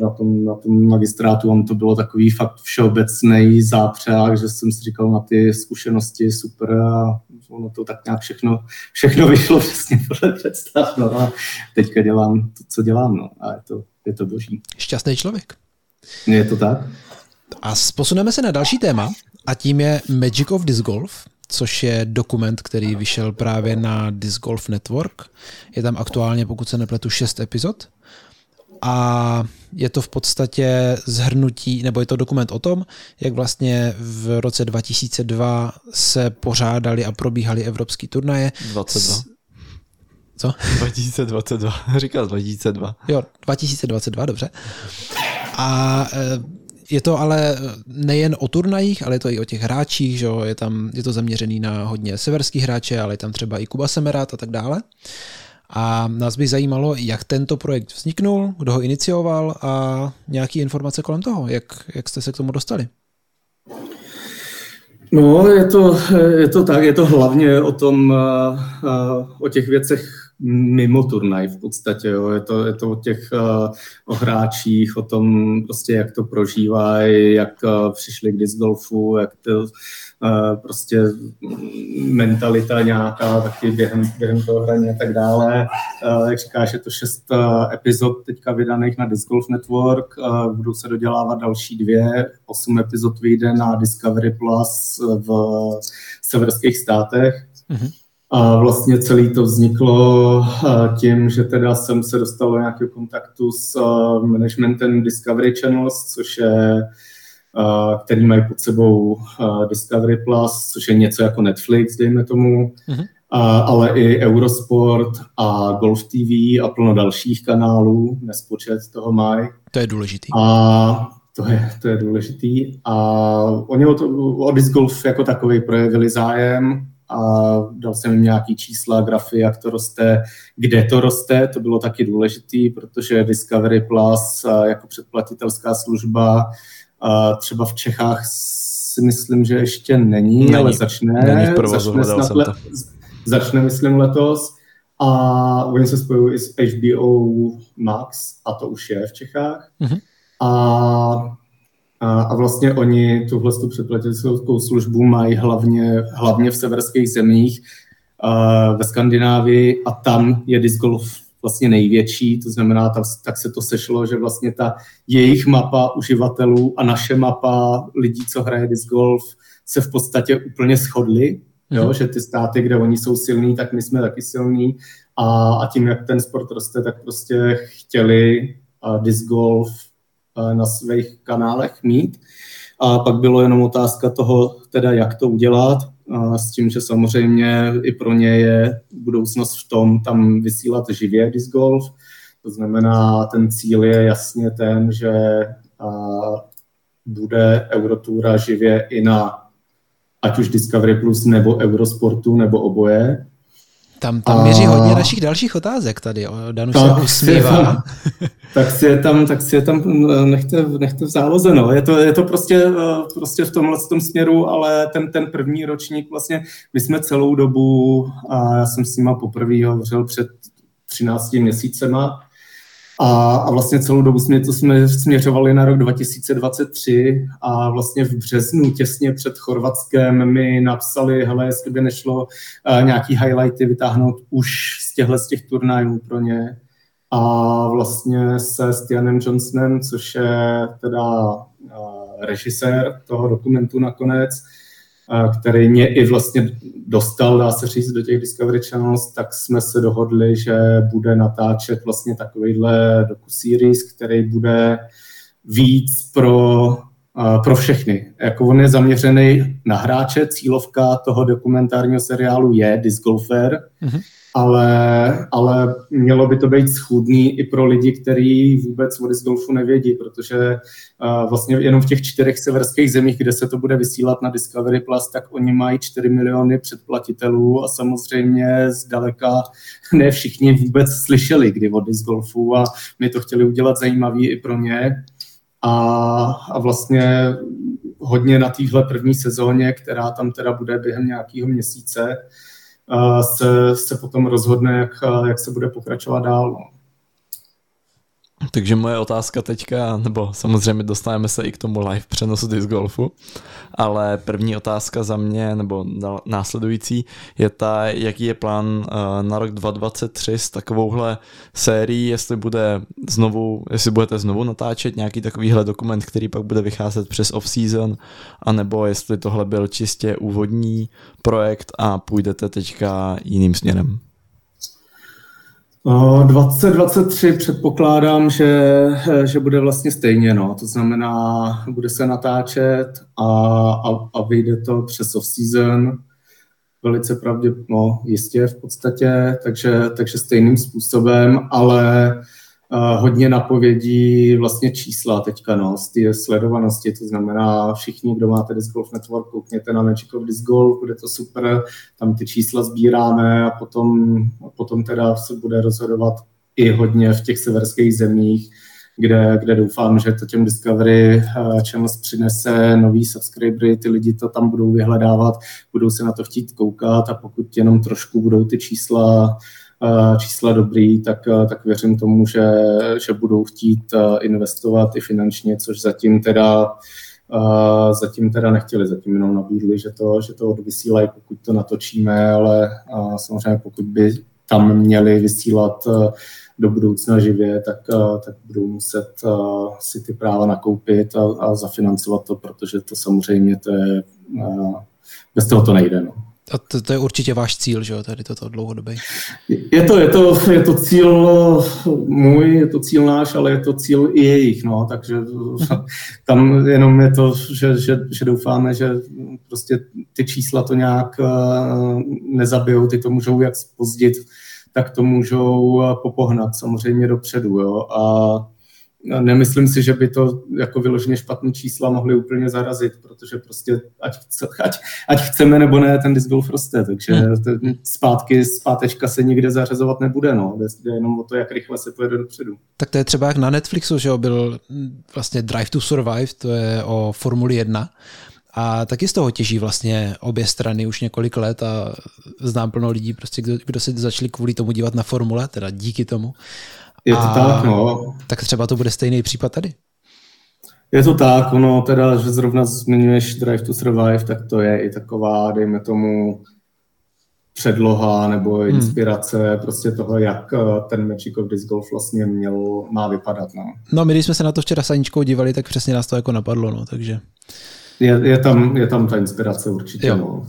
na tom, na tom magistrátu, on to bylo takový fakt všeobecný zápřák, že jsem si říkal na ty zkušenosti super a ono to tak nějak všechno, všechno vyšlo přesně podle představ, no a teďka dělám to, co dělám, no a je to, je to boží. Šťastný člověk. Je to tak. A posuneme se na další téma a tím je Magic of Disc Golf, což je dokument, který vyšel právě na Disc Golf Network. Je tam aktuálně, pokud se nepletu, šest epizod a je to v podstatě zhrnutí, nebo je to dokument o tom, jak vlastně v roce 2002 se pořádali a probíhaly evropský turnaje. 22. S... Co? 2022, říkal 2002. Jo, 2022, dobře. A e, je to ale nejen o turnajích, ale je to i o těch hráčích, že jo? Je, tam, je to zaměřený na hodně severský hráče, ale je tam třeba i Kuba Semerát a tak dále. A nás by zajímalo, jak tento projekt vzniknul, kdo ho inicioval a nějaké informace kolem toho, jak, jak jste se k tomu dostali. No, je to, je to tak, je to hlavně o tom, o těch věcech mimo turnaj v podstatě. Jo. Je, to, je to o těch o hráčích, o tom, prostě, jak to prožívají, jak přišli k disc golfu, jak to prostě mentalita nějaká taky během, během toho hraní a tak dále. Uh, jak říkáš, je to šest uh, epizod teďka vydaných na Disc Golf Network, budou se dodělávat další dvě, osm epizod vyjde na Discovery Plus v severských státech. Mm-hmm. A vlastně celý to vzniklo tím, že teda jsem se dostal do nějakého kontaktu s managementem Discovery Channels, což je který mají pod sebou Discovery Plus, což je něco jako Netflix, dejme tomu, mm-hmm. ale i Eurosport a Golf TV a plno dalších kanálů, nespočet toho mají. To je důležitý. A to je, to je důležitý. A oni o, to, o disc golf jako takový projevili zájem a dal jsem jim nějaký čísla, grafy, jak to roste, kde to roste, to bylo taky důležitý, protože Discovery Plus jako předplatitelská služba třeba v Čechách si myslím, že ještě není, není ale začne. Není v provozu, začne, snad le, začne, myslím, letos. A oni se spojují i s HBO Max a to už je v Čechách. Mm-hmm. A, a, a vlastně oni tuhle předplatitelskou službu mají hlavně, hlavně v severských zemích, a ve Skandinávii a tam je disc golf vlastně největší, to znamená, tak, tak se to sešlo, že vlastně ta jejich mapa uživatelů a naše mapa lidí, co hraje disc golf, se v podstatě úplně shodly, jo, mm. že ty státy, kde oni jsou silní, tak my jsme taky silní a, a tím, jak ten sport roste, tak prostě chtěli uh, disc golf uh, na svých kanálech mít. A pak bylo jenom otázka toho, teda jak to udělat, s tím, že samozřejmě i pro ně je budoucnost v tom tam vysílat živě disc golf. To znamená, ten cíl je jasně ten, že bude Eurotura živě i na ať už Discovery Plus nebo Eurosportu nebo oboje. Tam, tam měří a... hodně našich dalších otázek tady. Danu se usmívá. tak si je tam, tak si je tam nechte, nechte v záloze. No. Je, to, je to prostě, prostě v tomhle tom směru, ale ten, ten první ročník vlastně, my jsme celou dobu, a já jsem s nima poprvé hovořil před 13 měsícema, a, a vlastně celou dobu jsme to jsme směřovali na rok 2023 a vlastně v březnu, těsně před Chorvatskem, mi napsali, hele, jestli by nešlo uh, nějaký highlighty vytáhnout už z těchto z těch turnajů pro ně. A vlastně se s Tianem Johnsonem, což je teda uh, režisér toho dokumentu nakonec, který mě i vlastně dostal, dá se říct, do těch Discovery Channels, tak jsme se dohodli, že bude natáčet vlastně takovýhle doku-series, který bude víc pro, pro všechny. Jako on je zaměřený na hráče, cílovka toho dokumentárního seriálu je Disc Golfer, mm-hmm ale, ale mělo by to být schůdný i pro lidi, kteří vůbec o disc golfu nevědí, protože uh, vlastně jenom v těch čtyřech severských zemích, kde se to bude vysílat na Discovery Plus, tak oni mají 4 miliony předplatitelů a samozřejmě zdaleka ne všichni vůbec slyšeli kdy o disc golfu a my to chtěli udělat zajímavý i pro ně. A, a vlastně hodně na téhle první sezóně, která tam teda bude během nějakého měsíce, se, se potom rozhodne, jak, jak se bude pokračovat dál. No. Takže moje otázka teďka, nebo samozřejmě dostaneme se i k tomu live přenosu disc golfu, ale první otázka za mě, nebo následující, je ta, jaký je plán eh, na rok 2023 s takovouhle sérií, jestli bude znovu, jestli budete znovu natáčet nějaký takovýhle dokument, který pak bude vycházet přes off-season, anebo jestli tohle byl čistě úvodní projekt a půjdete teďka jiným směrem. 2023 předpokládám, že, že bude vlastně stejně, no. to znamená, bude se natáčet a, a, a vyjde to přes off-season, velice pravděpodobně, no, jistě v podstatě, takže, takže stejným způsobem, ale hodně napovědí vlastně čísla teďka no, z té sledovanosti, to znamená všichni, kdo máte Disc Golf Network, koukněte na Magic Disc Golf, bude to super, tam ty čísla sbíráme a potom, a potom teda se bude rozhodovat i hodně v těch severských zemích, kde, kde doufám, že to těm Discovery eh, Channels přinese nový subscribery, ty lidi to tam budou vyhledávat, budou se na to chtít koukat a pokud jenom trošku budou ty čísla čísla dobrý, tak, tak věřím tomu, že, že budou chtít investovat i finančně, což zatím teda zatím teda nechtěli, zatím jenom nabídli, že to, že to odvysílají, pokud to natočíme, ale samozřejmě pokud by tam měli vysílat do budoucna živě, tak, tak budou muset si ty práva nakoupit a, a zafinancovat to, protože to samozřejmě to je, bez toho to nejde. No. A to, to je určitě váš cíl, že jo, tady toto dlouhodobý. Je to, je, to, je to cíl můj, je to cíl náš, ale je to cíl i jejich, no, takže tam jenom je to, že, že, že doufáme, že prostě ty čísla to nějak eh, nezabijou, ty to můžou jak spozdit, tak to můžou popohnat samozřejmě dopředu, jo, a nemyslím si, že by to jako vyloženě špatné čísla mohly úplně zarazit, protože prostě ať, ať, ať chceme nebo ne, ten disc golf roste, takže hmm. zpátky, zpátečka se nikde zařazovat nebude, no. Jde jenom o to, jak rychle se pojede dopředu. Tak to je třeba jak na Netflixu, že jo, byl vlastně Drive to Survive, to je o Formuli 1, a taky z toho těží vlastně obě strany už několik let a znám plno lidí, prostě, kdo, kdo se začali kvůli tomu dívat na formule, teda díky tomu. Je to a, tak, no. Tak třeba to bude stejný případ tady. Je to tak, ono teda, že zrovna zmiňuješ Drive to Survive, tak to je i taková, dejme tomu, předloha nebo hmm. inspirace hmm. prostě toho, jak eh, ten Mečikov disc golf vlastně měl, má vypadat. No. no, my když jsme se na to včera s Aničkou dívali, tak přesně nás to jako napadlo, no, takže... Je, je, tam, je tam ta inspirace určitě, jo. no.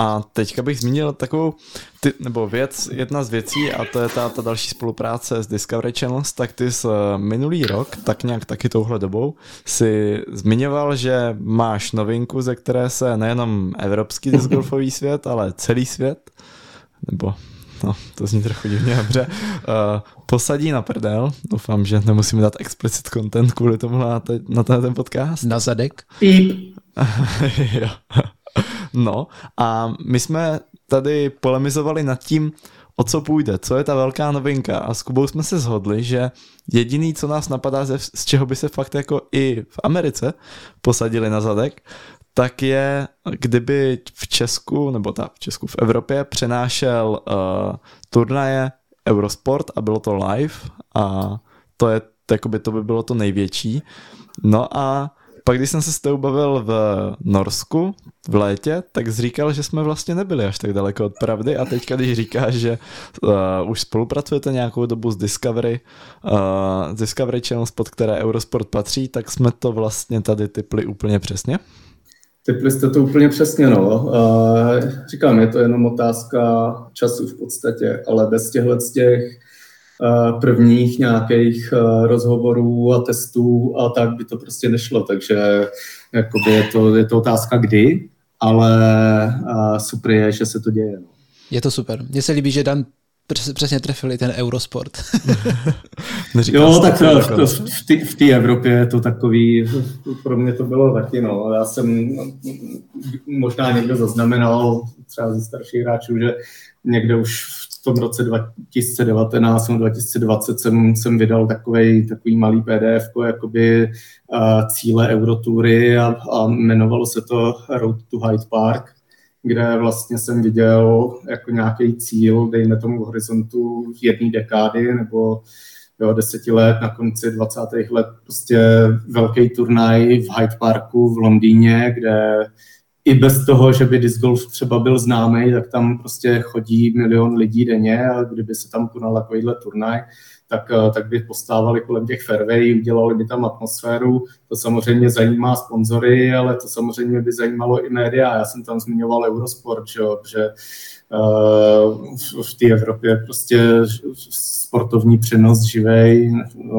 A teďka bych zmínil takovou, ty, nebo věc, jedna z věcí, a to je ta, ta další spolupráce s Discovery Channels, tak ty z eh, minulý rok, tak nějak taky touhle dobou, si zmiňoval, že máš novinku, ze které se nejenom evropský discgolfový svět, ale celý svět, nebo no, to zní trochu divně dobře, uh, posadí na prdel. Doufám, že nemusíme dát explicit content kvůli tomu na, te, na ten podcast. Na zadek? Píp. jo. No a my jsme tady polemizovali nad tím, o co půjde, co je ta velká novinka a s Kubou jsme se zhodli, že jediný, co nás napadá, ze, z čeho by se fakt jako i v Americe posadili na zadek, tak je, kdyby v Česku, nebo tak v Česku, v Evropě přenášel uh, turnaje Eurosport a bylo to live a to je, jakoby to by bylo to největší. No a pak když jsem se s tebou bavil v Norsku v létě, tak říkal, že jsme vlastně nebyli až tak daleko od pravdy a teďka, když říkáš, že uh, už spolupracujete nějakou dobu s Discovery, uh, Discovery Channels, pod které Eurosport patří, tak jsme to vlastně tady typli úplně přesně? Typli jste to úplně přesně, no. Uh, říkám, je to jenom otázka času v podstatě, ale bez těchto těch prvních nějakých eh, rozhovorů a testů a tak by to prostě nešlo, takže jakoby je, to, je to otázka kdy, ale eh, super je, že se to děje. No. Je to super. Mně se líbí, že Dan přesně trefili ten Eurosport. jo, tak to, to, v té Evropě je to takový, pro mě to bylo taky, no. Já jsem možná někdo zaznamenal, třeba ze starších hráčů, že někde už v tom roce 2019 nebo 2020 jsem, jsem vydal takový, takový malý PDF, jakoby uh, cíle Eurotury a, a jmenovalo se to Road to Hyde Park, kde vlastně jsem viděl jako nějaký cíl, dejme tomu v horizontu jedné dekády nebo jo, deseti let, na konci 20. let prostě velký turnaj v Hyde Parku v Londýně, kde i bez toho, že by disc golf třeba byl známý, tak tam prostě chodí milion lidí denně a kdyby se tam konal takovýhle turnaj, tak, eh, tak by postávali kolem těch fairway, udělali by tam atmosféru. To samozřejmě zajímá sponzory, ale to samozřejmě by zajímalo i média. Já jsem tam zmiňoval Eurosport, že, že v té Evropě prostě sportovní přenos živej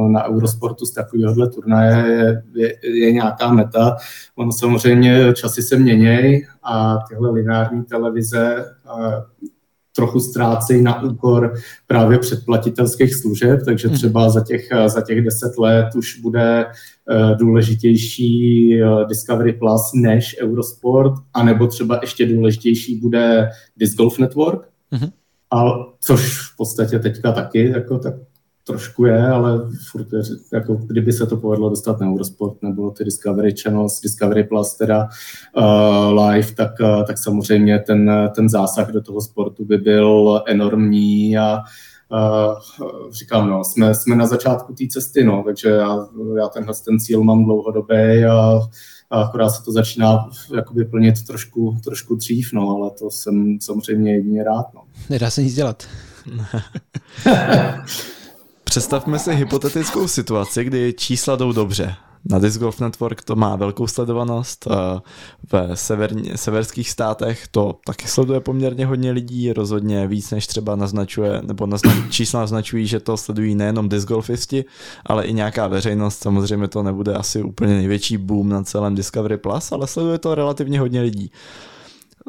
na Eurosportu z takovéhohle turnaje je, je, je nějaká meta. Ono samozřejmě časy se měnějí a tyhle lineární televize trochu ztrácejí na úkor právě předplatitelských služeb, takže hmm. třeba za těch, za těch deset let už bude eh, důležitější eh, Discovery Plus než Eurosport, anebo třeba ještě důležitější bude Disc Golf Network, mm-hmm. a což v podstatě teďka taky jako, tak trošku je, ale furt je, jako kdyby se to povedlo dostat na Eurosport nebo ty Discovery Channels, Discovery Plus teda uh, live, tak, uh, tak samozřejmě ten, ten zásah do toho sportu by byl enormní a uh, říkám, no, jsme, jsme na začátku té cesty, no, takže já, já tenhle ten cíl mám dlouhodobý a, a akorát se to začíná jakoby plnit trošku, trošku dřív, no, ale to jsem samozřejmě jedině rád, no. Nedá se nic dělat. Představme si hypotetickou situaci, kdy čísla jdou dobře. na Disc Golf Network to má velkou sledovanost, ve severní, severských státech to taky sleduje poměrně hodně lidí, rozhodně víc než třeba naznačuje, nebo nazna, čísla naznačují, že to sledují nejenom disc golfisti, ale i nějaká veřejnost, samozřejmě to nebude asi úplně největší boom na celém Discovery Plus, ale sleduje to relativně hodně lidí.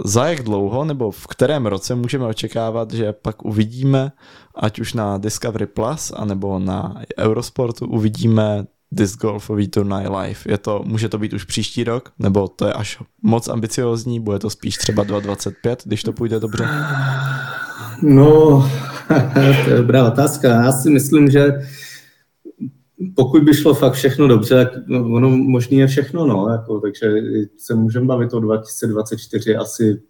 Za jak dlouho nebo v kterém roce můžeme očekávat, že pak uvidíme, ať už na Discovery Plus, anebo na Eurosportu, uvidíme disc golfový turnaj live. Je to, může to být už příští rok, nebo to je až moc ambiciozní, bude to spíš třeba 2025, když to půjde dobře? No, to je dobrá otázka. Já si myslím, že pokud by šlo fakt všechno dobře, tak ono možný je všechno, no, jako, takže se můžeme bavit o 2024 asi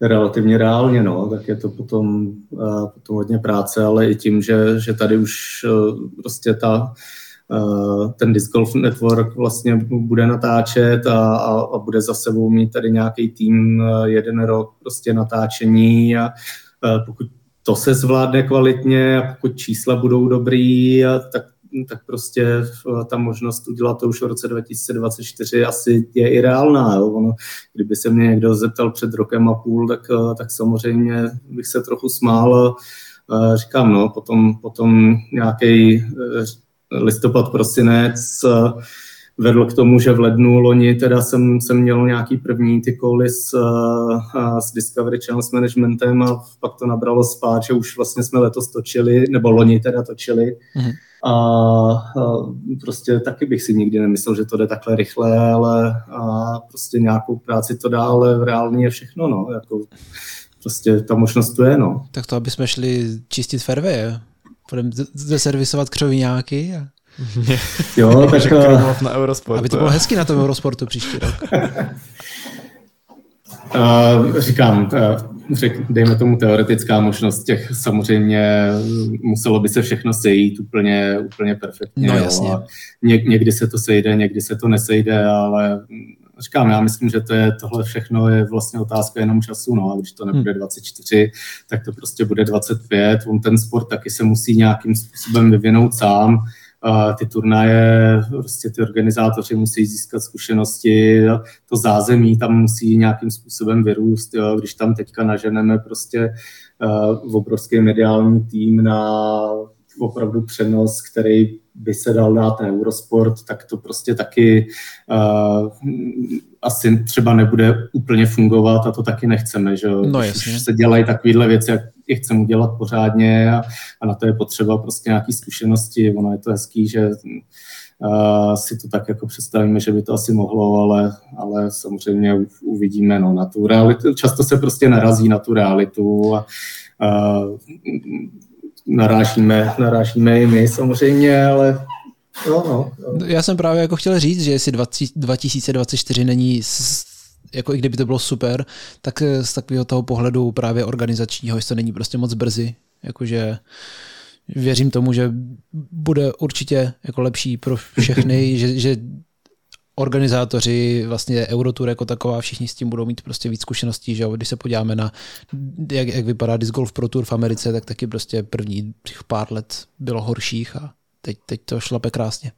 relativně reálně, no, tak je to potom, uh, potom hodně práce, ale i tím, že, že tady už uh, prostě ta, uh, ten Disc Golf Network vlastně bude natáčet a, a, a bude za sebou mít tady nějaký tým jeden rok prostě natáčení a pokud to se zvládne kvalitně a pokud čísla budou dobrý, tak tak prostě eh, ta možnost udělat to už v roce 2024 asi je i reálná. Jo. Ono, kdyby se mě někdo zeptal před rokem a půl, tak, eh, tak samozřejmě bych se trochu smál. Eh, říkám, no, potom, potom nějaký listopad, prosinec vedl k tomu, že v lednu loni teda jsem, jsem měl nějaký první ty koly s, s Discovery Channels Managementem a pak to nabralo spát, že už vlastně jsme letos točili, nebo loni teda točili. Mm-hmm a, prostě taky bych si nikdy nemyslel, že to jde takhle rychle, ale a prostě nějakou práci to dá, ale reálně je všechno, no, jako prostě ta možnost tu je, no. Tak to, aby jsme šli čistit fairway, budeme zeservisovat křovináky a... jo, tak... na Eurosport. Aby to bylo hezky na tom Eurosportu příští rok. Uh, říkám, řek, dejme tomu teoretická možnost těch samozřejmě muselo by se všechno sejít úplně, úplně perfektně. No jasně. Jo. Ně, někdy se to sejde, někdy se to nesejde, ale říkám, já myslím, že to je, tohle všechno je vlastně otázka jenom času, no a když to nebude 24, hmm. tak to prostě bude 25, on ten sport taky se musí nějakým způsobem vyvinout sám, ty turnaje, prostě ty organizátoři musí získat zkušenosti, to zázemí tam musí nějakým způsobem vyrůst, jo. když tam teďka naženeme prostě uh, obrovský mediální tým na opravdu přenos, který by se dal dát na Eurosport, tak to prostě taky uh, asi třeba nebude úplně fungovat a to taky nechceme, že no, jasně. Už se dělají takovéhle věci, jak je chceme udělat pořádně a, a na to je potřeba prostě nějaký zkušenosti. Ono je to hezký, že uh, si to tak jako představíme, že by to asi mohlo, ale, ale samozřejmě uvidíme no, na tu realitu. Často se prostě narazí na tu realitu a uh, narážíme, narážíme i my samozřejmě, ale No, no, no. Já jsem právě jako chtěl říct, že jestli 20, 2024 není jako i kdyby to bylo super, tak z takového toho pohledu právě organizačního, jestli to není prostě moc brzy, jakože věřím tomu, že bude určitě jako lepší pro všechny, že, že organizátoři, vlastně Eurotour jako taková, všichni s tím budou mít prostě víc zkušeností, že když se podíváme na, jak, jak vypadá Disc Golf Pro Tour v Americe, tak taky prostě první pár let bylo horších a teď, teď to šlape krásně.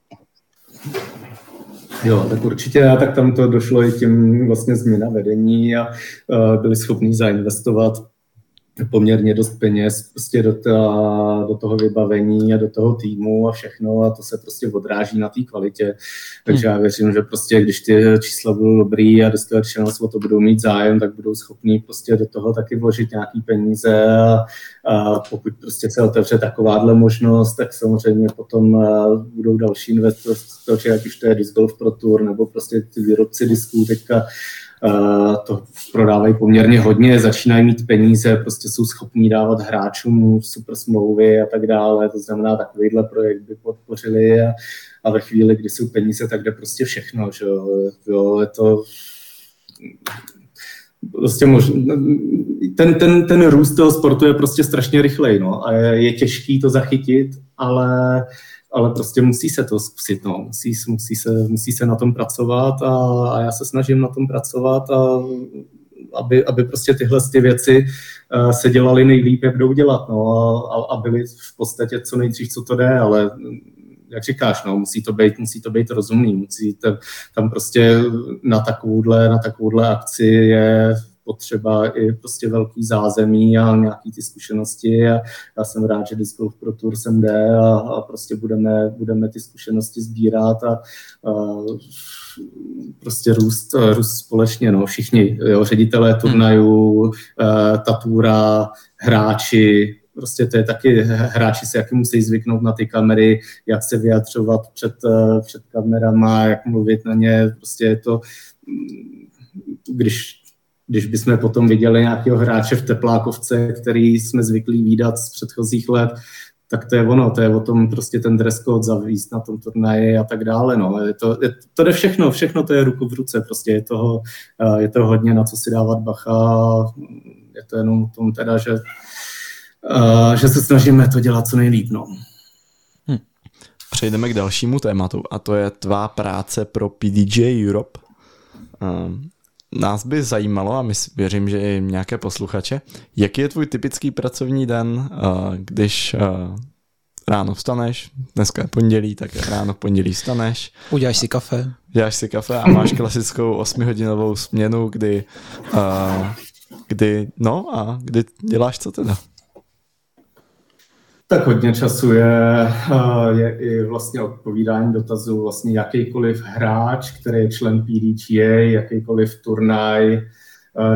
Jo, tak určitě, a tak tam to došlo i tím vlastně změna vedení a uh, byli schopni zainvestovat poměrně dost peněz prostě do, ta, do toho vybavení a do toho týmu a všechno a to se prostě odráží na té kvalitě. Takže hmm. já věřím, že prostě když ty čísla budou dobrý a Discovery Channels o to budou mít zájem, tak budou schopní prostě do toho taky vložit nějaký peníze a, a pokud prostě se otevře takováhle možnost, tak samozřejmě potom budou další investoři, ať už to je Disc Golf Pro Tour nebo prostě ty výrobci disků teďka to prodávají poměrně hodně, začínají mít peníze, prostě jsou schopní dávat hráčům super smlouvy a tak dále, to znamená takovýhle projekt by podpořili a, a ve chvíli, kdy jsou peníze, tak jde prostě všechno, že jo, je to prostě možná, ten, ten, ten růst toho sportu je prostě strašně rychlej, no, a je, je těžký to zachytit, ale ale prostě musí se to zkusit, no. musí, musí, se, musí se na tom pracovat a, a já se snažím na tom pracovat a aby, aby prostě tyhle ty věci uh, se dělaly nejlíp, jak jdou dělat, no, a, a byly v podstatě co nejdřív, co to jde, ale jak říkáš, no, musí to být, musí to být rozumný, musí to, tam prostě na takovouhle, na takovouhle akci je potřeba i prostě velký zázemí a nějaký ty zkušenosti a já jsem rád, že Disc Golf Pro Tour sem jde a, a prostě budeme, budeme ty zkušenosti sbírat a, a prostě růst, růst společně, no, všichni, jo, ředitelé turnajů, hmm. tatura, hráči, prostě to je taky, hráči se jaký musí zvyknout na ty kamery, jak se vyjadřovat před, před kamerama, jak mluvit na ně, prostě je to, když když bychom potom viděli nějakého hráče v teplákovce, který jsme zvyklí výdat z předchozích let, tak to je ono, to je o tom prostě ten dress code zavíst na tom turnaji a tak dále. No. Je to, je, to jde všechno, všechno to je ruku v ruce, prostě je toho, eh, je to hodně na co si dávat bacha, je to jenom o tom teda, že, uh, že se snažíme to dělat co nejlíp. No. Hm. Přejdeme k dalšímu tématu a to je tvá práce pro PDJ Europe. Um, nás by zajímalo, a my věřím, že i nějaké posluchače, jaký je tvůj typický pracovní den, eh, když eh, ráno vstaneš, dneska je pondělí, tak ráno v pondělí vstaneš. Uděláš si kafe. Uděláš si kafe a máš klasickou osmihodinovou směnu, kdy, uh, kdy, no a kdy děláš co teda? Tak hodně času je, je i vlastně odpovídání dotazů vlastně jakýkoliv hráč, který je člen PDGA, jakýkoliv turnaj,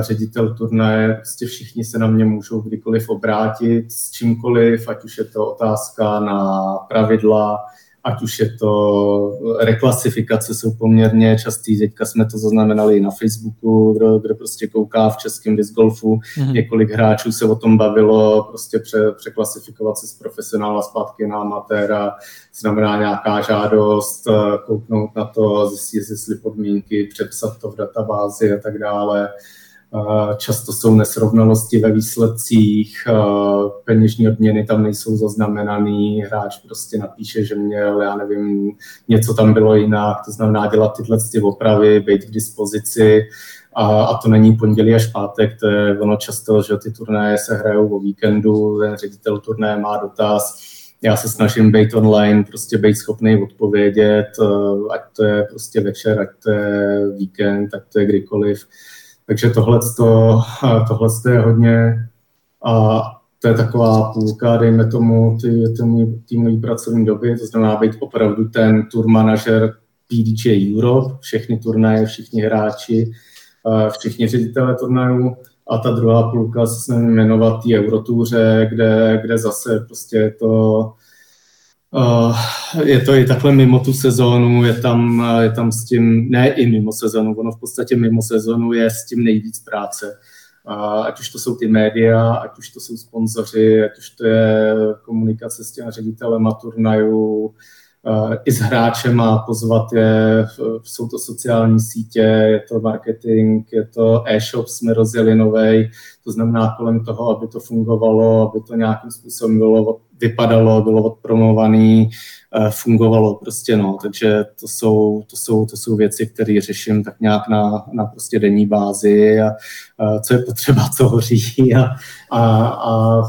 ředitel turnaje, prostě všichni se na mě můžou kdykoliv obrátit s čímkoliv, ať už je to otázka na pravidla, ať už je to reklasifikace, jsou poměrně častý. Teďka jsme to zaznamenali i na Facebooku, kdo, kdo prostě kouká v českém disc golfu. Mm-hmm. Několik hráčů se o tom bavilo, prostě pře, překlasifikovat se z profesionála zpátky na amatéra, znamená nějaká žádost, kouknout na to, zjistit, jestli podmínky, přepsat to v databázi a tak dále. Často jsou nesrovnalosti ve výsledcích, peněžní odměny tam nejsou zaznamenaný, hráč prostě napíše, že měl, já nevím, něco tam bylo jinak, to znamená dělat tyhle ty opravy, být k dispozici a, a to není pondělí až pátek, to je ono často, že ty turnaje se hrajou o víkendu, ten ředitel turnaje má dotaz, já se snažím být online, prostě být schopný odpovědět, ať to je prostě večer, ať to je víkend, ať to je kdykoliv. Takže tohle tohle je hodně a to je taková půlka, dejme tomu, ty, ty mojí pracovní doby, to znamená být opravdu ten tour manažer PDJ Europe, všechny turnaje, všichni hráči, všichni ředitele turnajů a ta druhá půlka se jmenovat ty Eurotouře, kde, kde zase prostě to je to i takhle mimo tu sezónu, je tam, je tam s tím, ne i mimo sezónu, ono v podstatě mimo sezónu je s tím nejvíc práce. Uh, ať už to jsou ty média, ať už to jsou sponzoři, ať už to je komunikace s těmi ředitelem turnajů, i s hráčem a pozvat je, jsou to sociální sítě, je to marketing, je to e-shop, jsme rozjeli novej, to znamená kolem toho, aby to fungovalo, aby to nějakým způsobem bylo vypadalo, bylo odpromovaný, eh, fungovalo prostě, no, takže to jsou, to jsou, to jsou věci, které řeším tak nějak na, na prostě denní bázi a, a co je potřeba, co hoří a, a, a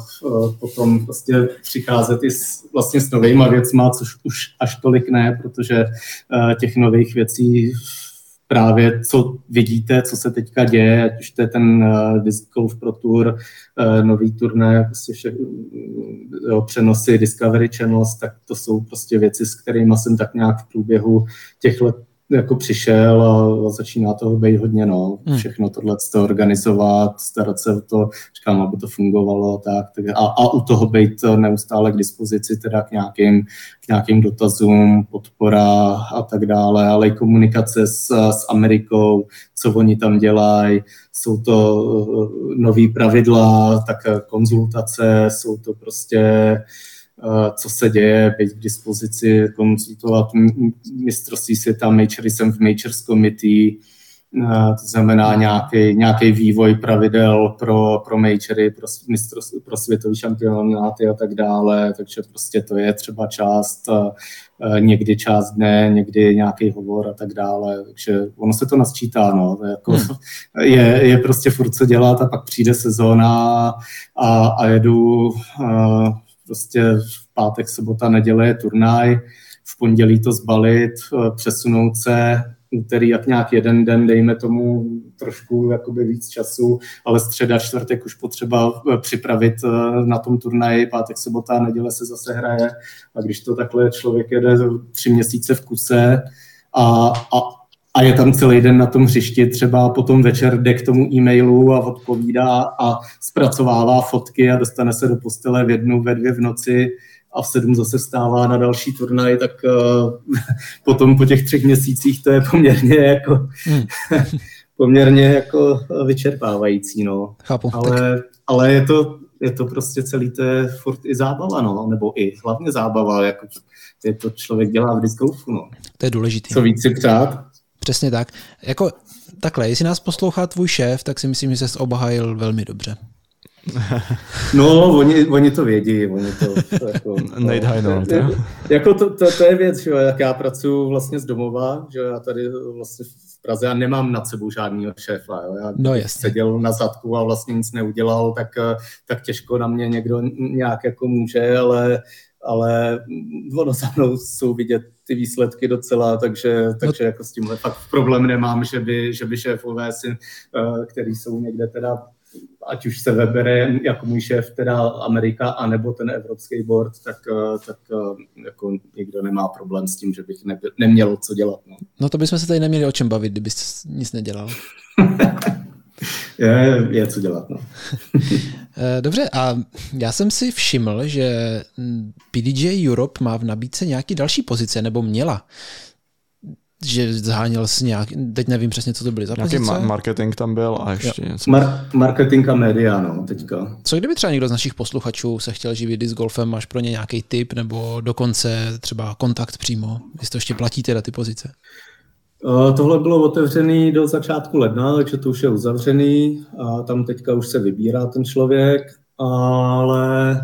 potom prostě přicházet i s, vlastně s novýma věcma, což už až tolik ne, protože eh, těch nových věcí právě co vidíte, co se teďka děje, ať už to je ten uh, Disc Golf Pro Tour, uh, nový turné, prostě vše, jo, přenosy Discovery Channels, tak to jsou prostě věci, s kterými jsem tak nějak v průběhu těch let jako přišel a začíná toho být hodně, no, hmm. všechno tohle to organizovat, starat se o to, říkám, aby to fungovalo, tak, tak. A, a u toho být neustále k dispozici teda k nějakým, k nějakým dotazům, podpora a tak dále, ale i komunikace s, s Amerikou, co oni tam dělají, jsou to uh, nový pravidla, tak konzultace, jsou to prostě co se děje, být k dispozici, konzultovat mistrovství světa, majory jsem v Majors Committee, to znamená nějaký, nějaký vývoj pravidel pro, pro majory, pro, pro světový šampionáty a tak dále, takže prostě to je třeba část, někdy část dne, někdy nějaký hovor a tak dále, takže ono se to nasčítá, no, to je, jako, hmm. je, je prostě furt co dělat a pak přijde sezóna a, a jedu prostě v pátek, sobota, neděle je turnaj, v pondělí to zbalit, přesunout se, úterý jak nějak jeden den, dejme tomu trošku jakoby víc času, ale středa, čtvrtek už potřeba eh, připravit eh, na tom turnaji, pátek, sobota, neděle se zase hraje. A když to takhle člověk jede tři měsíce v kuse a, a, a je tam celý den na tom hřišti, třeba potom večer jde k tomu e-mailu a odpovídá a zpracovává fotky a dostane se do postele v jednu, ve dvě v noci, a v sedm zase stává na další turnaj, tak uh, potom po těch třech měsících to je poměrně jako hmm. poměrně jako vyčerpávající, no. Chápu. Ale, tak... ale je to, je to prostě celý, to je furt i zábava, no, nebo i hlavně zábava, jako je to člověk dělá v disc golfu, no. To je důležitý. Co víc si přát. Přesně tak. Jako takhle, jestli nás poslouchá tvůj šéf, tak si myslím, že jsi obhájil velmi dobře. No, oni, oni to vědí, oni to, to jako, no, to, jako to, to, to, je věc, že jak já pracuji vlastně z domova, že já tady vlastně v Praze já nemám nad sebou žádného šéfa, jo. já no, seděl na zadku a vlastně nic neudělal, tak, tak těžko na mě někdo nějak jako může, ale ale ono za mnou jsou vidět ty výsledky docela, takže, takže jako s tímhle fakt problém nemám, že by, že by šéfové, si, eh, který jsou někde teda ať už se vybere jako můj šéf teda Amerika, anebo ten evropský board, tak, eh, tak eh, jako nikdo nemá problém s tím, že bych ne, neměl co dělat. No. no to bychom se tady neměli o čem bavit, kdybys nic nedělal. je, je co dělat. No. Eh, dobře, a já jsem si všiml, že PDJ Europe má v nabídce nějaký další pozice, nebo měla že zháněl s nějak, teď nevím přesně, co to byly za Nějaký pozice. Ma- marketing tam byl a ještě jo. něco. Mar- marketing a média, no, teďka. Co kdyby třeba někdo z našich posluchačů se chtěl živit disc golfem, máš pro ně nějaký tip nebo dokonce třeba kontakt přímo, jestli to ještě platí teda ty pozice? Uh, tohle bylo otevřené do začátku ledna, takže to už je uzavřený a tam teďka už se vybírá ten člověk, ale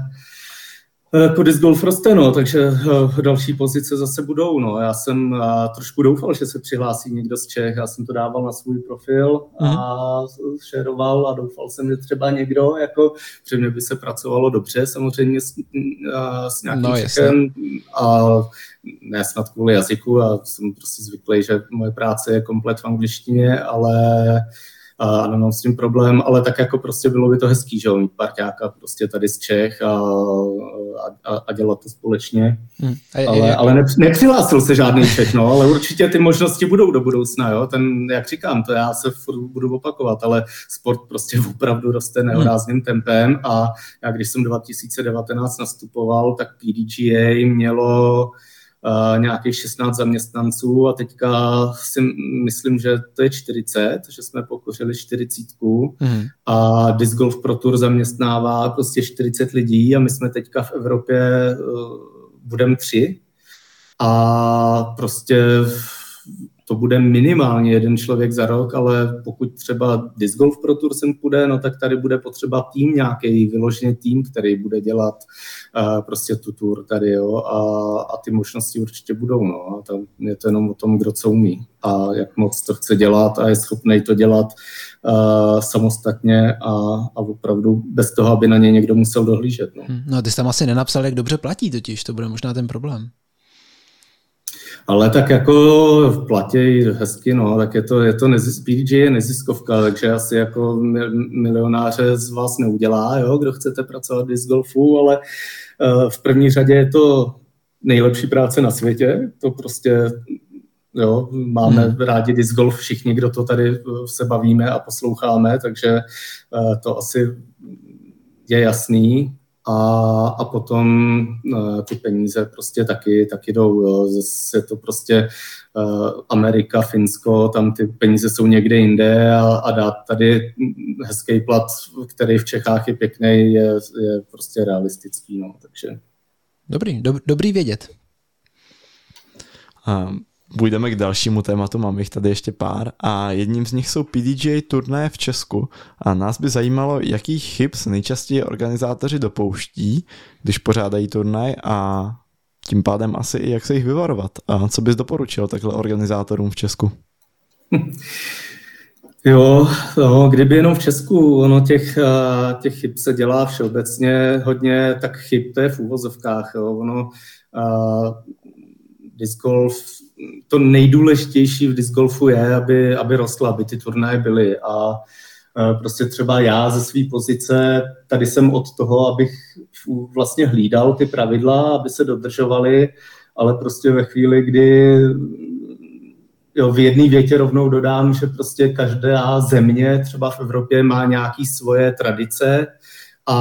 jako disc golf roste, no, takže eh, další pozice zase budou. No. Já jsem a trošku doufal, že se přihlásí někdo z Čech, já jsem to dával na svůj profil a šeroval a doufal jsem, že třeba někdo, jako, že mě by se pracovalo dobře, samozřejmě s, a, s nějakým no, Čechem a ne snad kvůli jazyku a jsem prostě zvyklý, že moje práce je komplet v angličtině, ale a nemám s tím problém, ale tak jako prostě bylo by to hezký, že jo, mít parťáka prostě tady z Čech a, a, a dělat to společně. Hmm. A je, ale, ale ne, nepřihlásil se žádný Čech, no, ale určitě ty možnosti budou do budoucna, jo, ten, jak říkám, to já se furt budu opakovat, ale sport prostě opravdu roste nehorázným hmm. tempem a já když jsem 2019 nastupoval, tak PDGA mělo nějakých 16 zaměstnanců a teďka si myslím, že to je 40, že jsme pokořili 40 mm. a Disc Golf Pro Tour zaměstnává prostě 40 lidí a my jsme teďka v Evropě uh, budeme tři a prostě to bude minimálně jeden člověk za rok, ale pokud třeba Disc Golf Pro Tour sem půjde, no tak tady bude potřeba tým nějaký, vyložený tým, který bude dělat uh, prostě tu tour tady, jo, a, a ty možnosti určitě budou, no, a tam je to jenom o tom, kdo co umí a jak moc to chce dělat a je schopný to dělat uh, samostatně a, a opravdu bez toho, aby na ně někdo musel dohlížet. No. Hm, no ty jsi tam asi nenapsal, jak dobře platí totiž, to bude možná ten problém. Ale tak jako v platě hezky, no, tak je to, je to nezis, PDG je neziskovka, takže asi jako milionáře z vás neudělá, jo, kdo chcete pracovat v golfu, ale uh, v první řadě je to nejlepší práce na světě, to prostě Jo, máme hmm. rádi disc golf všichni, kdo to tady eh, se bavíme a posloucháme, takže uh, to asi je jasný a, a potom uh, ty peníze prostě taky, taky jdou. Jo. Zase to prostě uh, Amerika, Finsko, tam ty peníze jsou někde jinde a, a dát tady hezký plat, který v Čechách je pěkný, je, je prostě realistický. No. Takže... Dobrý, do, dobrý vědět. Um, Půjdeme k dalšímu tématu, mám jich tady ještě pár a jedním z nich jsou PDJ turné v Česku a nás by zajímalo, jakých chyb se nejčastěji organizátoři dopouští, když pořádají turnaj a tím pádem asi i jak se jich vyvarovat. A co bys doporučil takhle organizátorům v Česku? Jo, no, kdyby jenom v Česku, ono těch, eh, těch chyb se dělá všeobecně hodně, tak chyb to je v úvozovkách. Jo. Ono, uh, disc golf, to nejdůležitější v disc golfu je, aby, aby rostla, aby ty turnaje byly. A prostě třeba já ze své pozice, tady jsem od toho, abych vlastně hlídal ty pravidla, aby se dodržovaly, ale prostě ve chvíli, kdy jo, v jedné větě rovnou dodám, že prostě každá země třeba v Evropě má nějaký svoje tradice a,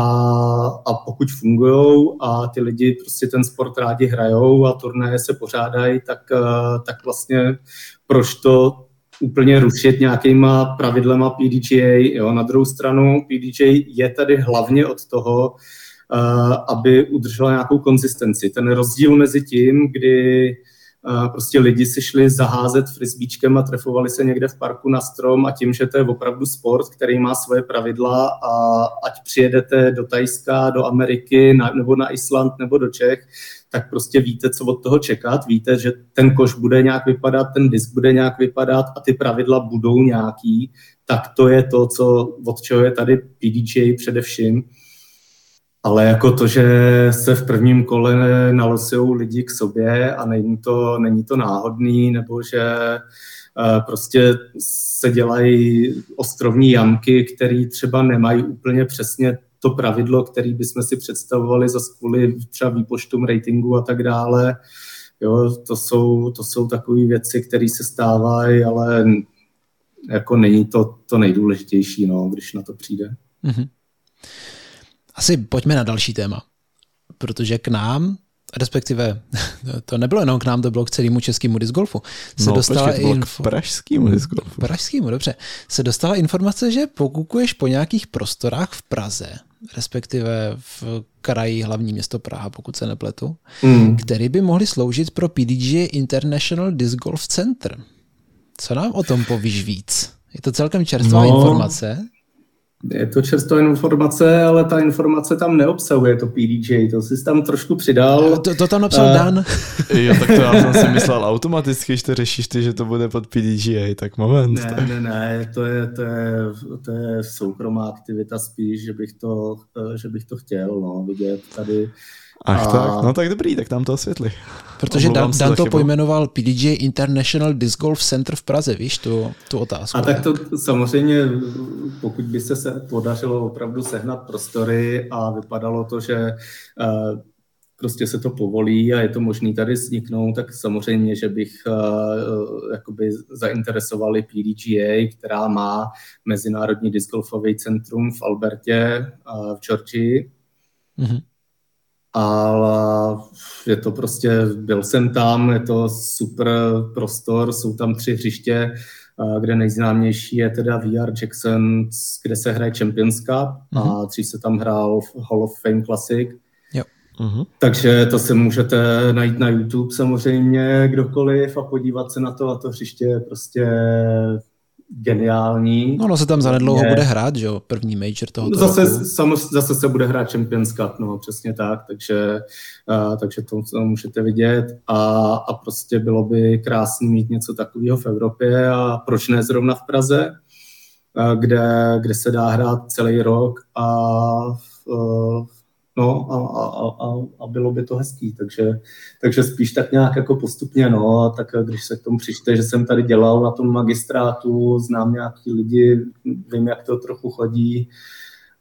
a pokud fungují a ty lidi prostě ten sport rádi hrajou a turnaje se pořádají, tak, eh, tak vlastně proč to úplně rušit nějakýma pravidlema PDGA. Jo. Na druhou stranu PDGA je tady hlavně od toho, uh, aby udržela nějakou konzistenci. Ten rozdíl mezi tím, kdy prostě lidi si šli zaházet frisbíčkem a trefovali se někde v parku na strom a tím, že to je opravdu sport, který má svoje pravidla a ať přijedete do Tajska, do Ameriky na, nebo na Island nebo do Čech, tak prostě víte, co od toho čekat, víte, že ten koš bude nějak vypadat, ten disk bude nějak vypadat a ty pravidla budou nějaký, tak to je to, co, od čeho je tady PDJ především ale jako to, že se v prvním kole nalosují lidi k sobě a není to, není to náhodný, nebo že uh, prostě se dělají ostrovní jamky, které třeba nemají úplně přesně to pravidlo, který bychom si představovali za kvůli třeba výpočtům ratingu a tak dále. Jo, to jsou, to jsou takové věci, které se stávají, ale jako není to to nejdůležitější, no, když na to přijde. Mm-hmm. Asi pojďme na další téma, protože k nám, respektive to nebylo jenom k nám, to bylo k celému českému discgolfu, se no, dostala počkej, to info... k pražskému discgolfu. Pražskému, dobře. Se dostala informace, že pokukuješ po nějakých prostorách v Praze, respektive v kraji hlavní město Praha, pokud se nepletu, mm. který by mohly sloužit pro PDG International Disc Golf Center. Co nám o tom povíš víc? Je to celkem čerstvá no, informace. Je to čerstvá informace, ale ta informace tam neobsahuje to PDJ, to jsi tam trošku přidal. To, to tam napsal uh, Dan. jo, tak to já jsem si myslel automaticky, že to řešíš ty, že to bude pod PDGA, tak moment. Ne, tak. ne, ne, to je, to, je, to je soukromá aktivita spíš, že bych to, že bych to chtěl no, vidět tady Ach a... tak, no tak dobrý, tak tam to osvětli. Protože Dan, Dan to pojmenoval PDJ International Disc Golf Center v Praze, víš, tu, tu otázku. A tak to samozřejmě, pokud by se, se podařilo opravdu sehnat prostory a vypadalo to, že uh, prostě se to povolí a je to možné tady vzniknout, tak samozřejmě, že bych uh, jakoby zainteresovali PDGA, která má Mezinárodní discgolfový centrum v Albertě uh, v Georgii. Mm-hmm ale je to prostě, byl jsem tam, je to super prostor, jsou tam tři hřiště, kde nejznámější je teda VR Jackson, kde se hraje Champions Cup mm-hmm. a mhm. dřív se tam hrál Hall of Fame Classic. Jo. Mm-hmm. Takže to se můžete najít na YouTube samozřejmě kdokoliv a podívat se na to a to hřiště je prostě geniální. No, no se tam zanedlouho je... bude hrát, že jo, první major toho zase, Sam, zase se bude hrát Champions Cup, no, přesně tak, takže, uh, takže to, to můžete vidět a, a prostě bylo by krásné mít něco takového v Evropě a proč ne zrovna v Praze, uh, kde, kde se dá hrát celý rok a uh, no a, a, a, a bylo by to hezký, takže, takže spíš tak nějak jako postupně, no, a tak když se k tomu přičte, že jsem tady dělal na tom magistrátu, znám nějaký lidi, vím, jak to trochu chodí,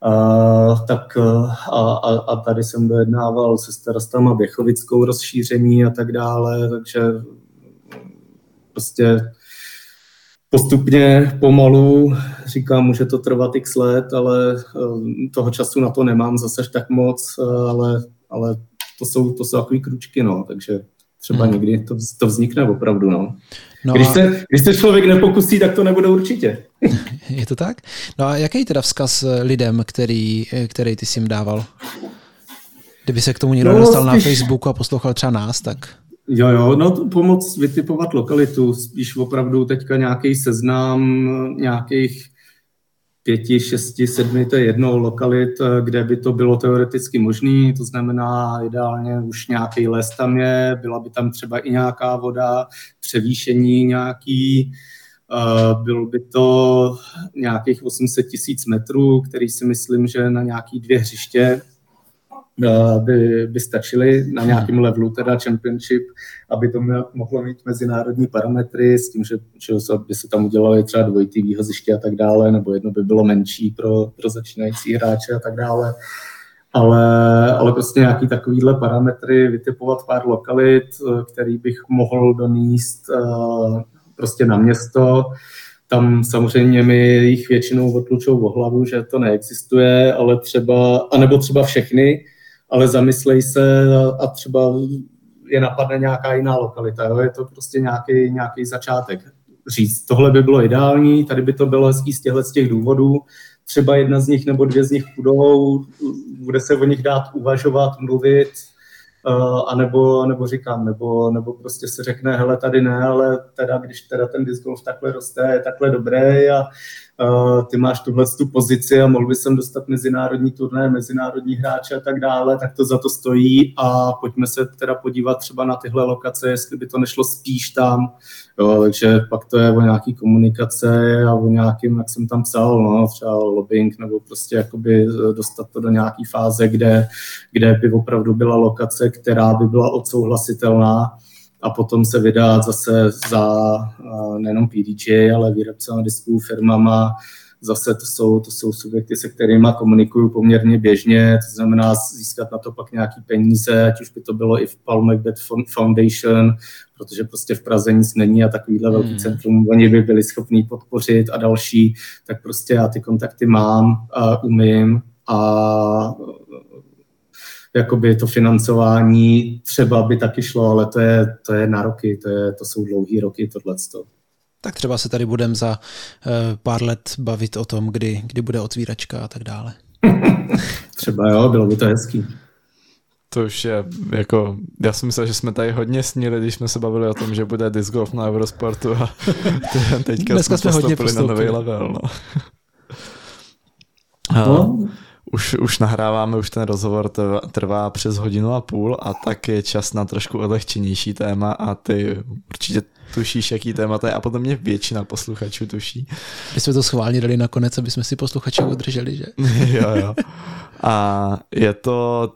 Uh, tak a, a, a tady jsem dojednával se starostama Běchovickou rozšíření a tak dále, takže prostě postupně, pomalu, říkám, může to trvat x let, ale eh, toho času na to nemám zase tak moc, eh, ale, ale to jsou, to jsou takové kručky, no, takže třeba hmm. někdy to, to vznikne opravdu, no. no když, a... se, když se člověk nepokusí, tak to nebude určitě. Je to tak? No a jaký teda vzkaz lidem, který, který ty jsi jim dával? Kdyby se k tomu někdo no, dostal spíš... na Facebooku a poslouchal třeba nás, tak... Jo, jo, no pomoc vytipovat lokalitu, spíš opravdu teďka nějaký seznam nějakých pěti, šesti, sedmi, to je jednou lokalit, kde by to bylo teoreticky možné, to znamená ideálně už nějaký les tam je, byla by tam třeba i nějaká voda, převýšení nějaký, bylo by to nějakých 800 tisíc metrů, který si myslím, že na nějaký dvě hřiště by, by stačily na nějakém levelu, teda championship, aby to mohlo mít mezinárodní parametry s tím, že, že by se tam udělali třeba dvojitý výhoziště a tak dále, nebo jedno by bylo menší pro, pro začínající hráče a tak dále. Ale, ale prostě nějaký takovýhle parametry, vytipovat pár lokalit, který bych mohl doníst prostě na město, tam samozřejmě mi jich většinou odlučou o hlavu, že to neexistuje, ale třeba, anebo třeba všechny, ale zamyslej se a třeba je napadne nějaká jiná lokalita. Jo? Je to prostě nějaký, nějaký začátek. Říct, tohle by bylo ideální, tady by to bylo hezký z z těch důvodů, třeba jedna z nich nebo dvě z nich půjdou, bude se o nich dát uvažovat, mluvit, uh, anebo, nebo říkám, nebo, nebo prostě se řekne, hele, tady ne, ale teda, když teda ten disc golf takhle roste, je takhle dobré a ty máš tuhle tu pozici a mohl by sem dostat mezinárodní turné, mezinárodní hráče a tak dále, tak to za to stojí. A pojďme se teda podívat třeba na tyhle lokace, jestli by to nešlo spíš tam, jo, takže pak to je o nějaký komunikace a o nějakým, jak jsem tam psal, no, třeba lobbying, nebo prostě jakoby dostat to do nějaký fáze, kde, kde by opravdu byla lokace, která by byla odsouhlasitelná, a potom se vydat zase za nejenom PDJ, ale výrobcema disků, firmama, zase to jsou, to jsou subjekty, se kterými komunikuju poměrně běžně, to znamená získat na to pak nějaký peníze, ať už by to bylo i v Paul Macbeth Foundation, protože prostě v Praze nic není a takovýhle velký hmm. centrum oni by byli schopní podpořit a další, tak prostě já ty kontakty mám a umím a jakoby to financování třeba by taky šlo, ale to je, to je na roky, to, je, to jsou dlouhý roky tohleto. Tak třeba se tady budeme za uh, pár let bavit o tom, kdy, kdy bude otvíračka a tak dále. třeba jo, bylo by to hezký. To už je jako, já jsem myslel, že jsme tady hodně snili, když jsme se bavili o tom, že bude disc golf na Eurosportu a teďka Dneska jsme, jsme hodně na nový level. No. no už, už nahráváme, už ten rozhovor trvá přes hodinu a půl a tak je čas na trošku odlehčenější téma a ty určitě tušíš, jaký téma to je a potom mě většina posluchačů tuší. My jsme to schválně dali nakonec, aby jsme si posluchače udrželi, že? jo, jo. A je to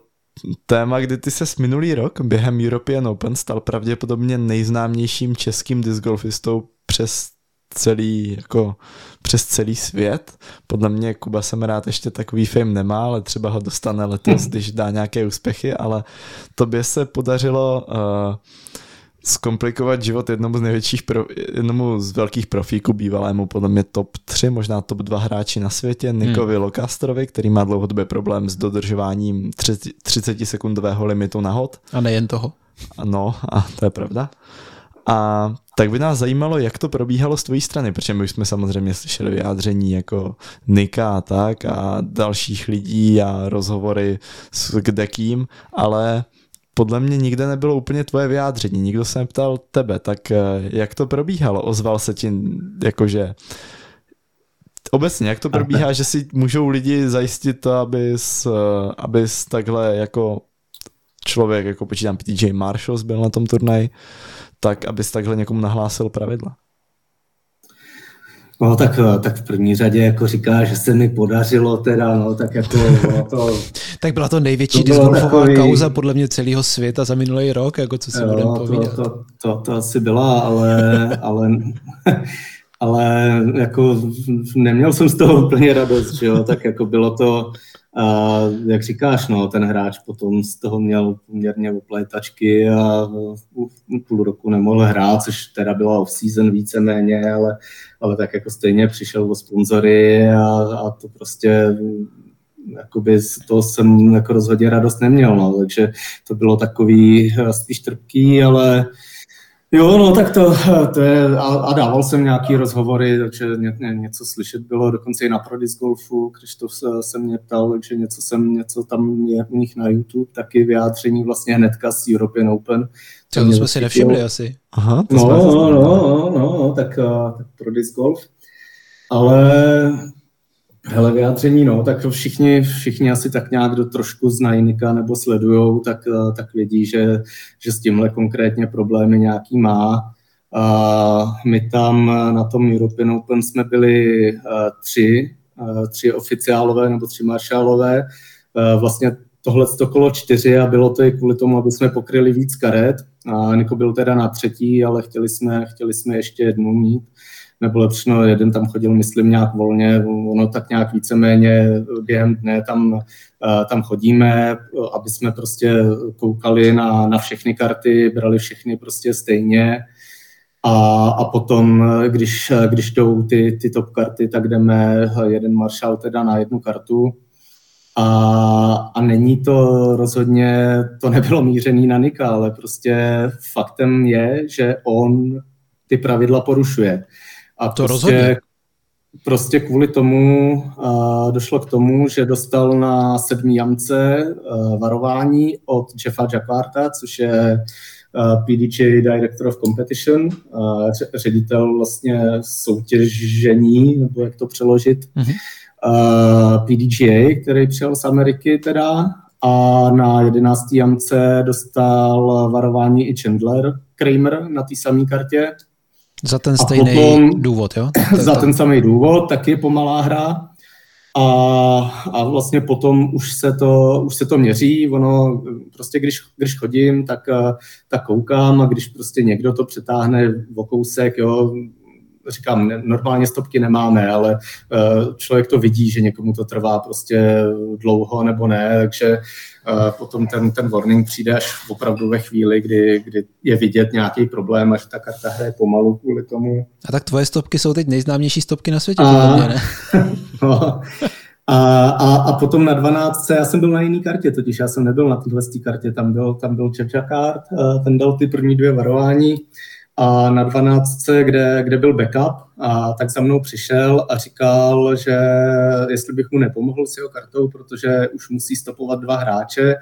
téma, kdy ty se minulý rok během European Open stal pravděpodobně nejznámějším českým discgolfistou přes celý, jako přes celý svět. Podle mě Kuba jsem rád ještě takový fame nemá, ale třeba ho dostane letos, když dá nějaké úspěchy, ale tobě se podařilo uh, zkomplikovat život jednomu z největších, pro, jednomu z velkých profíků, bývalému podle mě top 3, možná top 2 hráči na světě, Nikovi hmm. Lokastrovi, který má dlouhodobě problém s dodržováním 30 sekundového limitu na hod. A nejen toho. No, a to je pravda. A tak by nás zajímalo, jak to probíhalo z tvojí strany, protože my jsme samozřejmě slyšeli vyjádření jako Nika a tak a dalších lidí a rozhovory s kdekým, ale podle mě nikde nebylo úplně tvoje vyjádření, nikdo se neptal tebe, tak eh, jak to probíhalo? Ozval se ti jakože obecně, jak to probíhá, že si můžou lidi zajistit to, abys, eh, abys takhle jako člověk, jako počítám PTJ Marshalls byl na tom turnaji, tak abys takhle někomu nahlásil pravidla? No tak, tak v první řadě jako říká, že se mi podařilo teda, no tak jako no, to... tak byla to největší takový... kauza podle mě celého světa za minulý rok, jako co si budeme povídat. To, to, to, to asi byla, ale, ale, ale jako neměl jsem z toho úplně radost, že jo, tak jako bylo to, a jak říkáš, no, ten hráč potom z toho měl poměrně oplétačky a půl roku nemohl hrát, což teda byla off-season víceméně, ale, ale tak jako stejně přišel o sponzory a, a to prostě jakoby z toho jsem jako rozhodně radost neměl, no, takže to bylo takový spíš trpký, ale Jo, no tak to, to je, a, a dával jsem nějaký rozhovory, takže ně, ně, něco slyšet bylo, dokonce i na Prodis Golfu, když to se, se mě ptal, takže něco jsem, něco tam je u nich na YouTube, taky vyjádření vlastně hnedka z European Open. To, to jsme si nevšimli asi. Aha, to no, no, no, no, no, tak, tak Prodis Golf. Ale Hele, vyjádření, no, tak všichni, všichni asi tak nějak, kdo trošku znají Nika nebo sledujou, tak, eh, tak vědí, že, že s tímhle konkrétně problémy nějaký má. A my tam na tom European Open jsme byli uh, tři, tři oficiálové nebo tři maršálové. Vlastně tohle to kolo čtyři a bylo to i kvůli tomu, aby jsme pokryli víc karet. A Niko byl teda na třetí, ale chtěli jsme, chtěli jsme ještě jednu mít. Nebo lepšino, jeden tam chodil, myslím, nějak volně, ono tak nějak víceméně během dne tam, tam chodíme, aby jsme prostě koukali na, na všechny karty, brali všechny prostě stejně. A, a potom, když, když jdou ty, ty top karty, tak jdeme jeden maršál teda na jednu kartu a, a není to rozhodně, to nebylo mířený na Nika, ale prostě faktem je, že on ty pravidla porušuje. A to prostě, rozhodně. Prostě kvůli tomu uh, došlo k tomu, že dostal na sedmý jamce uh, varování od Jeffa Jacquarta, což je uh, PDJ Director of Competition, uh, ředitel vlastně soutěžení, nebo jak to přeložit. Mm-hmm uh, PDGA, který přijel z Ameriky teda a na 11. jamce dostal varování i Chandler Kramer na té samé kartě. Za ten stejný potom, důvod, jo? za ten samý důvod, taky pomalá hra. A, a vlastně potom už se to, už se to měří, ono prostě když, když chodím, tak, tak koukám a když prostě někdo to přetáhne o kousek, jo, říkám, normálně stopky nemáme, ale uh, člověk to vidí, že někomu to trvá prostě dlouho nebo ne, takže uh, potom ten, ten warning přijde až opravdu ve chvíli, kdy, kdy je vidět nějaký problém a že ta karta hraje pomalu kvůli tomu. A tak tvoje stopky jsou teď nejznámější stopky na světě, a, mě, ne? no, a, a, a potom na 12. já jsem byl na jiný kartě, totiž já jsem nebyl na téhle kartě, tam byl, tam byl Jeff Jacquard, ten dal ty první dvě varování a na 12, kde, kde byl backup, a tak za mnou přišel a říkal, že jestli bych mu nepomohl s jeho kartou, protože už musí stopovat dva hráče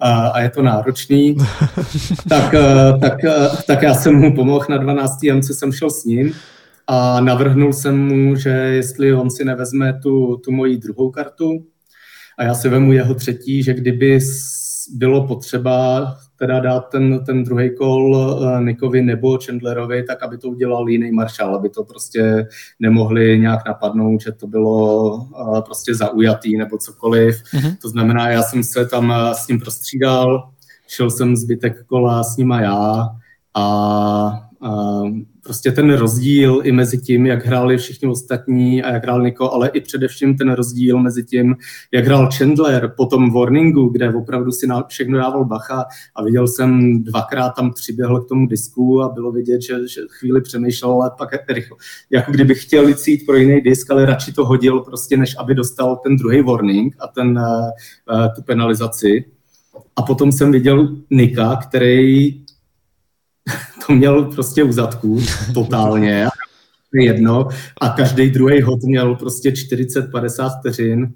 a, a je to náročný, tak, tak, tak já jsem mu pomohl na 12. jamce, jsem šel s ním a navrhnul jsem mu, že jestli on si nevezme tu, tu moji druhou kartu a já si vemu jeho třetí, že kdyby bylo potřeba teda dát ten, ten druhý kol uh, Nikovi nebo Chandlerovi, tak aby to udělal jiný maršál, aby to prostě nemohli nějak napadnout, že to bylo uh, prostě zaujatý nebo cokoliv. Mm-hmm. To znamená, já jsem se tam uh, s ním prostřídal, šel jsem zbytek kola s ním a já a prostě ten rozdíl i mezi tím, jak hráli všichni ostatní a jak hrál Niko, ale i především ten rozdíl mezi tím, jak hrál Chandler po tom warningu, kde opravdu si na všechno dával bacha a viděl jsem dvakrát tam přiběhl k tomu disku a bylo vidět, že, že chvíli přemýšlel, ale pak rychle. Jako kdyby chtěl jít pro jiný disk, ale radši to hodil prostě, než aby dostal ten druhý warning a ten, uh, tu penalizaci. A potom jsem viděl Nika, který to měl prostě u zadku totálně, jedno, a každý druhý hod měl prostě 40-50 vteřin.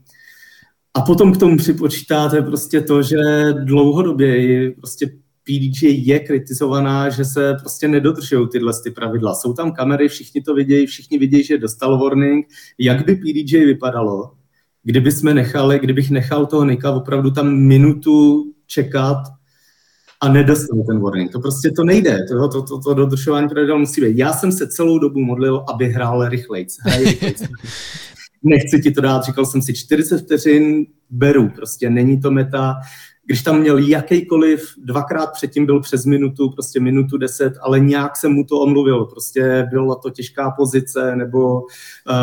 A potom k tomu připočítáte prostě to, že dlouhodobě prostě PDJ je kritizovaná, že se prostě nedodržují tyhle ty pravidla. Jsou tam kamery, všichni to vidějí, všichni vidějí, že dostal warning. Jak by PDJ vypadalo, kdyby jsme nechali, kdybych nechal toho Nika opravdu tam minutu čekat a nedostal ten warning. To prostě to nejde. To, to, to, to dodržování pravidel musí být. Já jsem se celou dobu modlil, aby hrál rychlejc. rychlejc. Nechci ti to dát, říkal jsem si 40 vteřin, beru, prostě není to meta, když tam měl jakýkoliv, dvakrát předtím byl přes minutu, prostě minutu deset, ale nějak jsem mu to omluvil, prostě byla to těžká pozice, nebo uh,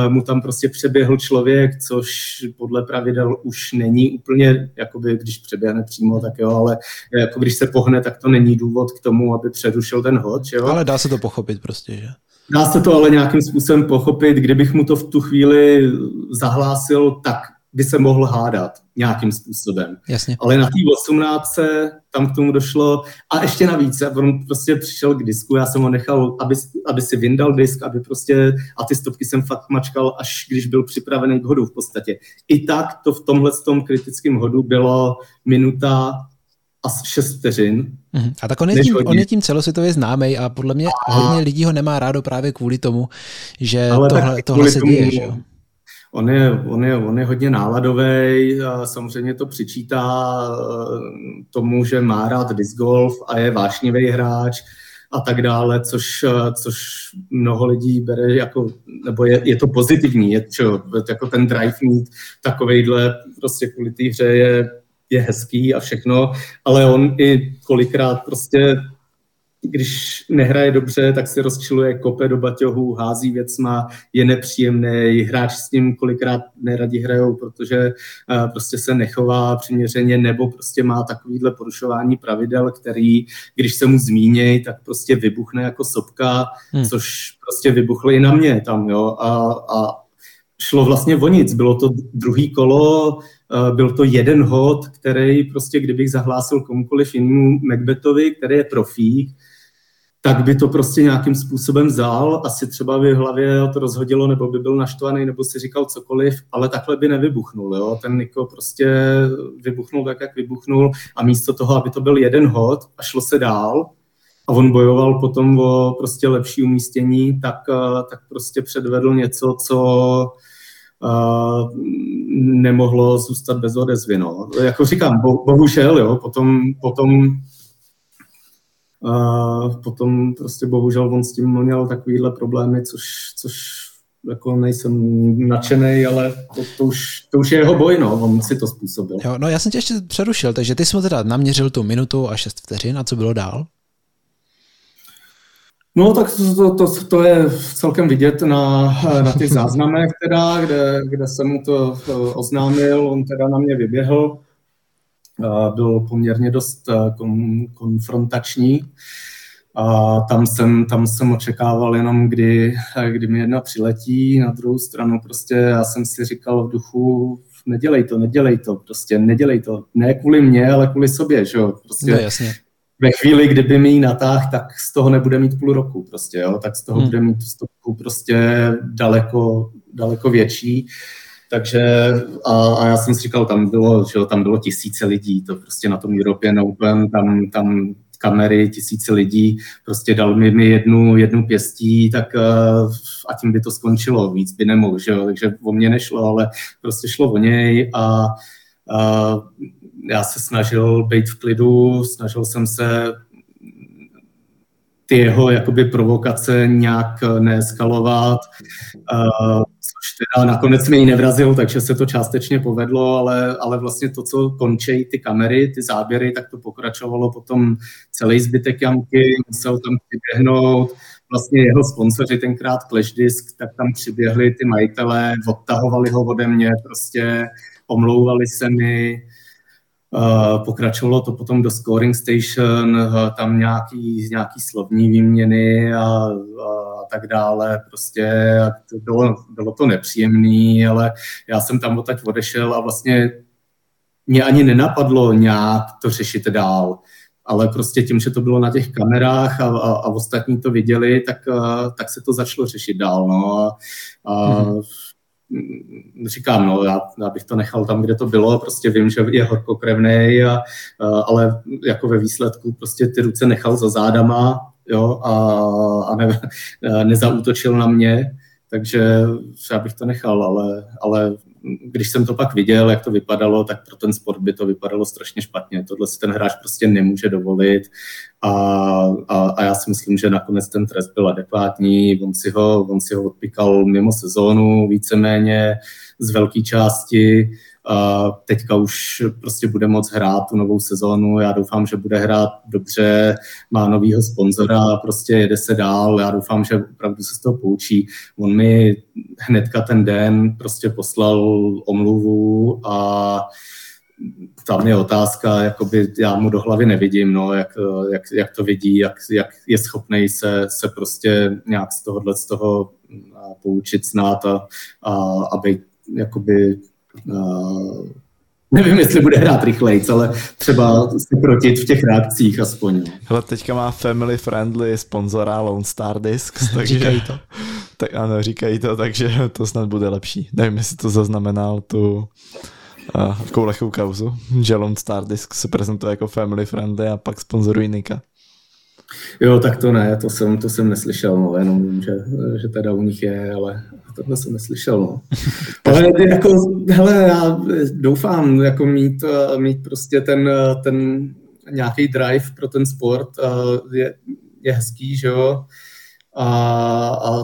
mu tam prostě přeběhl člověk, což podle pravidel už není úplně, jakoby když přeběhne přímo, tak jo, ale jako když se pohne, tak to není důvod k tomu, aby přerušil ten hod, jo. Ale dá se to pochopit prostě, že? Dá se to ale nějakým způsobem pochopit, kdybych mu to v tu chvíli zahlásil, tak by se mohl hádat nějakým způsobem. Jasně. Ale na té 18 tam k tomu došlo a ještě navíc, on prostě přišel k disku, já jsem ho nechal, aby, aby si vyndal disk, aby prostě, a ty stopky jsem fakt mačkal, až když byl připravený k hodu v podstatě. I tak to v tomhle tom kritickém hodu bylo minuta a 6 vteřin. Mhm. A tak on je, tím, on je tím celosvětově známý a podle mě a... hodně lidí ho nemá rádo právě kvůli tomu, že Ale tohle, tohle se děje. Že jo? On je, on, je, on je hodně náladový a samozřejmě to přičítá eh, tomu, že má rád disc golf a je vášnivý hráč a tak dále, což, eh, což mnoho lidí bere jako, nebo je, je to pozitivní, je čo, jako ten drive mít takovejhle prostě kvůli té hře je je hezký a všechno, ale on i kolikrát prostě když nehraje dobře, tak se rozčiluje, kope do baťohu, hází věcma, je nepříjemný, hráč s ním kolikrát neradi hrajou, protože uh, prostě se nechová přiměřeně nebo prostě má takovýhle porušování pravidel, který, když se mu zmíněj, tak prostě vybuchne jako sopka, hmm. což prostě vybuchlo i na mě tam, jo, a, a šlo vlastně o nic. Bylo to druhý kolo, byl to jeden hod, který prostě, kdybych zahlásil komukoliv jinému Macbethovi, který je profík, tak by to prostě nějakým způsobem vzal, asi třeba by v hlavě to rozhodilo, nebo by byl naštvaný, nebo si říkal cokoliv, ale takhle by nevybuchnul. Jo? Ten Niko prostě vybuchnul tak, jak vybuchnul a místo toho, aby to byl jeden hod a šlo se dál, a on bojoval potom o prostě lepší umístění, tak, tak prostě předvedl něco, co uh, nemohlo zůstat bez odezvy. No. Jako říkám, bo, bohužel, jo, potom, potom a potom prostě bohužel on s tím měl takovýhle problémy, což, což jako nejsem nadšený, ale to, to, už, to už je jeho boj, no, on si to způsobil. Jo, no já jsem tě ještě přerušil, takže ty jsi mu teda naměřil tu minutu a šest vteřin a co bylo dál? No tak to, to, to, to je celkem vidět na, na těch záznamech teda, kde, kde jsem mu to oznámil, on teda na mě vyběhl, byl poměrně dost eh, konfrontační. A tam jsem, tam jsem očekával jenom, kdy, eh, kdy mi jedna přiletí, na druhou stranu prostě já jsem si říkal v duchu, nedělej to, nedělej to, prostě nedělej to, ne kvůli mně, ale kvůli sobě, že jo, prostě no, jasně. ve chvíli, kdyby mi ji natáh, tak z toho nebude mít půl roku prostě, jo, tak z toho hmm. bude mít stopku prostě daleko, daleko větší. Takže a, a já jsem si říkal, tam bylo, že tam bylo tisíce lidí, to prostě na tom European Open, tam, tam kamery, tisíce lidí, prostě dal mi, mi jednu, jednu pěstí, tak uh, a tím by to skončilo, víc by nemohl, že jo? takže o mě nešlo, ale prostě šlo o něj a uh, já se snažil být v klidu, snažil jsem se ty jeho jakoby provokace nějak neeskalovat, uh, což teda nakonec mi ji nevrazil, takže se to částečně povedlo, ale, ale vlastně to, co končí ty kamery, ty záběry, tak to pokračovalo potom celý zbytek jamky, musel tam přiběhnout, vlastně jeho sponsoři tenkrát Clash Disc, tak tam přiběhli ty majitelé, odtahovali ho ode mě, prostě omlouvali se mi, pokračovalo to potom do Scoring Station, tam nějaký, nějaký slovní výměny a, a tak dále. Prostě to bylo, bylo to nepříjemné, ale já jsem tam odtaď odešel a vlastně mě ani nenapadlo nějak to řešit dál. Ale prostě tím, že to bylo na těch kamerách a, a, a ostatní to viděli, tak, tak se to začalo řešit dál. No. A, a mm-hmm říkám, no, já, já bych to nechal tam, kde to bylo, prostě vím, že je horkokrevný, a, ale jako ve výsledku prostě ty ruce nechal za zádama, jo, a, a ne, nezautočil na mě, takže já bych to nechal, ale, ale když jsem to pak viděl, jak to vypadalo, tak pro ten sport by to vypadalo strašně špatně. Tohle si ten hráč prostě nemůže dovolit a, a, a já si myslím, že nakonec ten trest byl adekvátní. On si ho, on si ho odpíkal mimo sezónu víceméně z velké části teďka už prostě bude moc hrát tu novou sezónu. Já doufám, že bude hrát dobře, má novýho sponzora, prostě jede se dál. Já doufám, že opravdu se z toho poučí. On mi hnedka ten den prostě poslal omluvu a tam je otázka, jakoby já mu do hlavy nevidím, no, jak, jak, jak to vidí, jak, jak je schopný se, se prostě nějak z tohohle z toho poučit, snát a, a, a být jakoby nevím, jestli bude hrát rychleji, ale třeba si krotit v těch reakcích aspoň. Hele, teďka má family friendly sponzora Lone Star Discs, takže... Říkají to. Tak ano, říkají to, takže to snad bude lepší. Nevím, jestli to zaznamenal tu uh, takovou lehkou kauzu, že Lone Star Disc se prezentuje jako family friendly a pak sponzorují Nika. Jo, tak to ne, to jsem, to jsem neslyšel, no, jenom vím, že, že teda u nich je, ale tohle jsem neslyšel, no. Ale jako, hele, já doufám, jako mít, mít prostě ten, ten nějaký drive pro ten sport je, je hezký, že jo, a, a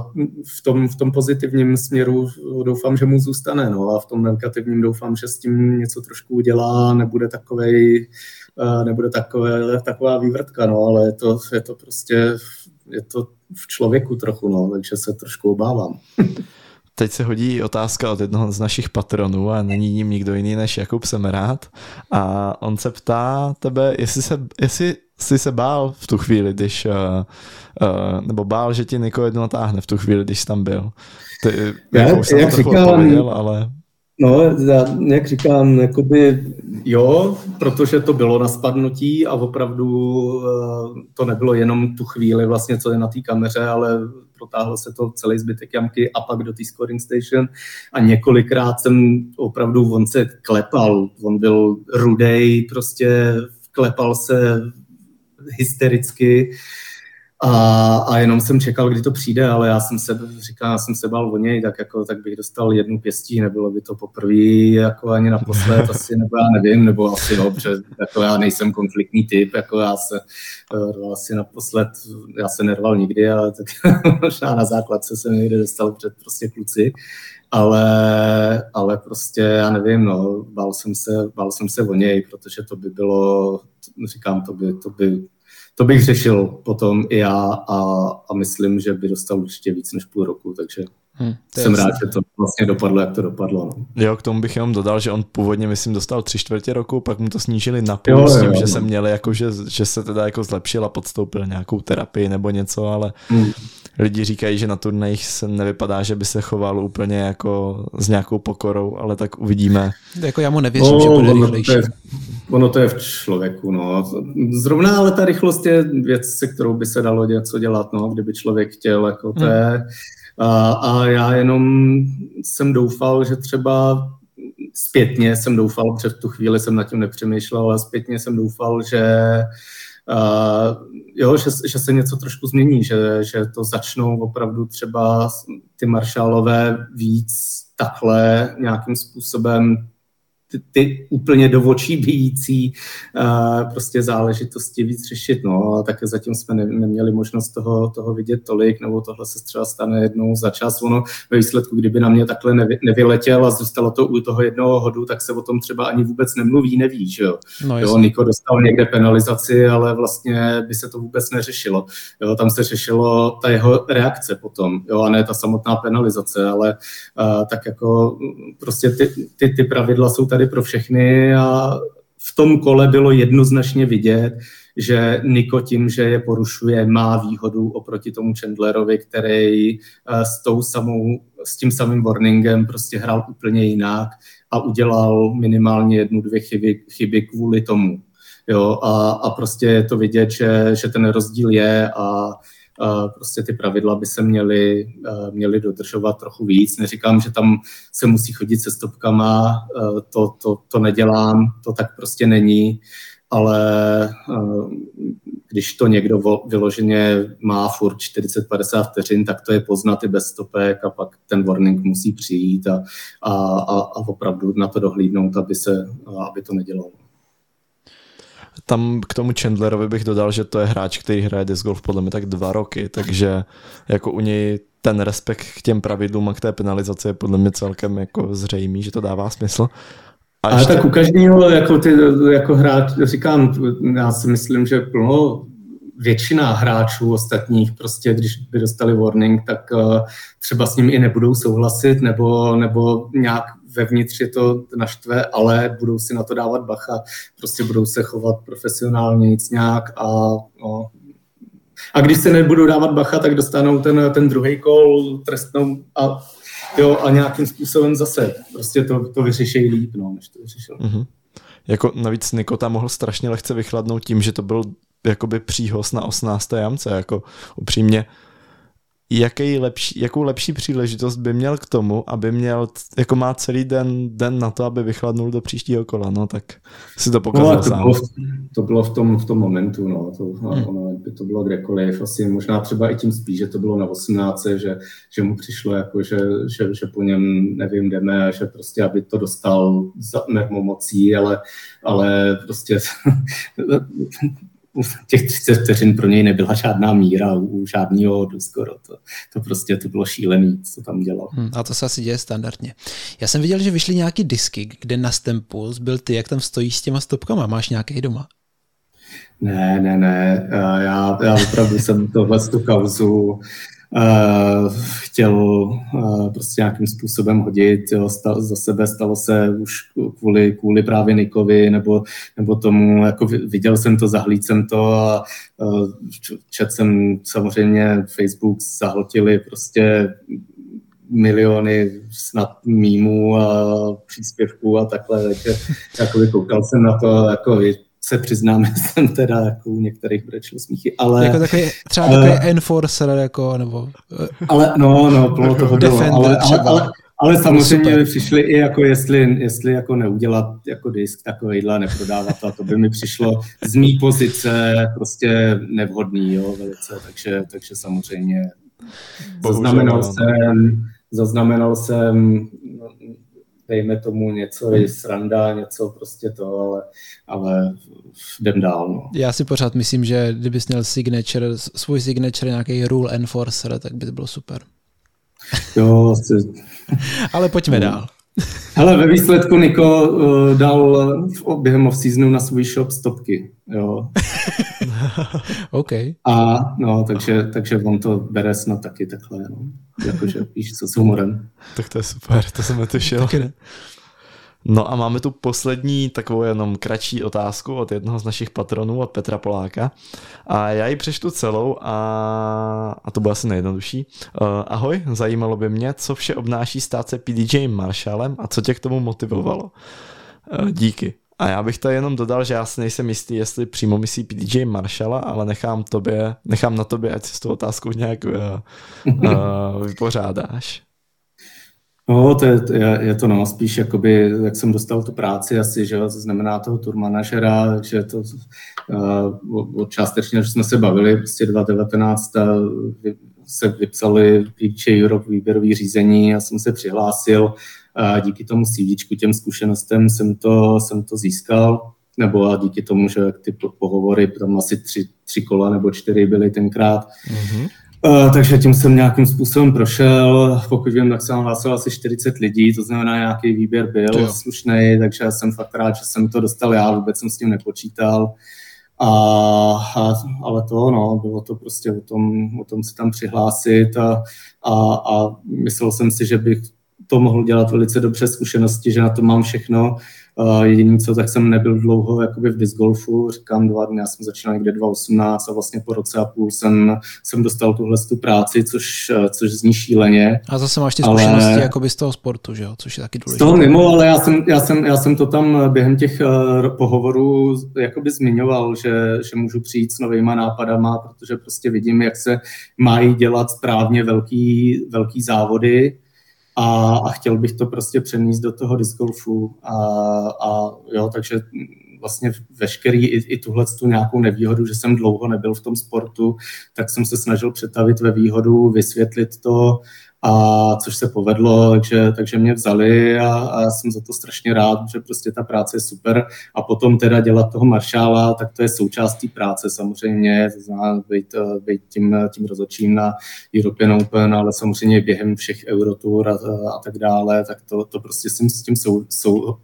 v, tom, v tom pozitivním směru doufám, že mu zůstane, no a v tom negativním doufám, že s tím něco trošku udělá, nebude takovej, nebude takové, taková vývrtka, no, ale je to, je to prostě, je to v člověku trochu, no, takže se trošku obávám. Teď se hodí otázka od jednoho z našich patronů a není ním nikdo jiný než Jakub Semerát a on se ptá tebe, jestli, se, jestli jsi se bál v tu chvíli, když, uh, uh, nebo bál, že ti Niko jedno natáhne v tu chvíli, když jsi tam byl. Ty, já, jak, jak říkám, ale... No, já, jak říkám, jakoby jo, protože to bylo na spadnutí a opravdu uh, to nebylo jenom tu chvíli vlastně, co je na té kameře, ale protáhlo se to celý zbytek jamky a pak do té scoring station. A několikrát jsem opravdu, on se klepal, on byl rudej, prostě klepal se hystericky a, a jenom jsem čekal, kdy to přijde, ale já jsem se říkal, já jsem se bál o něj, tak, jako, tak bych dostal jednu pěstí, nebylo by to poprvé jako ani naposled, asi, nebo já nevím, nebo asi jo, protože jako já nejsem konfliktní typ, jako já se uh, asi naposled, já se nerval nikdy, ale tak možná na základce jsem někde dostal před prostě kluci, ale, ale prostě já nevím, no, bál jsem se, bál jsem se o něj, protože to by bylo, říkám, to by, to by to bych řešil potom i já a, a myslím, že by dostal určitě víc než půl roku, takže hmm, jsem rád, že to vlastně dopadlo, jak to dopadlo. No. Jo, k tomu bych jenom dodal, že on původně, myslím, dostal tři čtvrtě roku, pak mu to snížili na půl jo, s tím, jo, že no. se měli jako, že, že se teda jako zlepšil a podstoupil nějakou terapii nebo něco, ale hmm. Lidi říkají, že na turnajích se nevypadá, že by se choval úplně jako s nějakou pokorou, ale tak uvidíme. Jako já mu nevěřím, no, že bude rychlejší. Ono to je v člověku, no. Zrovna ale ta rychlost je věc, se kterou by se dalo něco dělat, no, kdyby člověk chtěl, jako to hmm. je. A, a já jenom jsem doufal, že třeba zpětně jsem doufal, v tu chvíli jsem nad tím nepřemýšlel, ale zpětně jsem doufal, že Uh, jo, že, že se něco trošku změní, že, že to začnou opravdu třeba ty maršálové víc takhle nějakým způsobem ty, ty úplně do očí bijící uh, prostě záležitosti víc řešit. No, a také zatím jsme ne, neměli možnost toho, toho vidět tolik, nebo tohle se třeba stane jednou za čas. Ono ve výsledku, kdyby na mě takhle nevy, nevyletěl a zůstalo to u toho jednoho hodu, tak se o tom třeba ani vůbec nemluví, neví, že jo. No, jo Niko dostal někde penalizaci, ale vlastně by se to vůbec neřešilo. Jo, tam se řešilo ta jeho reakce potom, jo, a ne ta samotná penalizace, ale uh, tak jako prostě ty, ty, ty pravidla jsou tady tady pro všechny a v tom kole bylo jednoznačně vidět, že Niko tím, že je porušuje, má výhodu oproti tomu Chandlerovi, který eh, s, tou samou, s tím samým warningem prostě hrál úplně jinak a udělal minimálně jednu, dvě chyby, chyby kvůli tomu. Jo, a, a prostě je to vidět, že, že ten rozdíl je a prostě ty pravidla by se měly, měly dodržovat trochu víc. Neříkám, že tam se musí chodit se stopkama, to, to, to nedělám, to tak prostě není, ale když to někdo vyloženě má furt 40-50 vteřin, tak to je poznat i bez stopek a pak ten warning musí přijít a, a, a, a opravdu na to dohlídnout, aby, se, aby to nedělalo. Tam k tomu Chandlerovi bych dodal, že to je hráč, který hraje disc golf podle mě tak dva roky, takže jako u něj ten respekt k těm pravidlům a k té penalizaci je podle mě celkem jako zřejmý, že to dává smysl. A Ale ještě... tak u každého jako, ty, jako hráč, říkám, já si myslím, že plno většina hráčů ostatních prostě, když by dostali warning, tak uh, třeba s ním i nebudou souhlasit nebo, nebo nějak vevnitř je to naštve, ale budou si na to dávat bacha, prostě budou se chovat profesionálně, nic nějak a no, a když se nebudou dávat bacha, tak dostanou ten, ten druhý kol trestnou a, jo, a nějakým způsobem zase prostě to, to vyřešejí líp, no, než to vyřešil. Mm-hmm. Jako navíc Nikota mohl strašně lehce vychladnout tím, že to byl jakoby příhoz na 18. jamce, jako upřímně jaký lepší, jakou lepší příležitost by měl k tomu, aby měl, jako má celý den, den na to, aby vychladnul do příštího kola, no tak si to pokazal no, to sám. Bylo, to bylo v tom, v tom momentu, no, to, hmm. ono, by to bylo kdekoliv, asi možná třeba i tím spíš, že to bylo na 18, že, že mu přišlo jako, že, že, že po něm, nevím, jdeme a že prostě, aby to dostal za mocí, ale, ale prostě těch 30 vteřin pro něj nebyla žádná míra u žádného hodu skoro. To, to prostě to bylo šílený, co tam dělal. Hmm, a to se asi děje standardně. Já jsem viděl, že vyšly nějaký disky, kde na Stempus byl ty, jak tam stojíš s těma stopkama. Máš nějaký doma? Ne, ne, ne. Já, já opravdu jsem tohle tu kauzu uh, chtěl uh, prostě nějakým způsobem hodit. Jo. Stal, za sebe stalo se už kvůli, kvůli právě Nikovi nebo, nebo tomu, jako viděl jsem to, zahlíd jsem to a uh, čet jsem samozřejmě Facebook zahltili prostě miliony snad mýmů a příspěvků a takhle, takže jako koukal jsem na to, jako se přiznám, jsem teda jako u některých brečel smíchy, ale... Jako takový, třeba takový uh, enforcer, jako, nebo... Ale, no, no, plno toho bylo, ale, ale, ale, ale samozřejmě by přišli i jako jestli, jestli jako neudělat jako disk takovýhle, neprodávat to, a to by mi přišlo z mý pozice prostě nevhodný, jo, velice, takže, takže samozřejmě zaznamenal no. jsem, zaznamenal jsem dejme tomu něco je sranda, něco prostě to, ale, ale jdem dál. No. Já si pořád myslím, že kdybys měl signature, svůj signature nějaký rule enforcer, tak by to bylo super. Jo, asi... ale pojďme no. dál. Ale ve výsledku Niko uh, dal v, během off-seasonu na svůj shop stopky. Jo. OK. A no, takže, takže on to bere snad taky takhle. No. Jakože víš co, s humorem. Tak to je super, to jsem netušil. No a máme tu poslední takovou jenom kratší otázku od jednoho z našich patronů, od Petra Poláka. A já ji přečtu celou a, a to bude asi nejjednodušší. Uh, ahoj, zajímalo by mě, co vše obnáší stát se PDJ Marshallem a co tě k tomu motivovalo. Uh, díky. A já bych to jenom dodal, že já si nejsem jistý, jestli přímo myslí PDJ Marshalla, ale nechám, tobě, nechám na tobě, ať si s tou otázkou nějak uh, uh, vypořádáš. No, to je, je, je to no, spíš jakoby, jak jsem dostal tu práci asi, že to znamená toho tour manažera, takže to uh, částečně, že jsme se bavili, prostě 2019 vy, se vypsali PJ Europe výběrový řízení, já jsem se přihlásil, a díky tomu CV, těm zkušenostem jsem to, jsem to získal, nebo a díky tomu, že ty pohovory, tam asi tři, tři kola nebo čtyři byly tenkrát, mm-hmm Uh, takže tím jsem nějakým způsobem prošel. Pokud vím, tak jsem hlásil asi 40 lidí, to znamená, nějaký výběr byl slušný, takže jsem fakt rád, že jsem to dostal já, vůbec jsem s tím nepočítal. A, a, ale to, no, bylo to prostě o tom, o tom se tam přihlásit a, a, a myslel jsem si, že bych to mohl dělat velice dobře zkušenosti, že na to mám všechno Uh, jediný co, tak jsem nebyl dlouho jakoby v disc golfu, říkám dva dny, já jsem začal někde 2018 a vlastně po roce a půl jsem, jsem dostal tuhle tu práci, což, což zní šíleně. A zase máš ty zkušenosti ale... jakoby z toho sportu, že jo? což je taky důležité. Z toho mimo, ale já jsem, já jsem, já jsem to tam během těch uh, pohovorů jakoby zmiňoval, že, že můžu přijít s novýma nápadama, protože prostě vidím, jak se mají dělat správně velký, velký závody, a, a chtěl bych to prostě přenést do toho disc golfu. A, a jo, takže vlastně veškerý i, i tuhle tu nějakou nevýhodu, že jsem dlouho nebyl v tom sportu, tak jsem se snažil přetavit ve výhodu, vysvětlit to a což se povedlo, takže, takže mě vzali a, a jsem za to strašně rád, že prostě ta práce je super a potom teda dělat toho maršála, tak to je součástí práce samozřejmě, to znamená být, být tím, tím rozhodčím na European Open, ale samozřejmě během všech Eurotour a, a tak dále, tak to, to prostě s tím, s tím sou, sou,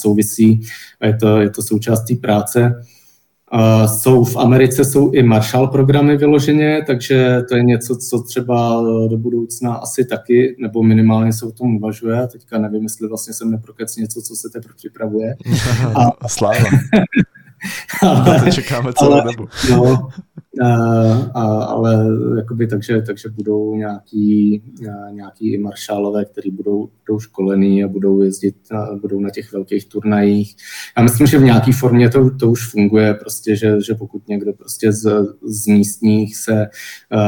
souvisí a je to, je to součástí práce. Uh, jsou v Americe jsou i Marshall programy vyloženě, takže to je něco, co třeba do budoucna asi taky, nebo minimálně se o tom uvažuje. Teďka nevím, jestli vlastně jsem neprokec něco, co se teprve připravuje. A, Sláva. ale, to čekáme celou ale, dobu. No, a, ale jakoby takže, takže budou nějaký, nějaký maršálové, kteří budou, budou školený a budou jezdit, a budou na těch velkých turnajích. Já myslím, že v nějaké formě to, to už funguje, prostě, že, že pokud někdo prostě z, z místních se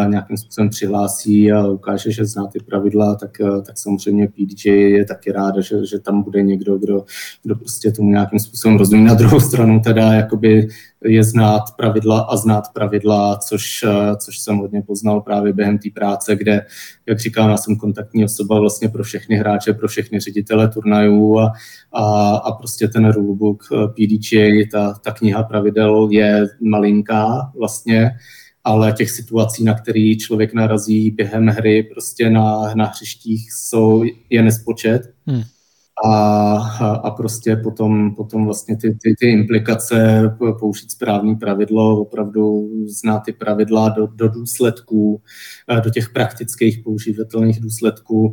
nějakým způsobem přihlásí a ukáže, že zná ty pravidla, tak, tak samozřejmě PDJ je taky ráda, že, že tam bude někdo, kdo, kdo prostě tomu nějakým způsobem rozumí. Na druhou stranu teda jakoby je znát pravidla a znát pravidla pravidla, což, uh, což jsem hodně poznal právě během té práce, kde, jak říkám, já jsem kontaktní osoba vlastně pro všechny hráče, pro všechny ředitele turnajů a, a, a prostě ten rulebook PDGA, ta, ta kniha pravidel je malinká vlastně, ale těch situací, na který člověk narazí během hry prostě na, na hřištích jsou, je nespočet. Hmm a, a prostě potom, potom vlastně ty, ty, ty implikace, použít správný pravidlo, opravdu znát ty pravidla do, do důsledků, do těch praktických používatelných důsledků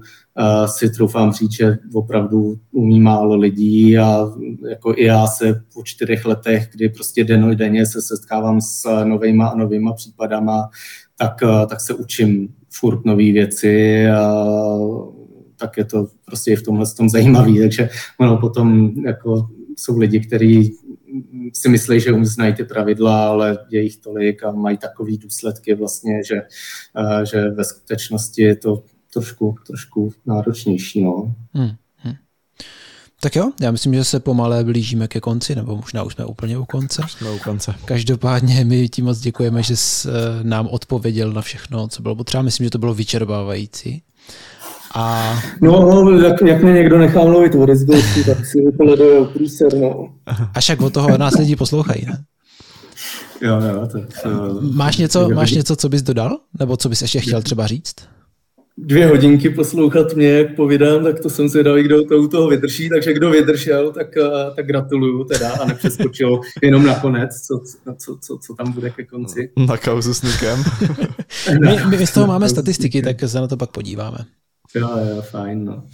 si troufám říct, že opravdu umí málo lidí a jako i já se po čtyřech letech, kdy prostě denně se setkávám s novejma a novýma případama, tak, tak se učím furt nové věci a tak je to prostě i v tomhle tom zajímavý. Takže ono potom jako jsou lidi, kteří si myslí, že znají ty pravidla, ale je jich tolik a mají takový důsledky vlastně, že, že ve skutečnosti je to trošku, trošku náročnější. No. Hmm. hmm. Tak jo, já myslím, že se pomalé blížíme ke konci, nebo možná už jsme úplně u konce. Jsme u konce. Každopádně my ti moc děkujeme, že jsi eh, nám odpověděl na všechno, co bylo potřeba. Myslím, že to bylo vyčerpávající. A... No, jak, jak mě někdo nechá mluvit o Rizgolsku, tak si vypoleduje průser, no. A však od toho nás lidi poslouchají, ne? Jo, jo, tak... Uh, máš, něco, máš něco, co bys dodal? Nebo co bys ještě chtěl třeba říct? Dvě hodinky poslouchat mě, jak povídám, tak to jsem zvědavý, kdo to u toho vydrží, takže kdo vydržel, tak, eh, tak gratuluju teda a nepřeskočil jenom nakonec, co, co, co, co tam bude ke konci. Na kauzu s Nikem. my, my z toho máme statistiky, tak se na to pak podíváme. Jo, jo, fajn, no.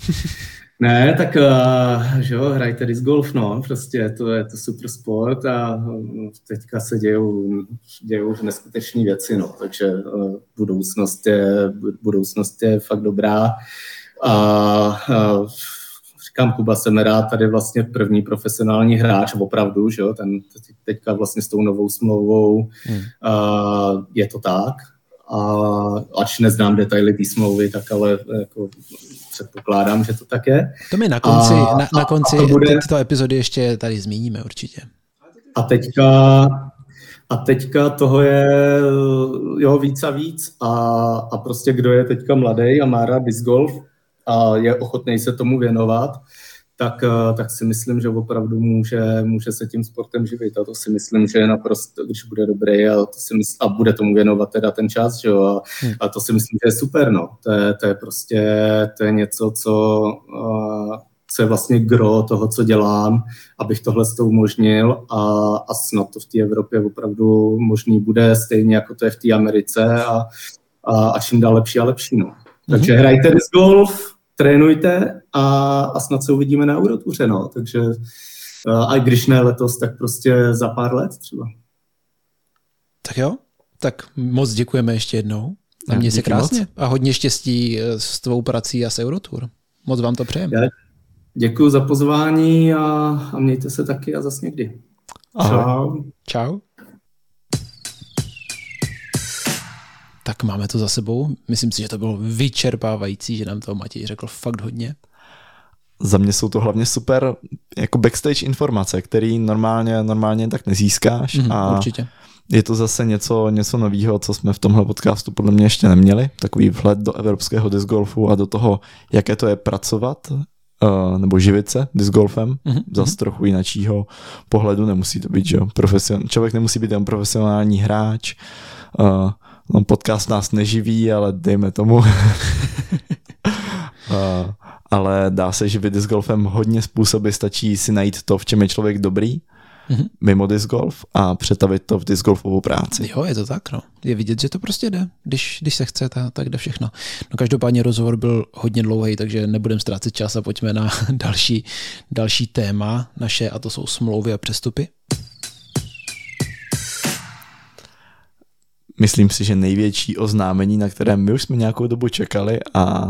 Ne, tak uh, že jo, hrajte disc golf, no, prostě to je to super sport a hm, teďka se dějou, dějou neskutečné věci, no, takže uh, budoucnost, je, budoucnost je fakt dobrá a uh, říkám, Kuba Semera tady vlastně první profesionální hráč, opravdu, že jo, ten teďka vlastně s tou novou smlouvou hmm. uh, je to tak, a ač neznám detaily té smlouvy, tak ale jako předpokládám, že to tak je. To my na konci, a, na, na konci to bude... této epizody ještě tady zmíníme určitě. A teďka, a teďka toho je jo, víc a víc a, a prostě kdo je teďka mladý a má rád disc golf a je ochotný se tomu věnovat, tak, eh, tak si myslím, že opravdu může, může se tím sportem živit. A to si myslím, že je naprosto, když bude dobrý a, to si mysl, a bude tomu věnovat teda ten čas, že jo, a, hmm. a to si myslím, že je super, no. To je, to je prostě, to je něco, co, uh, co je vlastně gro toho, co dělám, abych tohle s tou umožnil a, a snad to v té Evropě opravdu možný bude, stejně jako to je v té Americe a, a, a čím dál lepší a lepší, no. Takže hmm. hrajte golf, trénujte a, a snad se uvidíme na Eurotuře, no. Takže a když ne letos, tak prostě za pár let třeba. Tak jo, tak moc děkujeme ještě jednou. A mě se krásně. Moc. A hodně štěstí e, s tvou prací a s Eurotour. Moc vám to přejeme. Děkuji za pozvání a, a mějte se taky a zase někdy. Ahoj. Čau. Čau. Tak máme to za sebou. Myslím si, že to bylo vyčerpávající, že nám to Matěj řekl fakt hodně. Za mě jsou to hlavně super jako backstage informace, který normálně, normálně tak nezískáš. Mm, a určitě. Je to zase něco, něco nového, co jsme v tomhle podcastu podle mě ještě neměli. Takový vhled do evropského disc golfu a do toho, jaké to je pracovat Uh, nebo živit se disc golfem, mm-hmm. zase trochu jináčího pohledu, nemusí to být, že profesion... člověk nemusí být jen profesionální hráč, uh, No, podcast nás neživí, ale dejme tomu. uh, ale dá se živit disc golfem hodně způsoby, stačí si najít to, v čem je člověk dobrý, mm-hmm. mimo disc golf a přetavit to v disc golfovou práci. Jo, je to tak, no. Je vidět, že to prostě jde. Když, když se chce, tak, tak jde všechno. No každopádně rozhovor byl hodně dlouhý, takže nebudeme ztrácet čas a pojďme na další, další téma naše a to jsou smlouvy a přestupy. Myslím si, že největší oznámení, na které my už jsme nějakou dobu čekali a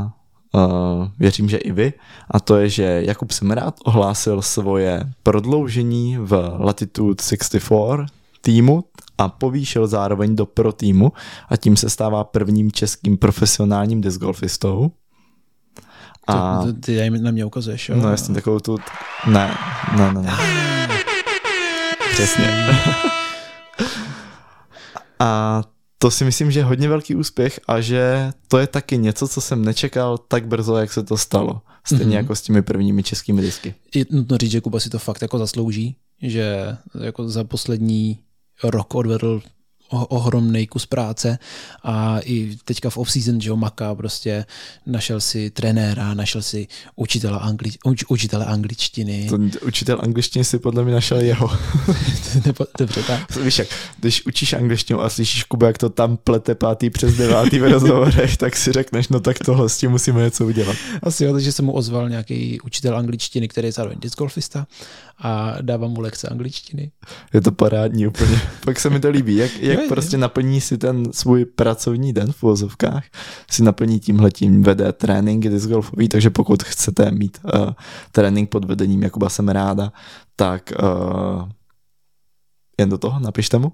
uh, věřím, že i vy, a to je, že Jakub Semrát ohlásil svoje prodloužení v Latitude 64 týmu a povýšil zároveň do pro týmu a tím se stává prvním českým profesionálním discgolfistou. A... To, ty na mě ukazuješ, jo? No jasně, takovou tu... Ne, ne, ne, ne. Přesně. A to si myslím, že je hodně velký úspěch a že to je taky něco, co jsem nečekal tak brzo, jak se to stalo. Stejně mm-hmm. jako s těmi prvními českými disky. Je nutno říct, že Kuba si to fakt jako zaslouží, že jako za poslední rok odvedl ohromný kus práce a i teďka v off-season, že maká, prostě našel si trenéra, našel si učitele, angli, uč, učitele angličtiny. To učitel angličtiny si podle mě našel jeho. Dobře, tak. Víš jak, když učíš angličtinu a slyšíš Kuba, jak to tam plete pátý přes devátý v rozhovorech, tak si řekneš, no tak tohle s tím musíme něco udělat. Asi jo, takže se mu ozval nějaký učitel angličtiny, který je zároveň discgolfista a dávám mu lekce angličtiny. Je to parádní úplně. Pak se mi to líbí, jak, jak je, prostě je. naplní si ten svůj pracovní den v vozovkách, si naplní tímhletím, vede tréninky disc golfový, takže pokud chcete mít uh, trénink pod vedením Jakuba ráda, tak uh, jen do toho, napište mu.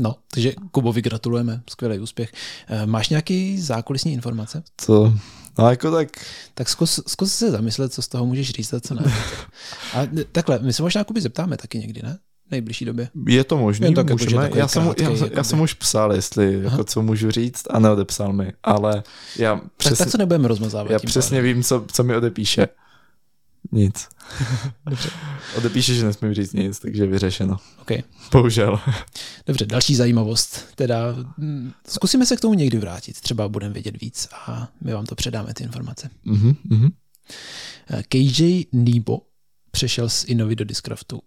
No, takže Kubovi gratulujeme, skvělý úspěch. Eh, máš nějaký zákulisní informace? Co? No jako tak... Tak zkus, zkus se zamyslet, co z toho můžeš říct a co ne. A takhle, my se možná Kuby zeptáme taky někdy, ne? Nejbližší době. Je to možné, tak jako, můžeme. Já, jsem, já, já jsem už psal, jestli jako co můžu říct a neodepsal mi, ale já přesně... Tak, tak co nebudeme rozmazávat. Já přesně pádem. vím, co, co mi odepíše. Nic. Dobře. Odepíše, že nesmím říct nic, takže vyřešeno. Okay. Bohužel. Dobře, další zajímavost. Teda mm, zkusíme se k tomu někdy vrátit. Třeba budeme vědět víc a my vám to předáme, ty informace. Mm-hmm, mm-hmm. KJ Nebo přešel z Innovy do Discraftu.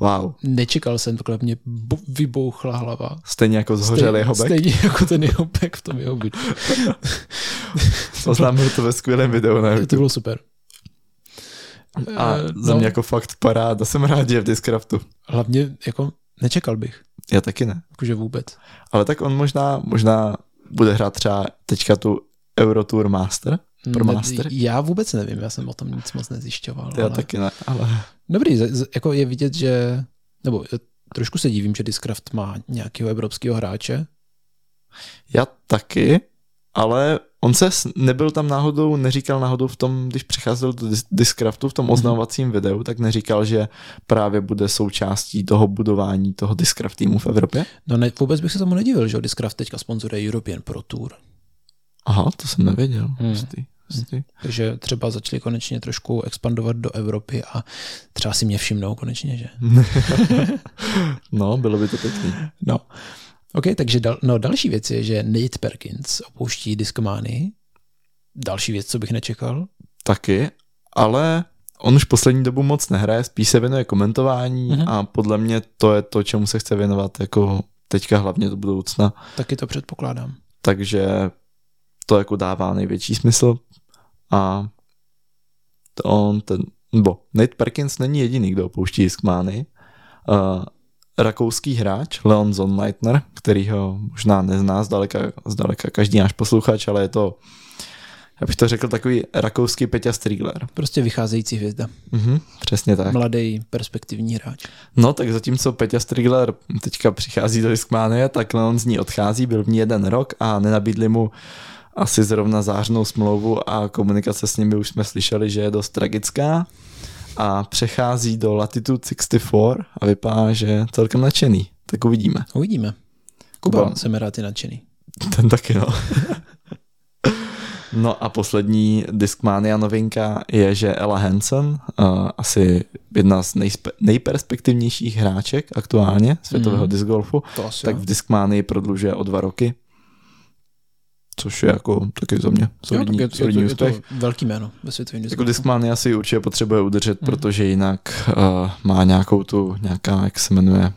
Wow. Nečekal jsem, takhle mě vybouchla hlava. Stejně jako zhořel jeho back? Stejně jako ten jeho back v tom jeho videu. Oznámil to ve skvělém videu na YouTube. To bylo super. A uh, za no, mě jako fakt paráda, jsem rád, že v Discraftu. Hlavně jako nečekal bych. Já taky ne. Jakože vůbec. Ale tak on možná, možná bude hrát třeba teďka tu Eurotour Master, pro ne, Master. Já vůbec nevím, já jsem o tom nic moc nezjišťoval. Já ale... taky ne, ale... Dobrý, jako je vidět, že, nebo trošku se divím, že Discraft má nějakého evropského hráče. Já taky, ale on se nebyl tam náhodou, neříkal náhodou v tom, když přicházel do Discraftu v tom mhm. oznamovacím videu, tak neříkal, že právě bude součástí toho budování toho Discraft týmu v Evropě? No ne, vůbec bych se tomu nedivil, že Discraft teďka sponzoruje European Pro Tour. Aha, to jsem nevěděl. Hmm. Hustý. Takže třeba začali konečně trošku expandovat do Evropy a třeba si mě všimnou konečně, že? no, bylo by to pěkný. No. OK, takže dal, no, další věc je, že Nate Perkins opouští Discmany. Další věc, co bych nečekal. Taky, ale on už poslední dobu moc nehraje, spíš se věnuje komentování mm-hmm. a podle mě to je to, čemu se chce věnovat jako teďka hlavně do budoucna. Taky to předpokládám. Takže to jako dává největší smysl a to on ten, bo Nate Perkins není jediný, kdo opouští Discmany. Uh, rakouský hráč Leon Zonleitner, který ho možná nezná zdaleka, zdaleka každý náš posluchač, ale je to já bych to řekl takový rakouský Peťa Strigler. Prostě vycházející hvězda. Mhm, přesně tak. Mladý, perspektivní hráč. No, tak zatímco Peťa Strigler teďka přichází do Discmania, tak Leon z ní odchází, byl v ní jeden rok a nenabídli mu asi zrovna zářnou smlouvu a komunikace s nimi už jsme slyšeli, že je dost tragická a přechází do Latitude 64 a vypadá, že celkem nadšený. Tak uvidíme. Uvidíme. Kuba, Kuba jsem rád je nadšený. Ten taky, no. no a poslední Discmania novinka je, že Ella Hansen, uh, asi jedna z nejspe- nejperspektivnějších hráček aktuálně světového mm. disc golfu, tak v Discmanii prodlužuje o dva roky což je jako taky za mě solidní, jo, tak je, solidní je, to, úspěch. Je to velký jméno ve světovém Jako Discmania asi určitě potřebuje udržet, hmm. protože jinak uh, má nějakou tu, nějaká, jak se jmenuje,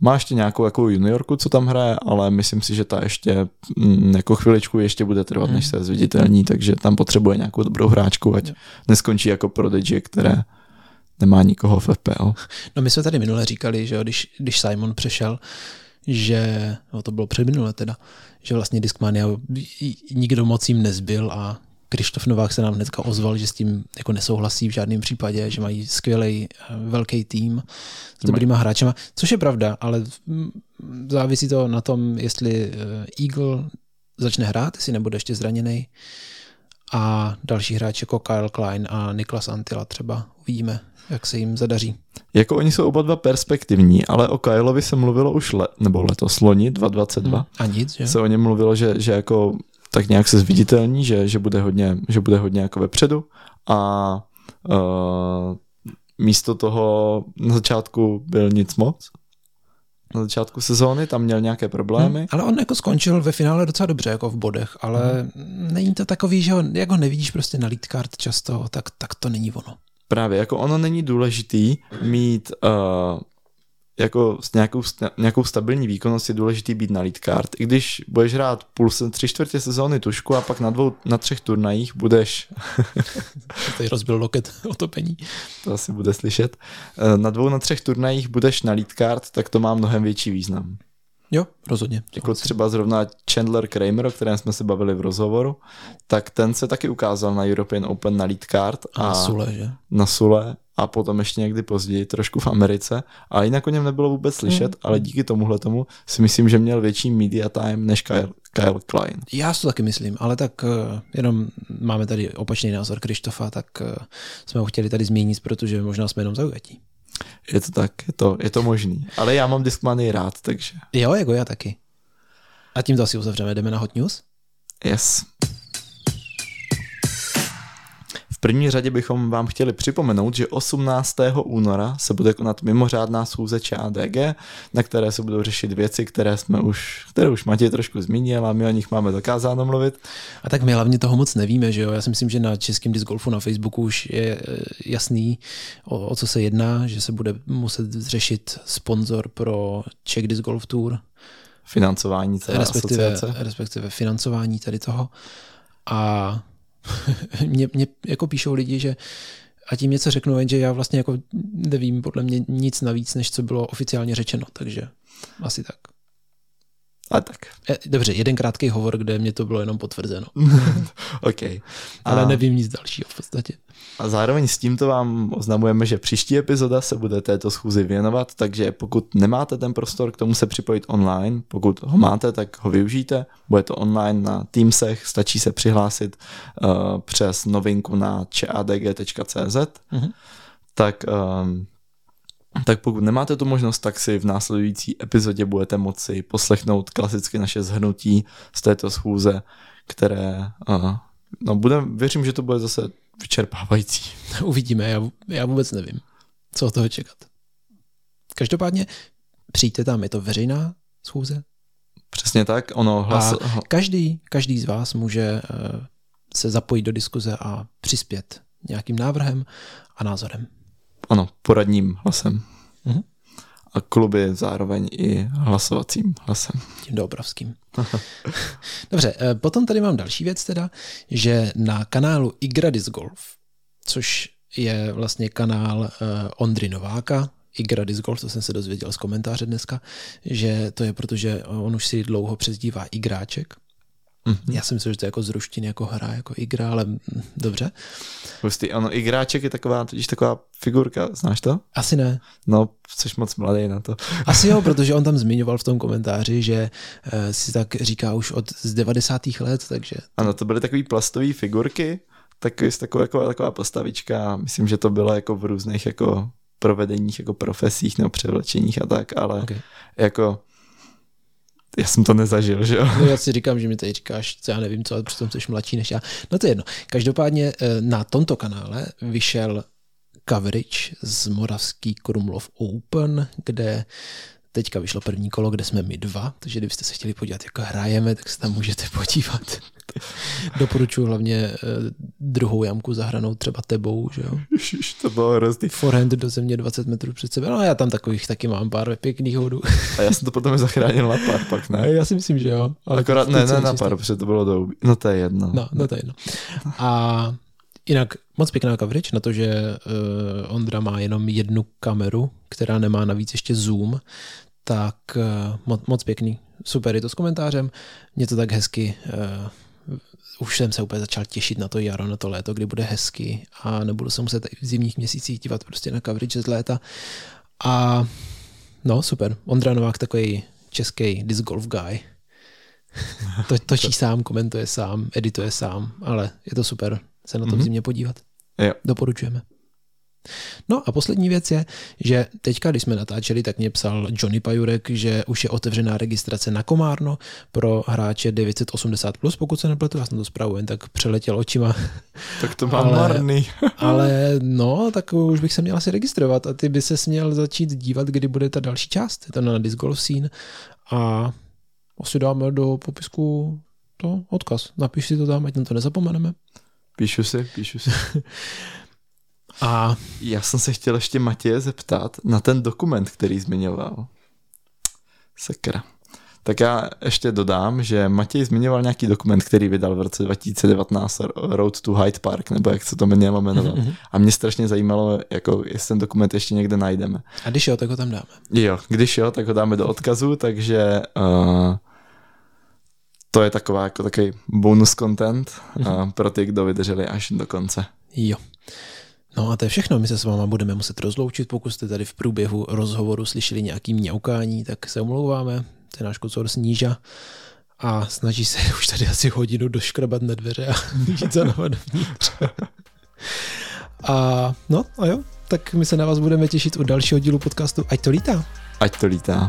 má ještě nějakou jako juniorku, co tam hraje, ale myslím si, že ta ještě mm, jako chviličku ještě bude trvat, hmm. než se zviditelní, takže tam potřebuje nějakou dobrou hráčku, ať jo. neskončí jako Prodigy, které nemá nikoho v FPL. No my jsme tady minule říkali, že jo, když, když Simon přešel, že, no to bylo předminule teda, že vlastně Discmania nikdo moc jim nezbyl a Krištof Novák se nám hnedka ozval, že s tím jako nesouhlasí v žádném případě, že mají skvělý eh, velký tým s dobrýma hráčema, což je pravda, ale závisí to na tom, jestli eh, Eagle začne hrát, jestli nebude ještě zraněný a další hráči jako Kyle Klein a Niklas Antila třeba. Uvidíme, jak se jim zadaří. Jako oni jsou oba dva perspektivní, ale o Kylovi se mluvilo už le, nebo letos loni 2022. Hmm. A nic, že? Se o něm mluvilo, že, že jako tak nějak se zviditelní, že, že, bude hodně, že bude hodně jako vepředu a uh, místo toho na začátku byl nic moc. Na začátku sezóny tam měl nějaké problémy. Hmm, ale on jako skončil ve finále docela dobře jako v bodech, ale hmm. není to takový, že ho, jak ho nevidíš prostě na lead card často, tak, tak to není ono. Právě, jako ono není důležitý mít uh, jako s nějakou, nějakou stabilní výkonnost je důležitý být na lead card. I když budeš hrát půl, tři čtvrtě sezóny tušku a pak na dvou, na třech turnajích budeš... Tady rozbil loket otopení. To asi bude slyšet. Eh, na dvou, na třech turnajích budeš na lead card, tak to má mnohem větší význam. Jo, rozhodně. Jako třeba zrovna Chandler Kramer, o kterém jsme se bavili v rozhovoru, tak ten se taky ukázal na European Open na lead card. A, a na Sule, že? Na Sule a potom ještě někdy později trošku v Americe a jinak o něm nebylo vůbec slyšet, mm. ale díky tomuhle tomu si myslím, že měl větší media time než Kyle, Kyle Klein. Já si to taky myslím, ale tak uh, jenom máme tady opačný názor Krištofa, tak uh, jsme ho chtěli tady změnit, protože možná jsme jenom zaujatí. Je to tak, je to, je to možný. Ale já mám Discmany rád, takže. Jo, jako já taky. A tím to asi uzavřeme. Jdeme na Hot News? Yes. V první řadě bychom vám chtěli připomenout, že 18. února se bude konat mimořádná schůze ČADG, na které se budou řešit věci, které jsme už, které už Matěj trošku zmínil a my o nich máme dokázáno mluvit. A tak my hlavně toho moc nevíme, že jo? Já si myslím, že na českém disc golfu na Facebooku už je eh, jasný, o, o co se jedná, že se bude muset řešit sponzor pro Czech Disc Golf Tour. Financování celé respektive, asociace. respektive financování tady toho. A mě, mě jako píšou lidi, že a tím něco řeknu, jenže já vlastně jako nevím podle mě nic navíc, než co bylo oficiálně řečeno, takže asi tak. A tak. E, dobře, jeden krátký hovor, kde mě to bylo jenom potvrzeno. OK. Ale a... nevím nic dalšího v podstatě. A zároveň s tímto vám oznamujeme, že příští epizoda se bude této schůzi věnovat, takže pokud nemáte ten prostor k tomu se připojit online, pokud ho máte, tak ho využijte. Bude to online na Teamsech, stačí se přihlásit uh, přes novinku na čadg.cz. Mm-hmm. Tak um, tak pokud nemáte tu možnost, tak si v následující epizodě budete moci poslechnout klasicky naše zhrnutí z této schůze, které, uh, no budem, věřím, že to bude zase vyčerpávající. Uvidíme, já, já vůbec nevím, co od toho čekat. Každopádně přijďte tam, je to veřejná schůze. Přesně tak, ono hlas... A každý, každý z vás může uh, se zapojit do diskuze a přispět nějakým návrhem a názorem. Ano, poradním hlasem. Mm-hmm. A kluby zároveň i hlasovacím hlasem. Tím dobrovským. Dobře, eh, potom tady mám další věc teda, že na kanálu Igra Disc Golf, což je vlastně kanál uh, Ondry Nováka, Igra Disc Golf, to jsem se dozvěděl z komentáře dneska, že to je proto, že on už si dlouho přezdívá Igráček, Mm-hmm. Já si myslím, že to je jako z ruštiny, jako hra, jako igra, ale mm, dobře. Hustý, ano, igráček je taková, totiž taková figurka, znáš to? Asi ne. No, jsi moc mladý na to. Asi jo, protože on tam zmiňoval v tom komentáři, že uh, si tak říká už od z 90. let, takže... Ano, to byly takové plastové figurky, takový, taková, taková, taková postavička, myslím, že to bylo jako v různých jako provedeních, jako profesích nebo převlečeních a tak, ale okay. jako já jsem to nezažil, že jo? No já si říkám, že mi tady říkáš, co já nevím co, ale přitom jsi mladší než já. No to je jedno. Každopádně eh, na tomto kanále vyšel coverage z Moravský Krumlov Open, kde teďka vyšlo první kolo, kde jsme my dva, takže kdybyste se chtěli podívat, jak hrajeme, tak se tam můžete podívat. Doporučuji hlavně uh, druhou jamku zahranou třeba tebou, že jo? Ježiš, to bylo hrozný. Forehand do země 20 metrů před sebe. No já tam takových taky mám pár pěkných hodů. A já jsem to potom zachránil na pár pak, ne? Já si myslím, že jo. Ale Akorát ne, ne na pár, protože to bylo do No to je jedno. No, no to je jedno. A Jinak moc pěkná coverage na to, že uh, Ondra má jenom jednu kameru, která nemá navíc ještě zoom, tak uh, moc, moc pěkný. Super, je to s komentářem, mě to tak hezky uh, už jsem se úplně začal těšit na to jaro, na to léto, kdy bude hezky a nebudu se muset v zimních měsících dívat prostě na coverage z léta. A no, super. Ondra Novák, takový český disc golf guy. To, točí sám, komentuje sám, edituje sám, ale je to super se na to v mhm. zimě podívat. Jo. Doporučujeme. No a poslední věc je, že teďka, když jsme natáčeli, tak mě psal Johnny Pajurek, že už je otevřená registrace na Komárno pro hráče 980+, plus, pokud se nepletu, já jsem to zprávu jen tak přeletěl očima. Tak to má ale, marný. ale no, tak už bych se měl asi registrovat a ty by se směl začít dívat, kdy bude ta další část. Je to na Disc Golf Scene a asi dáme do popisku to odkaz. Napiš si to tam, ať to nezapomeneme. Píšu si, píšu si. A já jsem se chtěl ještě Matěje zeptat na ten dokument, který zmiňoval. Sekra. Tak já ještě dodám, že Matěj zmiňoval nějaký dokument, který vydal v roce 2019 Road to Hyde Park, nebo jak se to mělo jmenovat. Mm-hmm. A mě strašně zajímalo, jako jestli ten dokument ještě někde najdeme. A když jo, tak ho tam dáme. Jo, když jo, tak ho dáme do odkazu, takže uh, to je taková jako takový bonus content uh, pro ty, kdo vydrželi až do konce. Jo. No a to je všechno. My se s váma budeme muset rozloučit. Pokud jste tady v průběhu rozhovoru slyšeli nějaký mňaukání, tak se omlouváme. To je náš kocor sníža a snaží se už tady asi hodinu doškrabat na dveře a jít za náma dovnitř. a no a jo, tak my se na vás budeme těšit u dalšího dílu podcastu Ať to lítá. Ať to lítá.